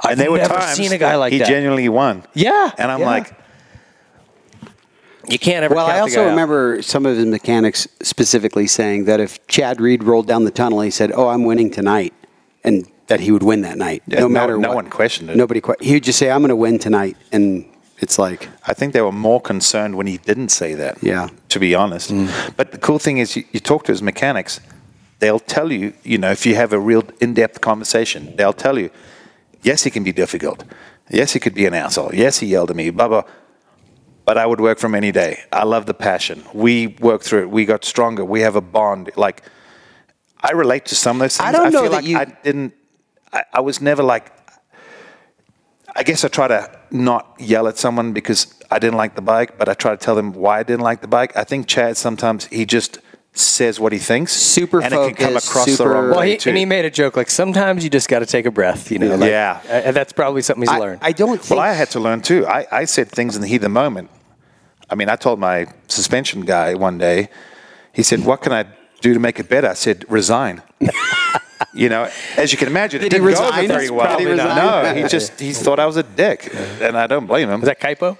I've and there were never times seen a guy like that. he that. genuinely won. Yeah, And I'm yeah. like, you can't ever. Well, count I the also guy out. remember some of his mechanics specifically saying that if Chad Reed rolled down the tunnel, he said, "Oh, I'm winning tonight," and that he would win that night, Yeah, no no- matter no what. one questioned it. Nobody. Que- he would just say, "I'm going to win tonight," and it's like, I think they were more concerned when he didn't say that. Yeah. To be honest. Mm. But the cool thing is, you, you talk to his mechanics, they'll tell you, you know, if you have a real in depth conversation, they'll tell you, yes, he can be difficult. Yes, he could be an asshole. Yes, he yelled at me, blah, blah. But I would work from any day. I love the passion. We worked through it. We got stronger. We have a bond. Like, I relate to some of those things. I don't know feel that like you- I didn't, I, I was never like, I guess I try to not yell at someone because I didn't like the bike, but I try to tell them why I didn't like the bike. I think Chad sometimes he just says what he thinks, Super and it can come focused, across the super- wrong Well, way he, too. and he made a joke like sometimes you just got to take a breath, you know. like- Yeah. Uh, and that's probably something he's I, learned. I don't think. well, I had to learn too. I, I said things in the heat of the moment. I mean, I told my suspension guy one day. He said, "What can I do to make it better?" I said, "Resign." you know, as you can imagine, Did it didn't go resign? over very well. Did he resign? No, he just he thought I was a dick, and I don't blame him. Is that Kaipo?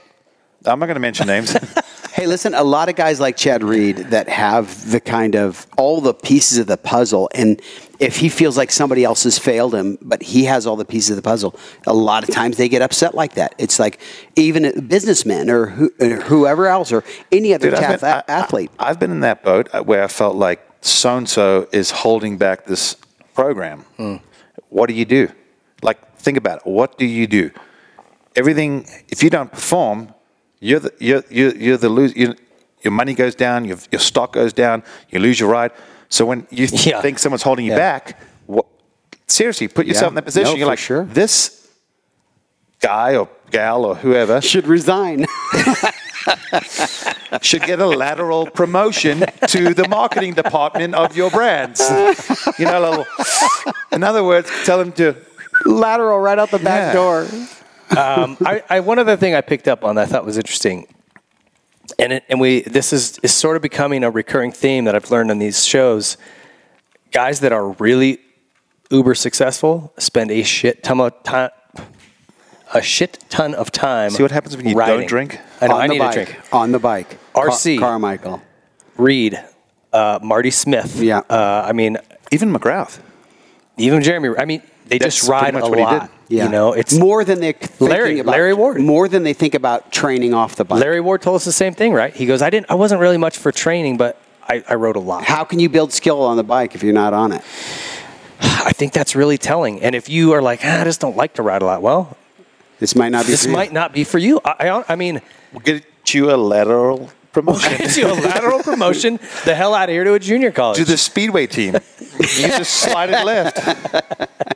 I'm not going to mention names. Hey, listen, a lot of guys like Chad Reed that have the kind of all the pieces of the puzzle, and if he feels like somebody else has failed him, but he has all the pieces of the puzzle, a lot of times they get upset like that. It's like even businessmen or, who, or whoever else or any other Dude, I've been- a- I- athlete. I, have been in that boat uh, where I felt like so and so is holding back this program. Hmm. What do you do? Like, think about it. What do you do? Everything. If you don't perform, you're the you're you're, you're the lose. You, your money goes down. Your your stock goes down. You lose your ride. So when you th- Yeah. think someone's holding you Yeah. back, what, seriously, put yourself Yeah. in that position. No, you're like, sure. this guy or gal or whoever Should resign. should get a lateral promotion to the marketing department of your brands. You know, little, in other words, tell them to. Lateral right out the back Yeah. door. Um, I, I, one other thing I picked up on that I thought was interesting, and it, and we this is is sort of becoming a recurring theme that I've learned on these shows. Guys that are really uber successful spend a shit ton of time, a shit ton of time. See what happens when you riding. don't drink? I know. on I the need bike. a drink. On the bike. RC. Car- Carmichael. Reed, uh, Marty Smith. Yeah. Uh, I mean, Even McGrath. even Jeremy. I mean, they That's just ride a much what he lot. Yeah. You know, it's more than they're Larry- about. Larry Ward. More than they think about training off the bike. Larry Ward told us the same thing, right? He goes, I didn't, I wasn't really much for training, but I, I rode a lot. How can you build skill on the bike if you're not on it? I think that's really telling. And if you are like, ah, I just don't like to ride a lot, well, This might not be. this for you. might not be for you. I, I, I mean, We'll get you a lateral promotion get you a lateral promotion the hell out of here to a junior college. to the speedway team. You just slide it left.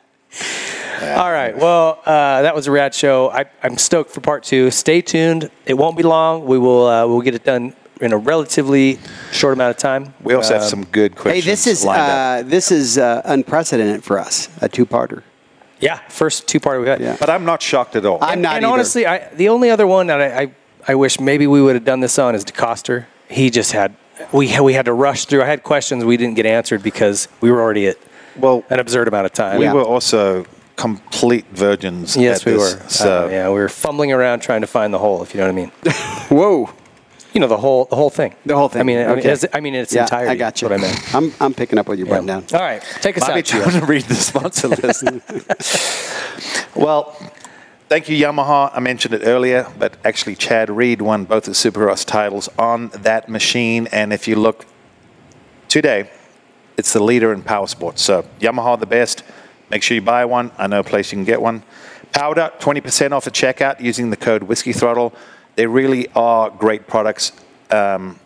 All right. Well, uh, that was a rad show. I, I'm stoked for part two. Stay tuned. It won't be long. We will uh, we'll get it done in a relatively short amount of time. We also have Um, some good Hey, questions. this is lined up. uh, this is uh, unprecedented for us. A two-parter. yeah, first two part we had. Yeah. But I'm not shocked at all. I'm and, not and either. honestly, I, the only other one that I, I, I wish maybe we would have done this on is DeCoster. He just had we had, we had to rush through. I had questions we didn't get answered because we were already at well, an absurd amount of time. we Yeah. were also complete virgins. yes, at we this, were. So Uh, yeah, we were fumbling around trying to find the hole. If you know what I mean. Whoa. You know the whole the whole thing. The whole thing. I mean, I mean, Okay. it's, I mean, in its Yeah, entirety. I got you. What I meant. I'm I'm picking up what you're putting down. All right, take us Might be out. time GL. to read the sponsor list. well, thank you, Yamaha. I mentioned it earlier, but actually, Chad Reed won both the Supercross titles on that machine. And if you look today, it's the leader in power sports. So, Yamaha, the best. Make sure you buy one. I know a place you can get one. Powder, 20% off at checkout using the code Whiskey Throttle. They really are great products. Um,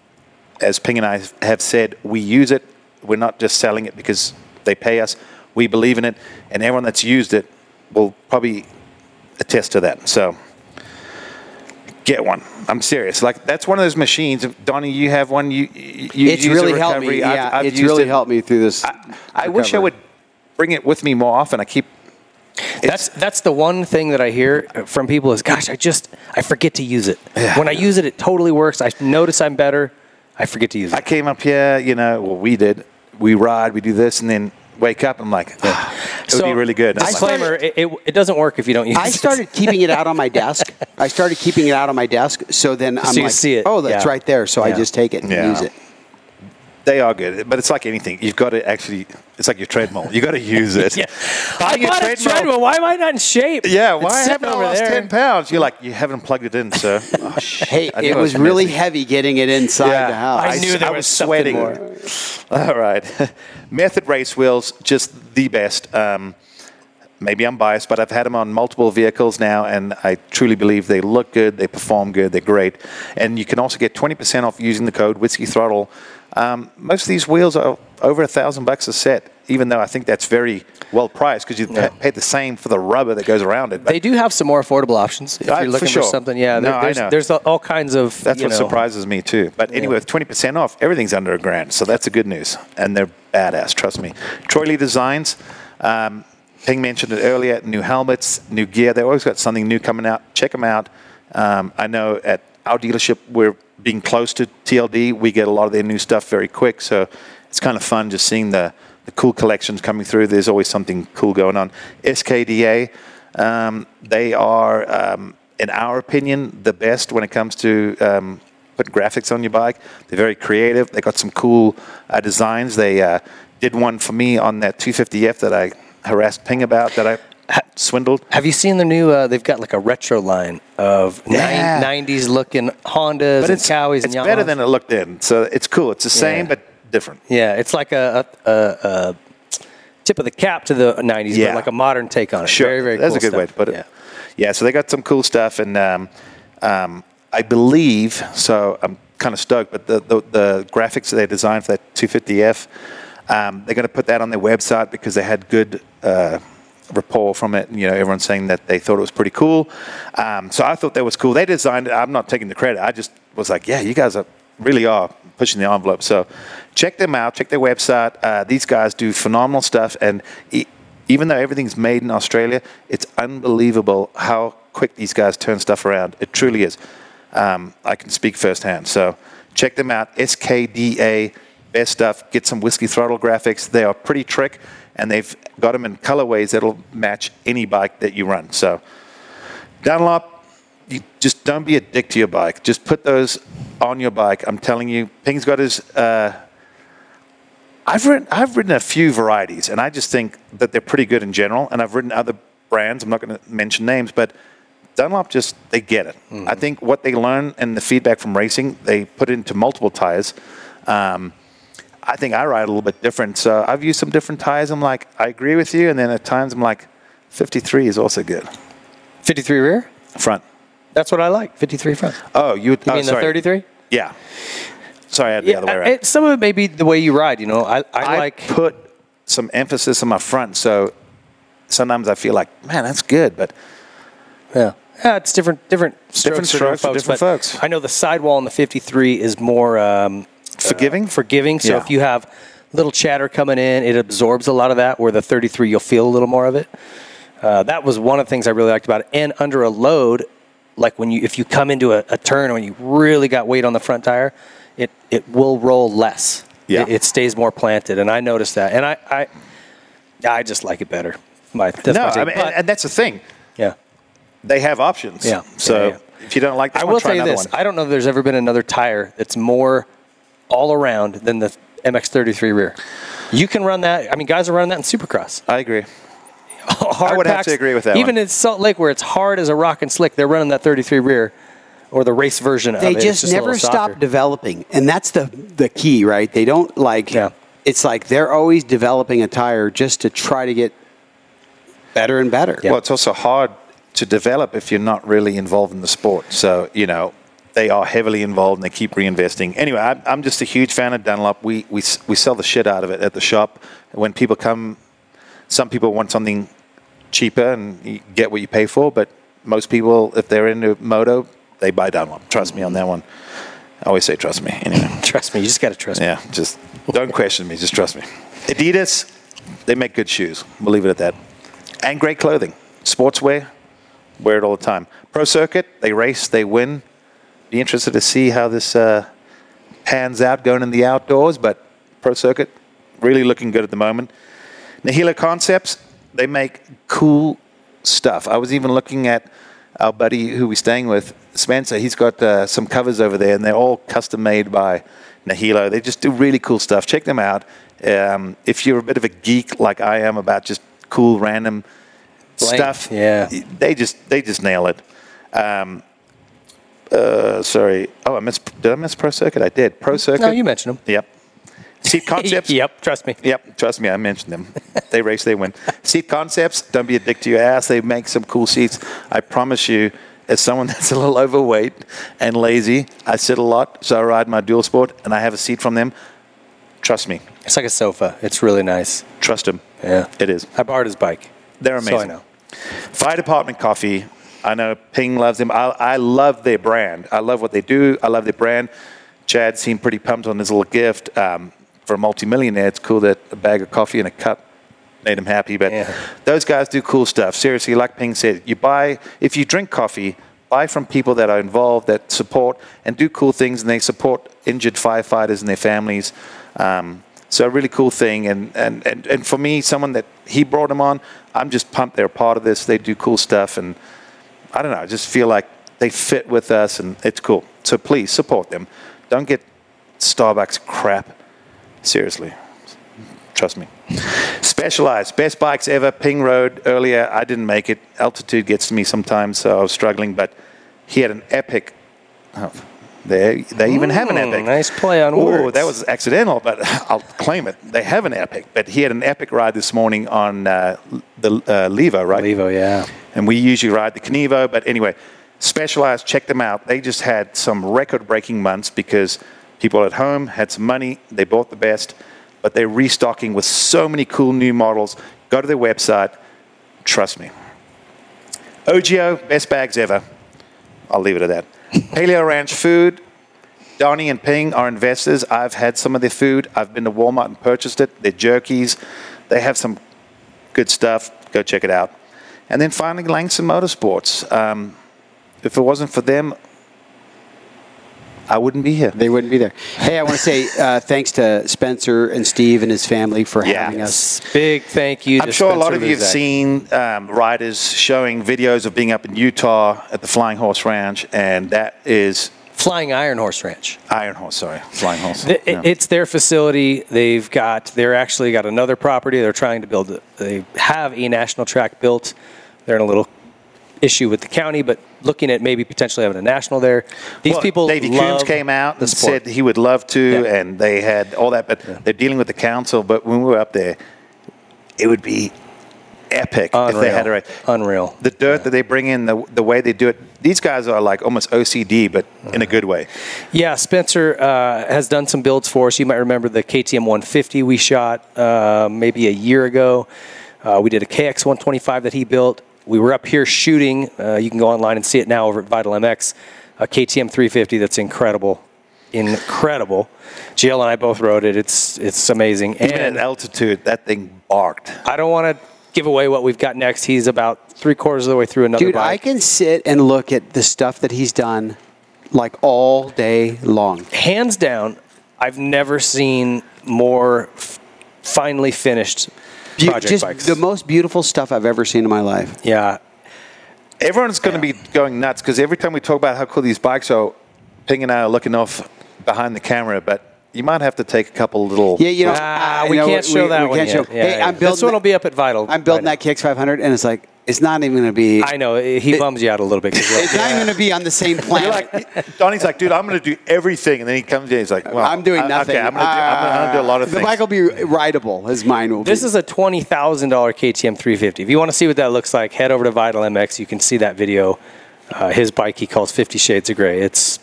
as Ping and I have said, we use it. We're not just selling it because they pay us. We believe in it, and everyone that's used it will probably attest to that. So, get one. I'm serious. Like that's one of those machines. If Donnie, you have one. You, you It's really helped me. recovery. I've- Yeah, I've it's really it. helped me through this. I wish I would bring it with me more often. I keep. That's that's the one thing that I hear from people is, gosh, I just I forget to use it. Yeah. When I use it, it totally works. I notice I'm better. I forget to use it." I came up here. You know, well, we did. We ride. We do this, and then wake up, I'm like, ah, it would be really good. And I'm like, Disclaimer: it, it, it doesn't work if you don't use I it. started keeping it out on my desk. I started keeping it out on my desk, so then I'm you like, see it. "Oh, that's Yeah. right there." So I just take it and Yeah. use it. They are good, but it's like anything. You've got to actually. It's like your treadmill. You got to use it. Yeah. I Buying a bought a treadmill- treadmill. Why am I not in shape? Yeah, It's why sitting haven't I over lost there. ten pounds? You're like, you haven't plugged it in, sir. Oh. Hey, I it I was really messy. heavy getting it inside Yeah. the house. I knew there I was was sweating. more. All right. Method race wheels, just the best. Um, maybe I'm biased, but I've had them on multiple vehicles now, and I truly believe they look good, they perform good, they're great. And you can also get 20% off using the code Whiskey Throttle. Um, most of these wheels are over a thousand bucks a set, even though I think that's very well priced because you Yeah. pay the same for the rubber that goes around it. But They do have some more affordable options if Uh, you're looking for, sure. something. Yeah, No, there's, there's all kinds of. That's what know, surprises me too. But anyway, with 20% off, everything's under a grand. So that's the good news. And they're badass, trust me. Troy Lee Designs, um, Ping mentioned it earlier, new helmets, new gear. They've always got something new coming out. Check them out. Um, I know at our dealership, we're being close to TLD. We get a lot of their new stuff very quick. So it's kind of fun just seeing the, the cool collections coming through. There's always something cool going on. SKDA, um, they are, um, in our opinion, the best when it comes to um, putting graphics on your bike. They're very creative. They got some cool uh, designs. They uh, did one for me on that 250F that I harassed Ping about that I swindled. Have you seen the new? Uh, they've got like a retro line of Yeah. nine, 90s looking Hondas But and it's, Kawis it's and better than it looked in. So it's cool. It's the same, Yeah. but different. Yeah, it's like a, a, a, a tip of the cap to the 90s, Yeah. but like a modern take on it. Sure. Very, very That's cool a good stuff. way to put it. Yeah. Yeah. so they got some cool stuff. And um, um, I believe, so I'm kind of stoked, but the, the, the graphics that they designed for that 250F, um, they're going to put that on their website because they had good uh, rapport from it. You know, everyone's saying that they thought it was pretty cool. Um, so I thought that was cool. They designed it. I'm not taking the credit. I just was like, yeah, you guys are really are pushing the envelope. So check them out. Check their website. Uh, these guys do phenomenal stuff. And e- even though everything's made in Australia, it's unbelievable how quick these guys turn stuff around. It truly is. Um, I can speak firsthand. So check them out. SKDA, best stuff. Get some whiskey throttle graphics. They are pretty trick, and they've got them in colorways that'll match any bike that you run. So Dunlop, you just don't be a dick to your bike. Just put those on your bike. I'm telling you, Ping's got his. Uh, I've ridden, I've ridden a few varieties, and I just think that they're pretty good in general. And I've ridden other brands. I'm not going to mention names, but Dunlop just they get it. I think what they learn and the feedback from racing, they put into multiple tires. Um, I think I ride a little bit different. So I've used some different tires. I'm like, I agree with you, and then at times I'm like, 53 is also good. 53 rear? Front. That's what I like. 53 front. Oh, you, You oh, mean the 33? Yeah. Sorry, I had the other way around. it- some of it may be the way you ride. You know, I, I, I like. put some emphasis on my front, so sometimes I feel like, man, that's good, but Yeah. Yeah, it's different, different strokes, Different strokes for folks, different folks. I know the sidewall in the 53 is more um, forgiving. forgiving. So Yeah. if you have little chatter coming in, it absorbs a lot of that. Where the 33, you'll feel a little more of it. Uh, that was one of the things I really liked about it. And under a load, like when you if you come into a, a turn when you really got weight on the front tire, it it will roll less. Yeah. it, it stays more planted, and I noticed that. And I I, I just like it better. My that's no, my. I mean, But- and, that's the thing. yeah. They have options. Yeah. So Yeah, yeah. if you don't like this I one, will try you this: one. I don't know if there's ever been another tire that's more all around than the MX-33 rear. You can run that. I mean, guys are running that in Supercross. I agree. Hard would have to agree with that Even one. in Salt Lake, where it's hard as a rock and slick, they're running that 33 rear, or the race version of They it. It's just, a never stop developing, and that's the the key, right? They don't like. Yeah. It's like they're always developing a tire just to try to get better and better. Well, it's also hard to develop if you're not really involved in the sport. So, you know, they are heavily involved and they keep reinvesting. Anyway, I'm, I'm just a huge fan of Dunlop. We, we, we sell the shit out of it at the shop. When people come, some people want something cheaper and you get what you pay for, but most people, if they're into moto, they buy Dunlop. Trust me on that one. I always say trust me. Anyway. Trust me, you just got to trust me. Yeah, just don't question me. Just trust me. Adidas, they make good shoes. We'll leave it at that. And great clothing. Sportswear, wear it all the time. Pro Circuit, they race, they win. Be interested to see how this uh, pans out going in the outdoors, but Pro Circuit, really looking good at the moment. Nihilo Concepts, they make cool stuff. I was even looking at our buddy who we're staying with, Spencer. He's got uh, some covers over there, and they're all custom made by Nihilo. They just do really cool stuff. Check them out. Um, if you're a bit of a geek like I am about just cool random Blank, stuff, yeah. they just they just nail it. Um, uh, sorry. Oh, I missed. Did I miss Pro Circuit? I did. Pro Circuit. No, you mentioned them. Yep. Seat Concepts. yep, trust me. Yep, trust me, I mentioned them. they race, they win. Seat Concepts, don't be a dick to your ass. They make some cool seats. I promise you, as someone that's a little overweight and lazy, I sit a lot, so I ride my dual sport, and I have a seat from them. Trust me, It's like a sofa. It's really nice. trust them. Yeah. It is. I borrowed his bike. They're amazing. So I know. Fire Department Coffee. I know Ping loves them. I, I love their brand. I love what they do. I love their brand. Chad seemed pretty pumped on his little gift. Um, for a multimillionaire, it's cool that a bag of coffee and a cup made him happy. But Yeah. those guys do cool stuff. Seriously, like Ping said, you buy, if you drink coffee, buy from people that are involved, that support and do cool things, and they support injured firefighters and their families. Um, so a really cool thing, and, and, and, and for me, someone that he brought him on, I'm just pumped they're a part of this. They do cool stuff, and I don't know, I just feel like they fit with us, and it's cool. So please support them. Don't get Starbucks crap. Seriously, trust me. Specialized, best bikes ever. Ping rode earlier. I didn't make it. Altitude gets to me sometimes, so I was struggling. But he had an epic. Oh, they they even have an Mm, epic. nice play on Ooh, words. that was accidental, but I'll claim it. They have an epic. But he had an epic ride this morning on uh, the uh, Levo, right? Levo, yeah. And we usually ride the Kenevo. But anyway, Specialized, check them out. They just had some record-breaking months because people at home had some money. They bought the best, but they're restocking with so many cool new models. Go to their website. Trust me. OGIO, best bags ever. I'll leave it at that. Paleo Ranch Food. Donnie and Ping are investors. I've had some of their food. I've been to Walmart and purchased it. Their jerkies. They have some good stuff. Go check it out. And then finally, Langston Motorsports. Um, if it wasn't for them, I wouldn't be here. They wouldn't be there. Hey, I want to say uh, thanks to Spencer and Steve and his family for Yeah. having us. Big thank you. I'm to sure a lot of you have Luzak. seen um, riders showing videos of being up in Utah at the Flying Horse Ranch, and that is Flying Iron Horse Ranch. Iron Horse. Sorry, Flying Horse. Th- Yeah. It's their facility. They've got. They're actually got another property. They're trying to build. They have a national track built. They're in a little issue with the county, but looking at maybe potentially having a national there. These Well, people. Davey Coombs came out and said he would love to, Yeah. and they had all that, but they're dealing with the council. But when we were up there, it would be epic if Unreal. they had it right. Unreal. The dirt that they bring in, the the way they do it. These guys are like almost OCD, but in a good way. Yeah, Spencer uh, has done some builds for us. You might remember the KTM 150 we shot uh, maybe a year ago. Uh, we did a KX 125 that he built. We were up here shooting. Uh, you can go online and see it now over at Vital MX. A KTM 350 that's incredible, incredible. Jill and I both rode it. It's it's amazing. Even And at altitude, that thing barked. I don't want to give away what we've got next. He's about three quarters of the way through another Dude, I can sit and look at the stuff that he's done like all day long. hands down, I've never seen more f- finely finished Be- project just bikes. the most beautiful stuff I've ever seen in my life. yeah, Everyone's going to be going nuts because every time we talk about how cool these bikes are, Ping and I are looking off behind the camera, but you might have to take a couple little. Yeah, you know, Ah, I we know, can't show that one can't yet. show- Yeah, hey, yeah. I'm building. This one will be up at Vital. I'm building right that KX 500, and it's like it's not even going to be. I know he It- bums you out a little bit. 'cause you're like, It's not even going to be on the same You're planet. like, Donnie's like, dude, I'm going to do everything, and then he comes in, and he's like, well, I'm doing uh, nothing. Okay, I'm going to do, gonna do a lot of the things. bike will be rideable, His mine will be. This is a twenty thousand dollar KTM 350. If you want to see what that looks like, head over to Vital MX. You can see that video. Uh, his bike he calls Fifty Shades of Gray. It's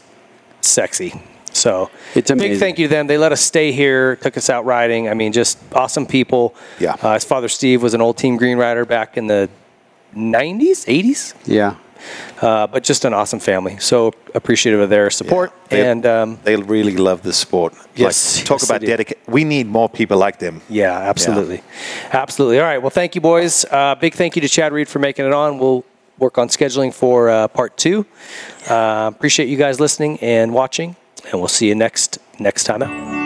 sexy. So It's big thank you to them. They let us stay here, took us out riding. I mean, just awesome people. Yeah. Uh, his father Steve was an old Team Green rider back in the '90s, '80s. yeah. Uh, but just an awesome family. So appreciative of their support. They- and um, they really love the sport. Yes, like, talk yes, about dedication. We need more people like them. yeah, absolutely. Absolutely. All right. Well, thank you, boys. Uh, big thank you to Chad Reed for making it on. We'll work on scheduling for uh, part two. Uh, appreciate you guys listening and watching, and we'll see you next next time out.